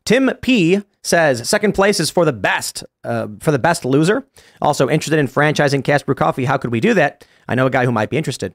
Tim P says, Second place is for the best, uh, for the best loser. Also interested in franchising Cast Brew Coffee. How could we do that? I know a guy who might be interested.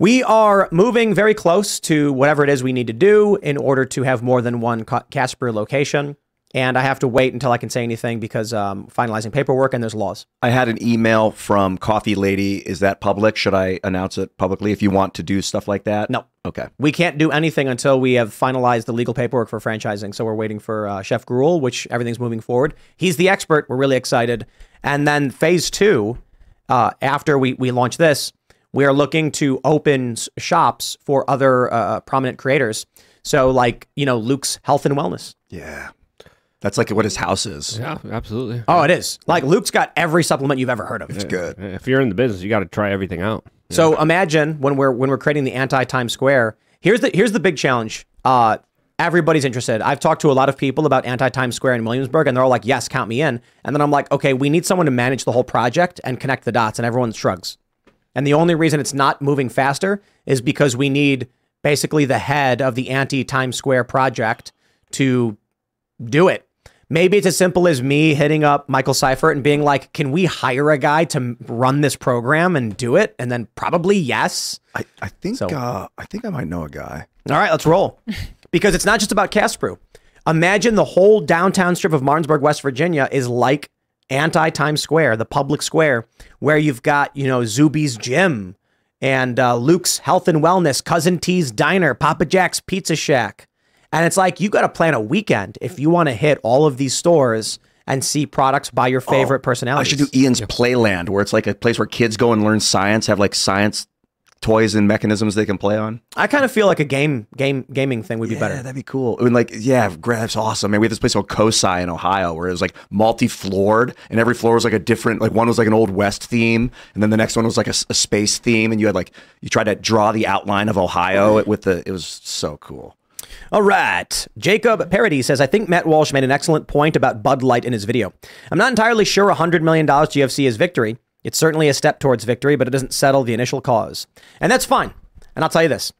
We are moving very close to whatever it is we need to do in order to have more than one Cast Brew location. And I have to wait until I can say anything because um, finalizing paperwork and there's laws. I had an email from Coffee Lady. Is that public? Should I announce it publicly if you want to do stuff like that? No. Okay. We can't do anything until we have finalized the legal paperwork for franchising. So we're waiting for uh, Chef Gruel, which everything's moving forward. He's the expert. We're really excited. And then phase two, uh, after we, we launch this, we are looking to open shops for other uh, prominent creators. So, like, you know, Luke's Health and Wellness. Yeah. That's like what his house is. Yeah, absolutely. Oh, it is. Like, Luke's got every supplement you've ever heard of. It's good. If you're in the business, you got to try everything out. So imagine when we're when we're creating the anti Times Square. Here's the here's the big challenge. Uh, everybody's interested. I've talked to a lot of people about anti Times Square in Williamsburg, and they're all like, "Yes, count me in." And then I'm like, "Okay, we need someone to manage the whole project and connect the dots," and everyone shrugs. And the only reason it's not moving faster is because we need basically the head of the anti Times Square project to do it. Maybe it's as simple as me hitting up Michael Seifert and being like, "Can we hire a guy to run this program and do it?" And then probably yes. I, I think So- uh, I think I might know a guy. All right, let's roll. because it's not just about Cast Brew. Imagine the whole downtown strip of Martinsburg, West Virginia is like anti Times Square, the public square, where you've got, you know, Zuby's Gym and uh, Luke's Health and Wellness, Cousin T's Diner, Papa Jack's Pizza Shack. And it's like you got to plan a weekend if you want to hit all of these stores and see products by your favorite I personalities. should do Ian's Playland, where it's like a place where kids go and learn science, have like science toys and mechanisms they can play on. I kind of feel like a game game gaming thing would be Yeah, better. that'd be cool. I mean, like, yeah, that's awesome. Man, we had this place called COSI in Ohio where it was like multi-floored, and every floor was like a different. Like one was like an old west theme, and then the next one was like a space theme, and you had like you tried to draw the outline of Ohio with the. It was so cool. All right. Jacob Parody says, I think Matt Walsh made an excellent point about Bud Light in his video. I'm not entirely sure $100 million UFC is victory. It's certainly a step towards victory, but it doesn't settle the initial cause. And that's fine. And I'll tell you this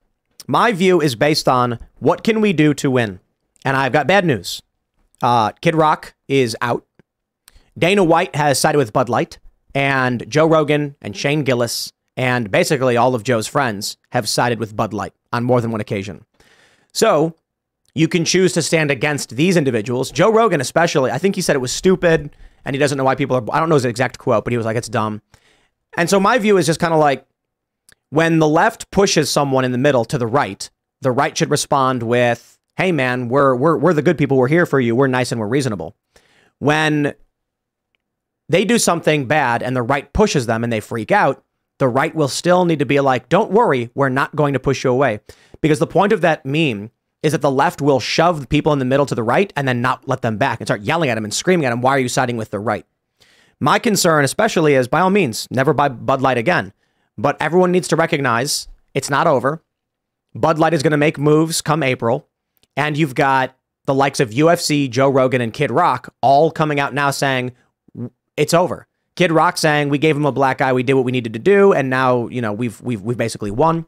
my view is based on what can we do to win. And I've got bad news. Uh, Kid Rock is out. Dana White has sided with Bud Light, and Joe Rogan and Shane Gillis and basically all of Joe's friends have sided with Bud Light on more than one occasion. So you can choose to stand against these individuals. Joe Rogan, especially, I think he said it was stupid and he doesn't know why people are. I don't know his exact quote, but he was like, it's dumb. And so my view is just kind of like when the left pushes someone in the middle to the right, the right should respond with, hey, man, we're, we're, we're the good people. We're here for you. We're nice and we're reasonable. When they do something bad and the right pushes them and they freak out, the right will still need to be like, don't worry, we're not going to push you away. Because the point of that meme is that the left will shove the people in the middle to the right and then not let them back and start yelling at them and screaming at them, why are you siding with the right? My concern, especially, is by all means, never buy Bud Light again. But everyone needs to recognize it's not over. Bud Light is going to make moves come April. And you've got the likes of UFC, Joe Rogan, and Kid Rock all coming out now saying it's over. Kid Rock saying we gave him a black eye, we did what we needed to do, and now you know we've we've we've basically won.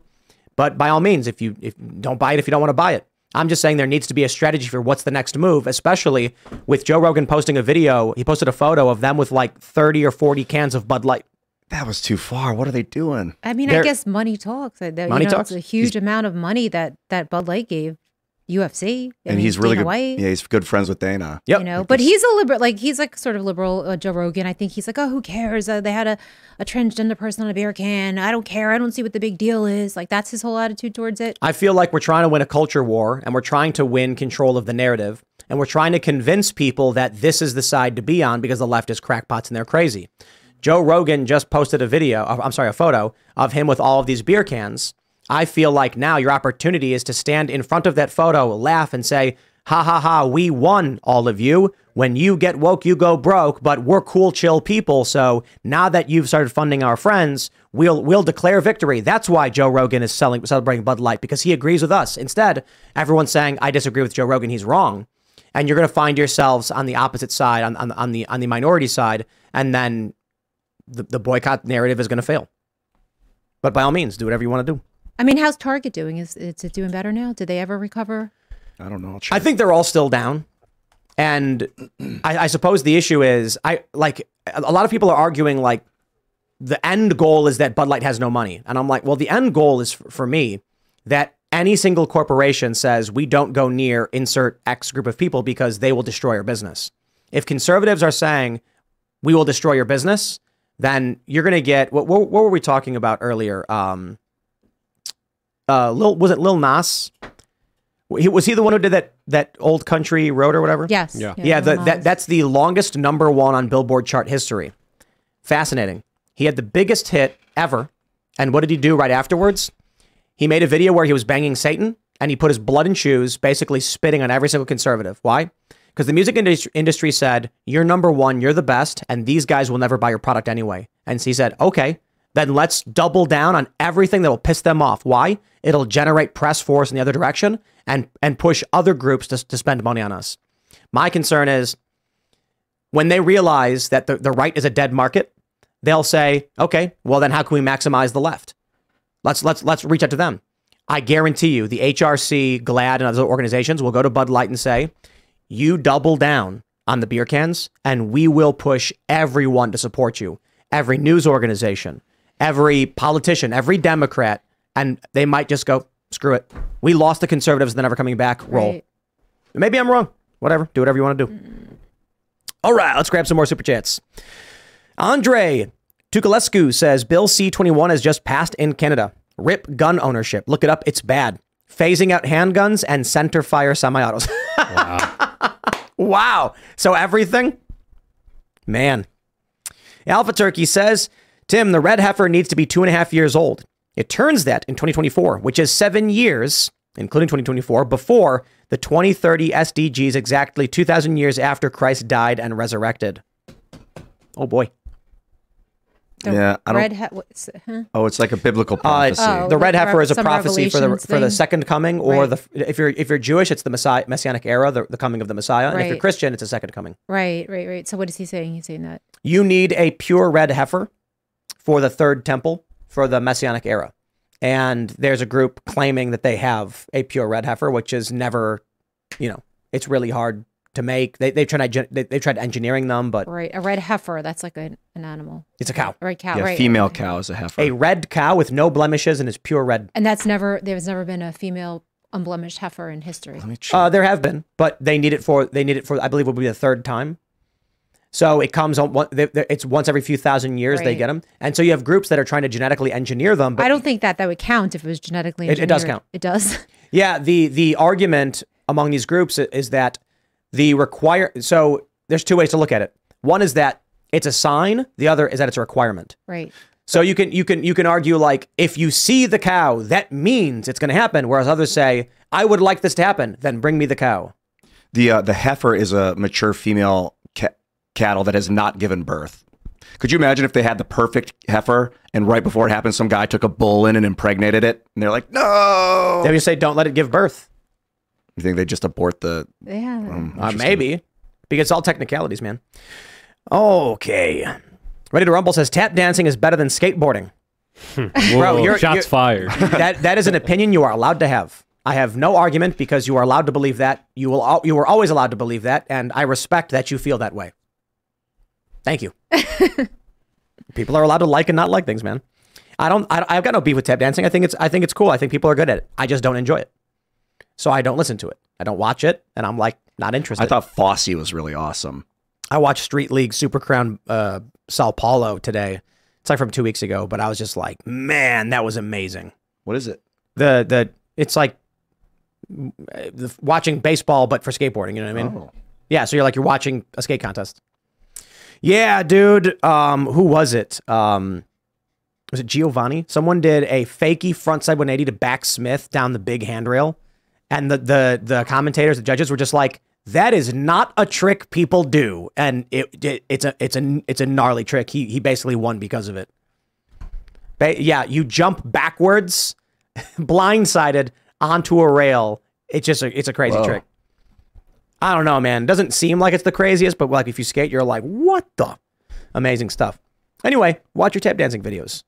But by all means, if you if don't buy it if you don't want to buy it. I'm just saying there needs to be a strategy for what's the next move, especially with Joe Rogan posting a video. He posted a photo of them with like 30 or 40 cans of Bud Light. That was too far. What are they doing? I mean, They're- I guess money talks. Uh, Money you know, talks? It's a huge amount of money that that Bud Light gave UFC. I and mean, he's really Dana good. White, Yeah, he's good friends with Dana. Yep. You know, but he's a liberal. Like he's like sort of liberal. Uh, Joe Rogan. I think he's like, oh, who cares? Uh, they had a, a transgender person on a beer can. I don't care. I don't see what the big deal is. Like that's his whole attitude towards it. I feel like we're trying to win a culture war and we're trying to win control of the narrative and we're trying to convince people that this is the side to be on because the left is crackpots and they're crazy. Joe Rogan just posted a video, of- I'm sorry, a photo of him with all of these beer cans. I feel like now your opportunity is to stand in front of that photo, laugh, and say, ha ha ha, we won, all of you. When you get woke, you go broke, but we're cool, chill people. So now that you've started funding our friends, we'll we'll declare victory. That's why Joe Rogan is selling celebrating Bud Light because he agrees with us. Instead, everyone's saying, I disagree with Joe Rogan, he's wrong. And you're gonna find yourselves on the opposite side, on, on, on the on the minority side, and then the, the boycott narrative is gonna fail. But by all means, do whatever you want to do. I mean, how's Target doing? Is is it doing better now? Did they ever recover? I don't know. I think they're all still down. And I, I suppose the issue is I like a lot of people are arguing like the end goal is that Bud Light has no money. And I'm like, well, the end goal is for, for me that any single corporation says we don't go near insert X group of people because they will destroy your business. If conservatives are saying we will destroy your business, then you're going to get what, what, what were we talking about earlier? Um, uh, Lil, was it Lil Nas? He, was he the one who did that that old country road or whatever? Yes. Yeah. Yeah, Yeah, the, that that's the longest number one on Billboard chart history. Fascinating. He had the biggest hit ever, and what did he do right afterwards? He made a video where he was banging Satan, and he put his blood in shoes, basically spitting on every single conservative. Why? Because the music indus- industry said, "You're number one, you're the best, and these guys will never buy your product anyway." And so he said, "Okay, then let's double down on everything that will piss them off. Why? It'll generate press force in the other direction and and push other groups to, to spend money on us. My concern is when they realize that the, the right is a dead market, they'll say, okay, well then how can we maximize the left? Let's let's let's reach out to them. I guarantee you, the HRC, GLAAD, and other organizations will go to Bud Light and say, you double down on the beer cans, and we will push everyone to support you. Every news organization, every politician, every Democrat, and they might just go, screw it. We lost the conservatives, they're never coming back. Roll. Right. Maybe I'm wrong. Whatever. Do whatever you want to do. Mm-hmm. All right, let's grab some more super chats. Andre Tukulescu says Bill C21 has just passed in Canada. Rip gun ownership. Look it up. It's bad. Phasing out handguns and center fire semi autos. Wow. wow. So everything? Man. Alpha Turkey says, Tim, the red heifer needs to be two and a half years old. It turns that in 2024, which is seven years, including 2024, before the 2030 SDGs, exactly 2,000 years after Christ died and resurrected. Oh boy. The Yeah, I don't- red he- what's, huh? Oh, it's like a biblical Uh, prophecy. Oh, the red heifer is a prophecy for the Revelations for the second coming, or Right. the if you're if you're Jewish, it's the Messiah, messianic era, the, the coming of the Messiah, and if you're Christian, it's a second coming. Right, right, right. So what is he saying? He's saying that. You need a pure red heifer for the third temple for the messianic era. And there's a group claiming that they have a pure red heifer, which is never, you know, it's really hard to make. They they tried they, they tried engineering them, but Right, a red heifer. That's like an, an animal. it's a cow. A red cow. yeah, right. female cow is a heifer. A red cow with no blemishes and is pure red. And that's never. There's never been a female unblemished heifer in history. Let me check. Uh, there have been, but they need it for they need it for I believe it will be the third time. So it comes on one. they- they- It's once every few thousand years they get them, and so you have groups that are trying to genetically engineer them. But I don't think that that would count if it was genetically It- it does count. It does. Yeah, the the argument among these groups is that the require so there's two ways to look at it. One is that it's a sign, the other is that it's a requirement. right. So you can you can you can argue like if you see the cow, that means it's going to happen whereas others say I would like this to happen, then bring me the cow. The uh, the heifer is a mature female ca- cattle that has not given birth. Could you imagine if they had the perfect heifer and right before it happened, some guy took a bull in and impregnated it, and they're like, "No!" They would say don't let it give birth. You think they just abort the? Yeah. um, Uh, maybe because it's all technicalities, man. Okay. Ready to Rumble says tap dancing is better than skateboarding. Whoa, you're- shots you're- fired. that that is an opinion you are allowed to have. I have no argument because you are allowed to believe that. You will al- you are always allowed to believe that, and I respect that you feel that way. Thank you. people are allowed to like and not like things, man. I don't. I, I've got no beef with tap dancing. I think it's. I think it's cool. I think people are good at it. I just don't enjoy it, so I don't listen to it. I don't watch it, and I'm like not interested. I thought Fosse was really awesome. I watched Street League Super Crown uh, Sao Paulo today. It's like from two weeks ago, but I was just like, man, that was amazing. What is it? The the it's like uh, the, watching baseball, but for skateboarding. You know what I mean? Oh. Yeah. So you're like you're watching a skate contest. Yeah, dude. Um, who was it? Um, was it Giovanni? Someone did a fakey frontside 180 to back Smith down the big handrail, and the the the commentators, the judges were just like, "That is not a trick people do," and it, it it's a it's a it's a gnarly trick. He he basically won because of it. Ba- yeah, you jump backwards, blindsided onto a rail. It's just a it's a crazy Whoa. trick. I don't know, man. It Doesn't seem like it's the craziest, but like if you skate, you're like, what the? Amazing stuff. Anyway, watch your tap dancing videos.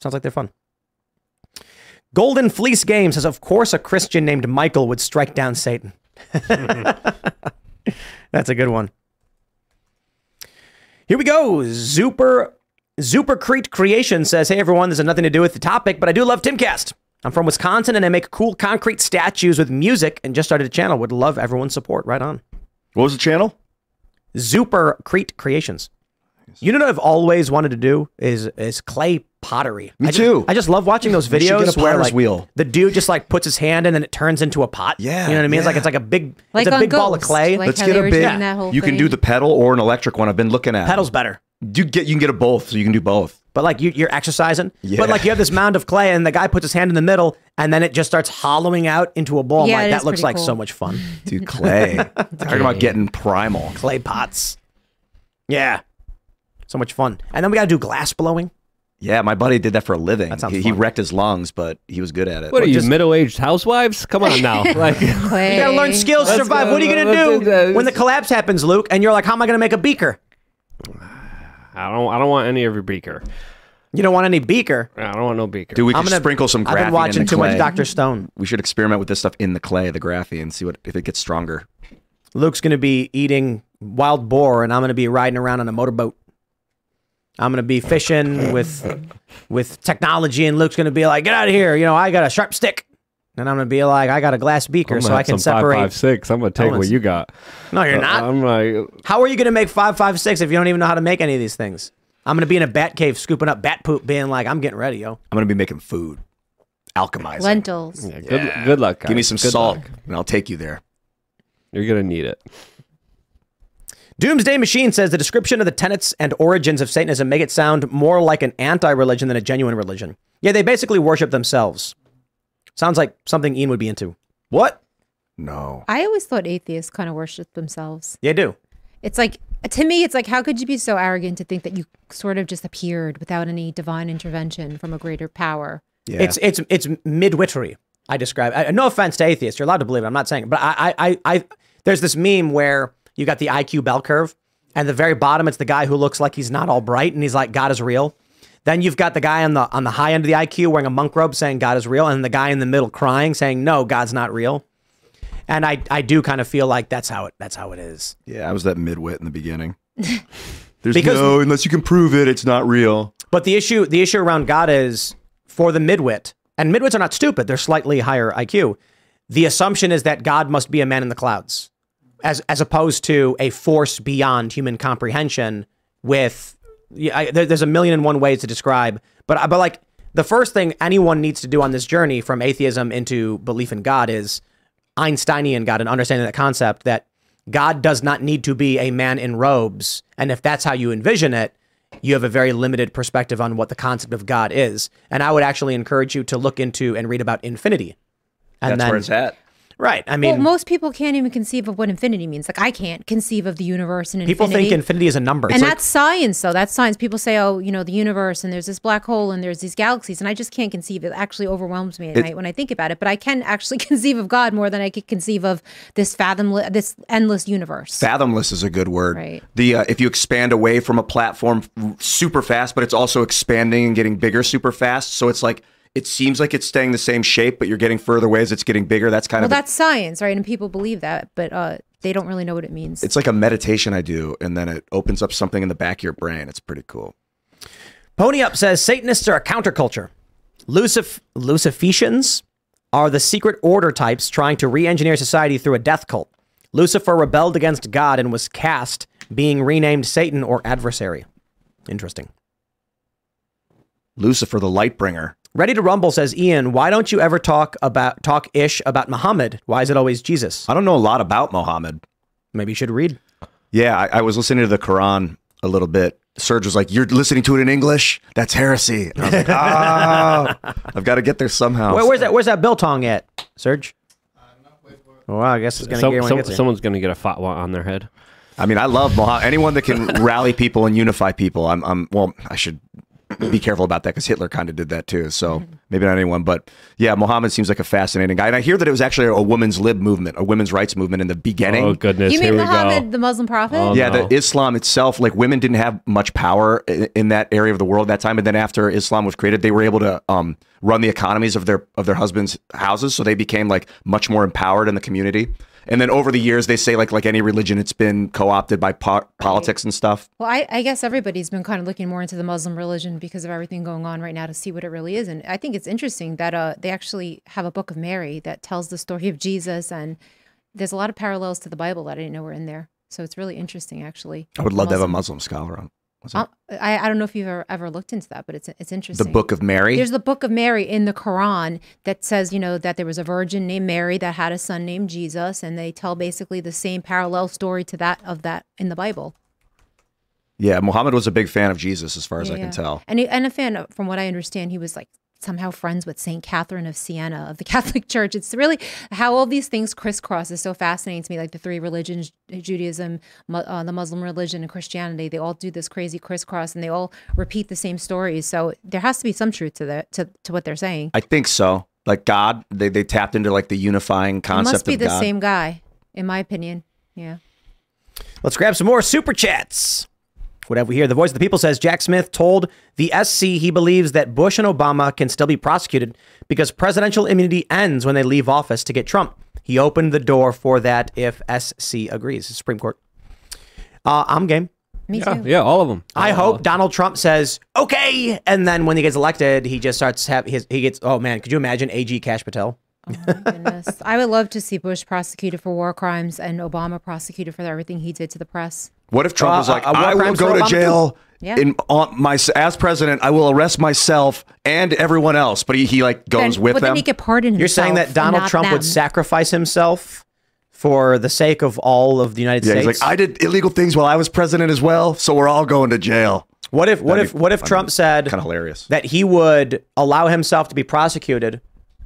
Sounds like they're fun. Golden Fleece Games says, of course, a Christian named Michael would strike down Satan. That's a good one. Here we go. Super Supercrete Creation says, Hey everyone, this has nothing to do with the topic, but I do love Timcast. I'm from Wisconsin and I make cool concrete statues with music and just started a channel. Would love everyone's support. Right on. What was the channel? Supercrete Creations. You know what I've always wanted to do is is clay pottery. Me I just, too. I just love watching those videos get a where like wheel. the dude just like puts his hand in and it turns into a pot. Yeah, you know what I mean. It's like it's like a big Like it's a on big ball of clay. like Let's get a big. doing that whole you can do the pedal or an electric one. I've been looking at. Pedals better. You get you can get a both, so you can do both. But like you, you're exercising. Yeah. But like you have this mound of clay, and the guy puts his hand in the middle, and then it just starts hollowing out into a ball. I'm Yeah, like, it that is looks pretty like so much fun. Dude, clay. Talking about getting primal. clay pots. Yeah, so much fun. And then we got to do glass blowing. Yeah, my buddy did that for a living. That sounds he, he wrecked his lungs, but he was good at it. What are you, just- middle-aged housewives? Come on now. Like, Clay. You got to learn skills to survive. go. What are you gonna do do when the collapse happens, Luke? And you're like, how am I gonna make a beaker? I don't. I don't want any of your beaker. You don't want any beaker. I don't want no beaker. Dude, we I'm gonna sprinkle some graphene I've been watching too much Doctor Stone. We should experiment with this stuff in the clay, the graphene, see what if it gets stronger. Luke's gonna be eating wild boar, and I'm gonna be riding around on a motorboat. I'm gonna be fishing with with technology, and Luke's gonna be like, "Get out of here!" You know, I got a sharp stick, and I'm gonna be like, "I got a glass beaker, I'm so I have can some separate." Five, five, six. I'm gonna take what you got. No, you're Uh, not. I'm like, How are you gonna make five five six if you don't even know how to make any of these things? I'm gonna be in a bat cave scooping up bat poop, being like, "I'm getting ready, yo." I'm gonna be making food, alchemizing. Lentils. yeah, good, good luck. Guys. Give me some Good salt, luck. and I'll take you there. You're gonna need it. Doomsday Machine says the description of the tenets and origins of Satanism make it sound more like an anti-religion than a genuine religion. Yeah, they basically worship themselves. Sounds like something Ian would be into. What? No. I always thought atheists kind of worship themselves. They do. It's like to me, it's like how could you be so arrogant to think that you sort of just appeared without any divine intervention from a greater power? Yeah. It's it's it's midwittery. I describe. I, no offense to atheists, you're allowed to believe it. I'm not saying, it. but I, I I I there's this meme where you got the IQ bell curve, and the very bottom it's the guy who looks like he's not all bright, and he's like God is real. Then you've got the guy on the on the high end of the IQ wearing a monk robe saying God is real, and the guy in the middle crying saying no, God's not real. And I I do kind of feel like that's how it that's how it is. Yeah, I was that midwit in the beginning. There's Because- no, unless you can prove it, it's not real. But the issue the issue around God is for the midwit, and midwits are not stupid, they're slightly higher IQ. The assumption is that God must be a man in the clouds, as as opposed to a force beyond human comprehension. With yeah, I, there, there's a million and one ways to describe, but uh, but like the first thing anyone needs to do on this journey from atheism into belief in God is Einsteinian God and understanding that concept that God does not need to be a man in robes, and if that's how you envision it, you have a very limited perspective on what the concept of God is. And I would actually encourage you to look into and read about infinity. And That's then, where it's at. Right. I mean, well, most people can't even conceive of what infinity means. Like I can't conceive of the universe and infinity. people infinity. think infinity is a number. It's and like- that's science, though. That's science. People say, "Oh, you know, the universe, and there's this black hole, and there's these galaxies," and I just can't conceive. It actually overwhelms me at It- night when I think about it. But I can actually conceive of God more than I could conceive of this fathomless, this endless universe. Fathomless is a good word. Right. The uh, if you expand away from a platform super fast, but it's also expanding and getting bigger super fast. So it's like it seems like it's staying the same shape, but you're getting further away as it's getting bigger. That's kind well, of a- that's science, right? And people believe that, but uh, they don't really know what it means. it's like a meditation I do, and then it opens up something in the back of your brain. It's pretty cool. Pony Up says Satanists are a counterculture. Lucif- Luciferians are the secret order types trying to re engineer society through a death cult. Lucifer rebelled against God and was cast, being renamed Satan or adversary. Interesting. Lucifer, the light bringer. Ready to Rumble says, Ian, why don't you ever talk about talk ish about Muhammad? Why is it always Jesus? I don't know a lot about Mohammed. Maybe you should read. Yeah, I, I was listening to the Quran a little bit. Serge was like, "You're listening to it in English? That's heresy." And I was like, "Ah, I've got to get there somehow." Where, where's that? Where's that biltong at, Serge? Oh, well, I guess it's gonna Some- get when some- it gets someone's going to get a fatwa on their head. I mean, I love Mohammed. Anyone that can rally people and unify people. I'm, I'm. Well, I should be careful about that because Hitler kind of did that too. So maybe not anyone, but yeah, Mohammed seems like a fascinating guy. And I hear that it was actually a women's lib movement, a women's rights movement in the beginning. Oh goodness, you mean Muhammad, the Muslim prophet? yeah, the Islam itself, like women didn't have much power in, in that area of the world at that time. And then after Islam was created, they were able to um, run the economies of their of their husbands' houses, so they became like much more empowered in the community. And then over the years, they say like like any religion, it's been co opted by po- politics and stuff. Well, I, I guess everybody's been kind of looking more into the Muslim religion because of everything going on right now to see what it really is. And I think it's interesting that uh, they actually have a book of Mary that tells the story of Jesus. And there's a lot of parallels to the Bible that I didn't know were in there. So it's really interesting, actually. I would love to have a Muslim- Muslim scholar on. Uh? I, I don't know if you've ever, ever looked into that, but it's it's interesting. The Book of Mary? There's the Book of Mary in the Quran that says, you know, that there was a virgin named Mary that had a son named Jesus, and they tell basically the same parallel story to that of that in the Bible. Yeah, Muhammad was a big fan of Jesus, as far as Yeah, I can tell. And he, and a fan, of- from what I understand, he was like somehow friends with Saint Catherine of Siena of the Catholic Church. It's really how all these things crisscross is so fascinating to me. Like the three religions, Judaism, uh, the Muslim religion, and Christianity, they all do this crazy crisscross, and they all repeat the same stories. So there has to be some truth to that to, to what they're saying. I think so. Like God, they, they tapped into like the unifying It concept must be the God. same guy, in my opinion. Yeah. Let's grab some more super chats. What have we here? The voice of the people says Jack Smith told the SC he believes that Bush and Obama can still be prosecuted because presidential immunity ends when they leave office to get Trump. He opened the door for that if SC agrees. Supreme Court. Uh, I'm game. Me Yeah, too. yeah, all of them. I hope Donald Trump says okay, and then when he gets elected, he just starts have his he gets. Oh man, could you imagine AG Kash Patel? Oh my goodness. I would love to see Bush prosecuted for war crimes and Obama prosecuted for everything he did to the press. What if Trump Uh, was like, uh, I will crimes go to Obama jail Yeah. in on my as president. I will arrest myself and everyone else, but he, he like goes Then- with but them. then he could pardon. You're saying that Donald not Trump would sacrifice himself for the sake of all of the United Yeah, States. he's like, I did illegal things while I was president as well, so we're all going to jail. what if what That'd if be what if funny. Trump said Kind of hilarious. that he would allow himself to be prosecuted,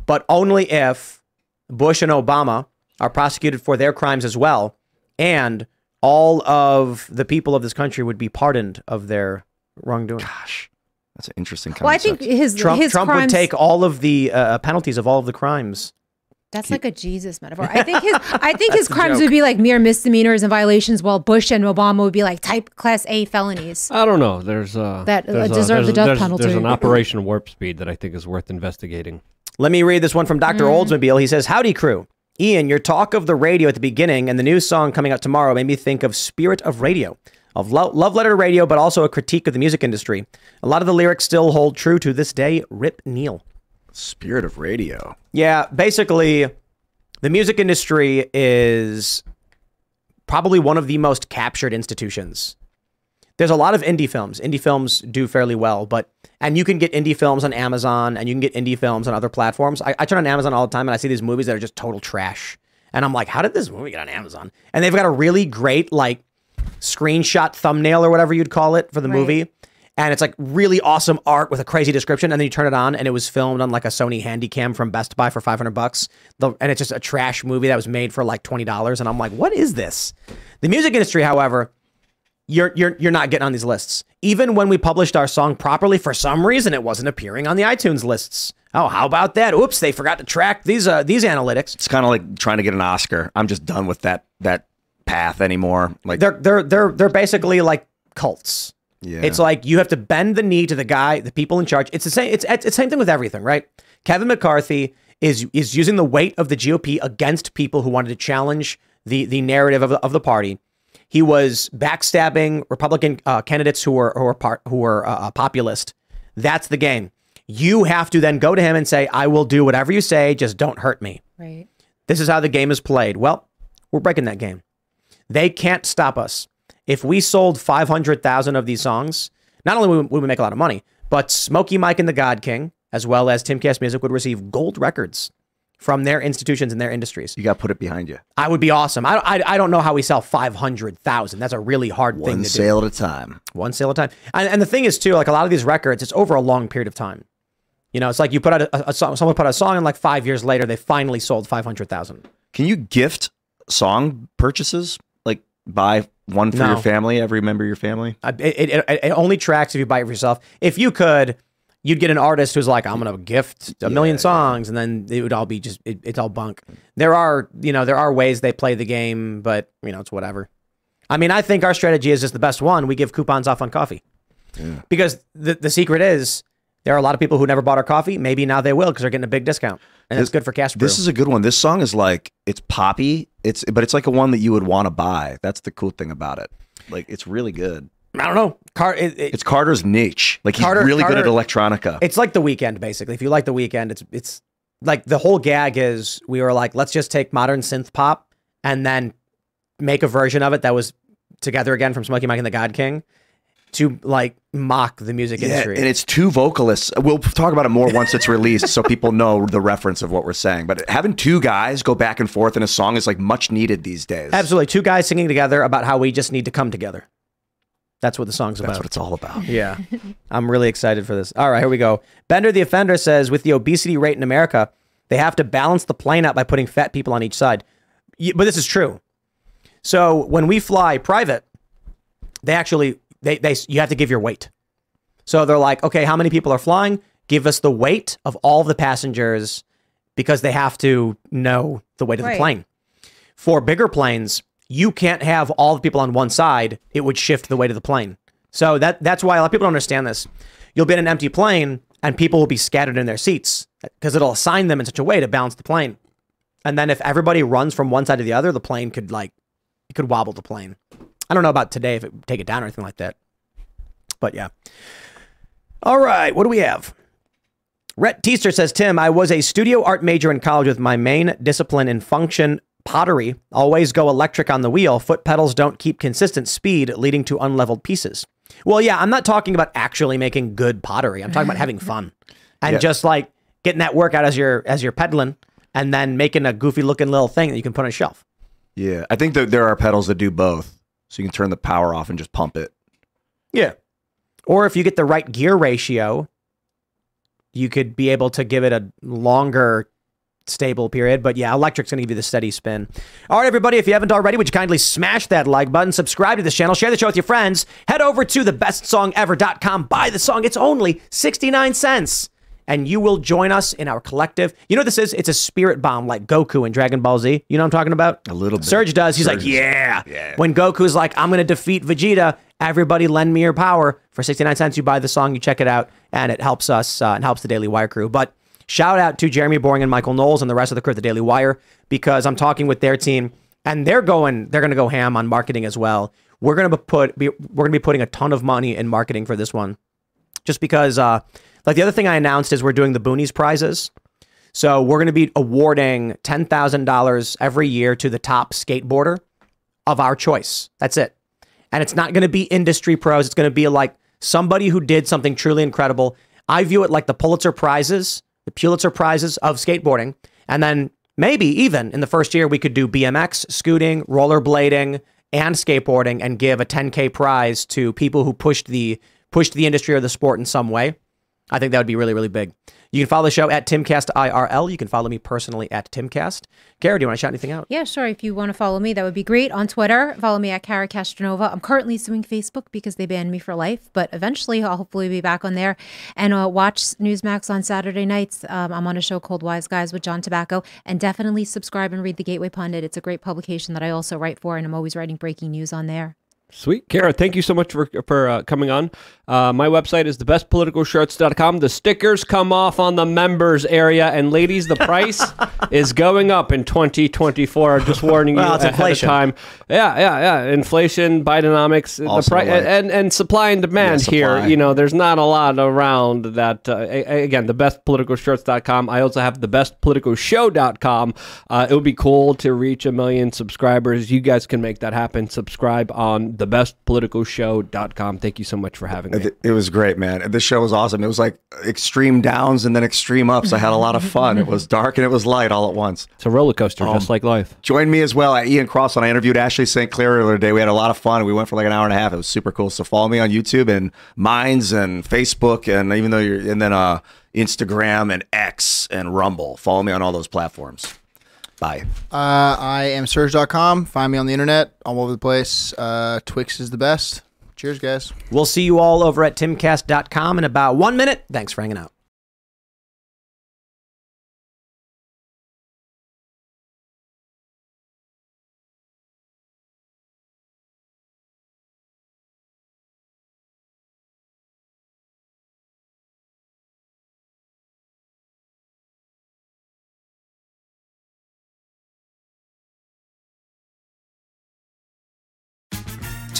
but only if Bush and Obama are prosecuted for their crimes as well, and all of the people of this country would be pardoned of their wrongdoing. Gosh, that's an interesting concept. Well, I think his Trump, his Trump crimes, would take all of the uh, penalties of all of the crimes. That's like a Jesus metaphor. I think his I think his crimes would be like mere misdemeanors and violations, while Bush and Obama would be like type class A felonies. I don't know. There's uh, That, uh, there's a- deserve the death there's- penalty. There's an Operation Warp Speed that I think is worth investigating. Let me read this one from Dr. Oldsmobile. He says, Howdy, crew. Ian, your talk of the radio at the beginning and the new song coming out tomorrow made me think of Spirit of Radio, of lo- love letter to radio, but also a critique of the music industry. A lot of the lyrics still hold true to this day. Rip Neil. Spirit of radio. Yeah, basically, the music industry is probably one of the most captured institutions. There's a lot of indie films. Indie films do fairly well, but and you can get indie films on Amazon and you can get indie films on other platforms. I, I turn on Amazon all the time and I see these movies that are just total trash. And I'm like, how did this movie get on Amazon? And they've got a really great like screenshot thumbnail or whatever you'd call it for the Right. movie. And it's like really awesome art with a crazy description. And then you turn it on and it was filmed on like a Sony Handycam from Best Buy for 500 bucks. The, and it's just a trash movie that was made for like $20. And I'm like, what is this? The music industry, however, you're you're you're not getting on these lists. Even when we published our song properly, for some reason it wasn't appearing on the iTunes lists. Oh, how about that? Oops, they forgot to track these uh these analytics. It's kind of like trying to get an Oscar. I'm just done with that that path anymore. Like They're they're they're they're basically like cults. Yeah. It's like you have to bend the knee to the guy, the people in charge. It's the same. It's it's the same thing with everything, right? Kevin McCarthy is is using the weight of the GOP against people who wanted to challenge the the narrative of the, of the party. He was backstabbing Republican uh, candidates who were who were part who were uh, populist. That's the game. You have to then go to him and say, "I will do whatever you say. Just don't hurt me." Right. This is how the game is played. Well, we're breaking that game. They can't stop us. If we sold 500,000 of these songs, not only would we make a lot of money, but Smokey Mike and the God King, as well as Tim Cast Music, would receive gold records from their institutions and their industries. you got to put it behind you. I would be awesome. I, I, I don't know how we sell 500,000. That's a really hard thing One to sale at a time. One sale at a time. And, and the thing is, too, like a lot of these records, it's over a long period of time. You know, it's like you put out a, a song, someone put out a song, and like five years later, they finally sold 500,000. Can you gift song purchases? Like buy one for No. your family, every member of your family? Uh, It, it, it, it only tracks if you buy it for yourself. If you could, you'd get an artist who's like, I'm gonna gift a million songs, and then it would all be just it, it's all bunk. There are you know there are ways they play the game, but you know it's whatever. I mean, I think our strategy is just the best one. We give coupons off on coffee because the the secret is there are a lot of people who never bought our coffee. Maybe now they will because they're getting a big discount, and it's good for Cast Brew. This is a good one. This song is like it's poppy. It's but it's like a one that you would want to buy. That's the cool thing about it. Like it's really good. I don't know. Car, it, it, It's Carter's niche. Like he's Carter- really good at electronica. It's like the Weeknd, basically. If you like the Weeknd, it's it's like the whole gag is we were like, let's just take modern synth pop and then make a version of it that was together again from Smokey Mike and the God King to like mock the music yeah, industry. and it's two vocalists. We'll talk about it more once it's released, so people know the reference of what we're saying. But having two guys go back and forth in a song is like much needed these days. Absolutely, two guys singing together about how we just need to come together. That's what the song's about. That's about. what it's all about. Yeah. I'm really excited for this. All right, here we go. Bender the Offender says with the obesity rate in America, they have to balance the plane out by putting fat people on each side. But this is true. So when we fly private, they actually they they you have to give your weight. So they're like, "Okay, how many people are flying? Give us the weight of all the passengers because they have to know the weight of the plane." For bigger planes, you can't have all the people on one side. It would shift the weight of the plane. So that that's why a lot of people don't understand this. You'll be in an empty plane and people will be scattered in their seats because it'll assign them in such a way to balance the plane. And then if everybody runs from one side to the other, the plane could like it could wobble the plane. I don't know about today if it would take it down or anything like that. But yeah. All right, what do we have? Rhett Teaster says, Tim, I was a studio art major in college with my main discipline in function pottery. Always go electric on the wheel. Foot pedals don't keep consistent speed, leading to unleveled pieces. Well, yeah, I'm not talking about actually making good pottery. I'm talking about having fun and Yeah. just like getting that workout as you're as you're pedaling, and then making a goofy looking little thing that you can put on a shelf. Yeah, I think that there are pedals that do both, so you can turn the power off and just pump it. Yeah. Or if you get the right gear ratio, you could be able to give it a longer stable period. But yeah, electric's going to give you the steady spin. All right, everybody, if you haven't already, would you kindly smash that like button, subscribe to this channel, share the show with your friends, head over to thebestsongever.com, buy the song. It's only 69 cents. And you will join us in our collective. You know what this is? It's a spirit bomb like Goku in Dragon Ball Z. You know what I'm talking about? A little bit. Serge does. He's Serge like, yeah. Yeah. When Goku's like, I'm going to defeat Vegeta, everybody lend me your power. For 69 cents, you buy the song, you check it out, and it helps us uh, and helps the Daily Wire crew. But shout out to Jeremy Boring and Michael Knowles and the rest of the crew at the Daily Wire because I'm talking with their team and they're going they're going to go ham on marketing as well. We're going to put be, we're going to be putting a ton of money in marketing for this one. Just because uh like the other thing I announced is we're doing the Boonies prizes. So we're going to be awarding $10,000 every year to the top skateboarder of our choice. That's it. And it's not going to be industry pros. It's going to be like somebody who did something truly incredible. I view it like the Pulitzer Prizes, the Pulitzer Prizes of skateboarding. And then maybe even in the first year, we could do BMX, scooting, rollerblading, and skateboarding and give a 10K prize to people who pushed the pushed the industry or the sport in some way. I think that would be really, really big. You can follow the show at Timcast IRL. You can follow me personally at Timcast. Cara, do you want to shout anything out? Yeah, sure. If you want to follow me, that would be great. On Twitter, follow me at Cara Castronuova. I'm currently suing Facebook because they banned me for life, but eventually I'll hopefully be back on there. And uh, watch Newsmax on Saturday nights. Um, I'm on a show called Wise Guys with John Tabacco. And definitely subscribe and read the Gateway Pundit. It's a great publication that I also write for, and I'm always writing breaking news on there. Sweet. Cara, thank you so much for, for uh, coming on. Uh, my website is thebestpoliticalshirts.com. The stickers come off on the members area. And ladies, the price is going up in 2024. I'm Just warning you Well, it's ahead inflation. of time. Yeah, yeah, yeah. Inflation, Bidenomics, the Also, price, like- and, and supply and demand Yeah, here. supply. You know, there's not a lot around that. Uh, again, thebestpoliticalshirts.com. I also have thebestpoliticalshow.com. Uh, it would be cool to reach a million subscribers. You guys can make that happen. Subscribe on thebestpoliticalshow.com. Thank you so much for having me. It, was great, man. The show was awesome. It was like extreme downs and then extreme ups. I had a lot of fun. It was dark and it was light all at once. It's a roller coaster, Um, just like life. Join me as well at Ian Cross when I interviewed Ashley St. Clair earlier today. We had a lot of fun. We went for like an hour and a half. It was super cool. So follow me on YouTube and Minds and Facebook and even though you're and then uh Instagram and X and Rumble. Follow me on all those platforms. Bye. Uh, I am Serge.com. Find me on the internet, all over the place. Uh, Twix is the best. Cheers, guys. We'll see you all over at timcast.com in about one minute. Thanks for hanging out.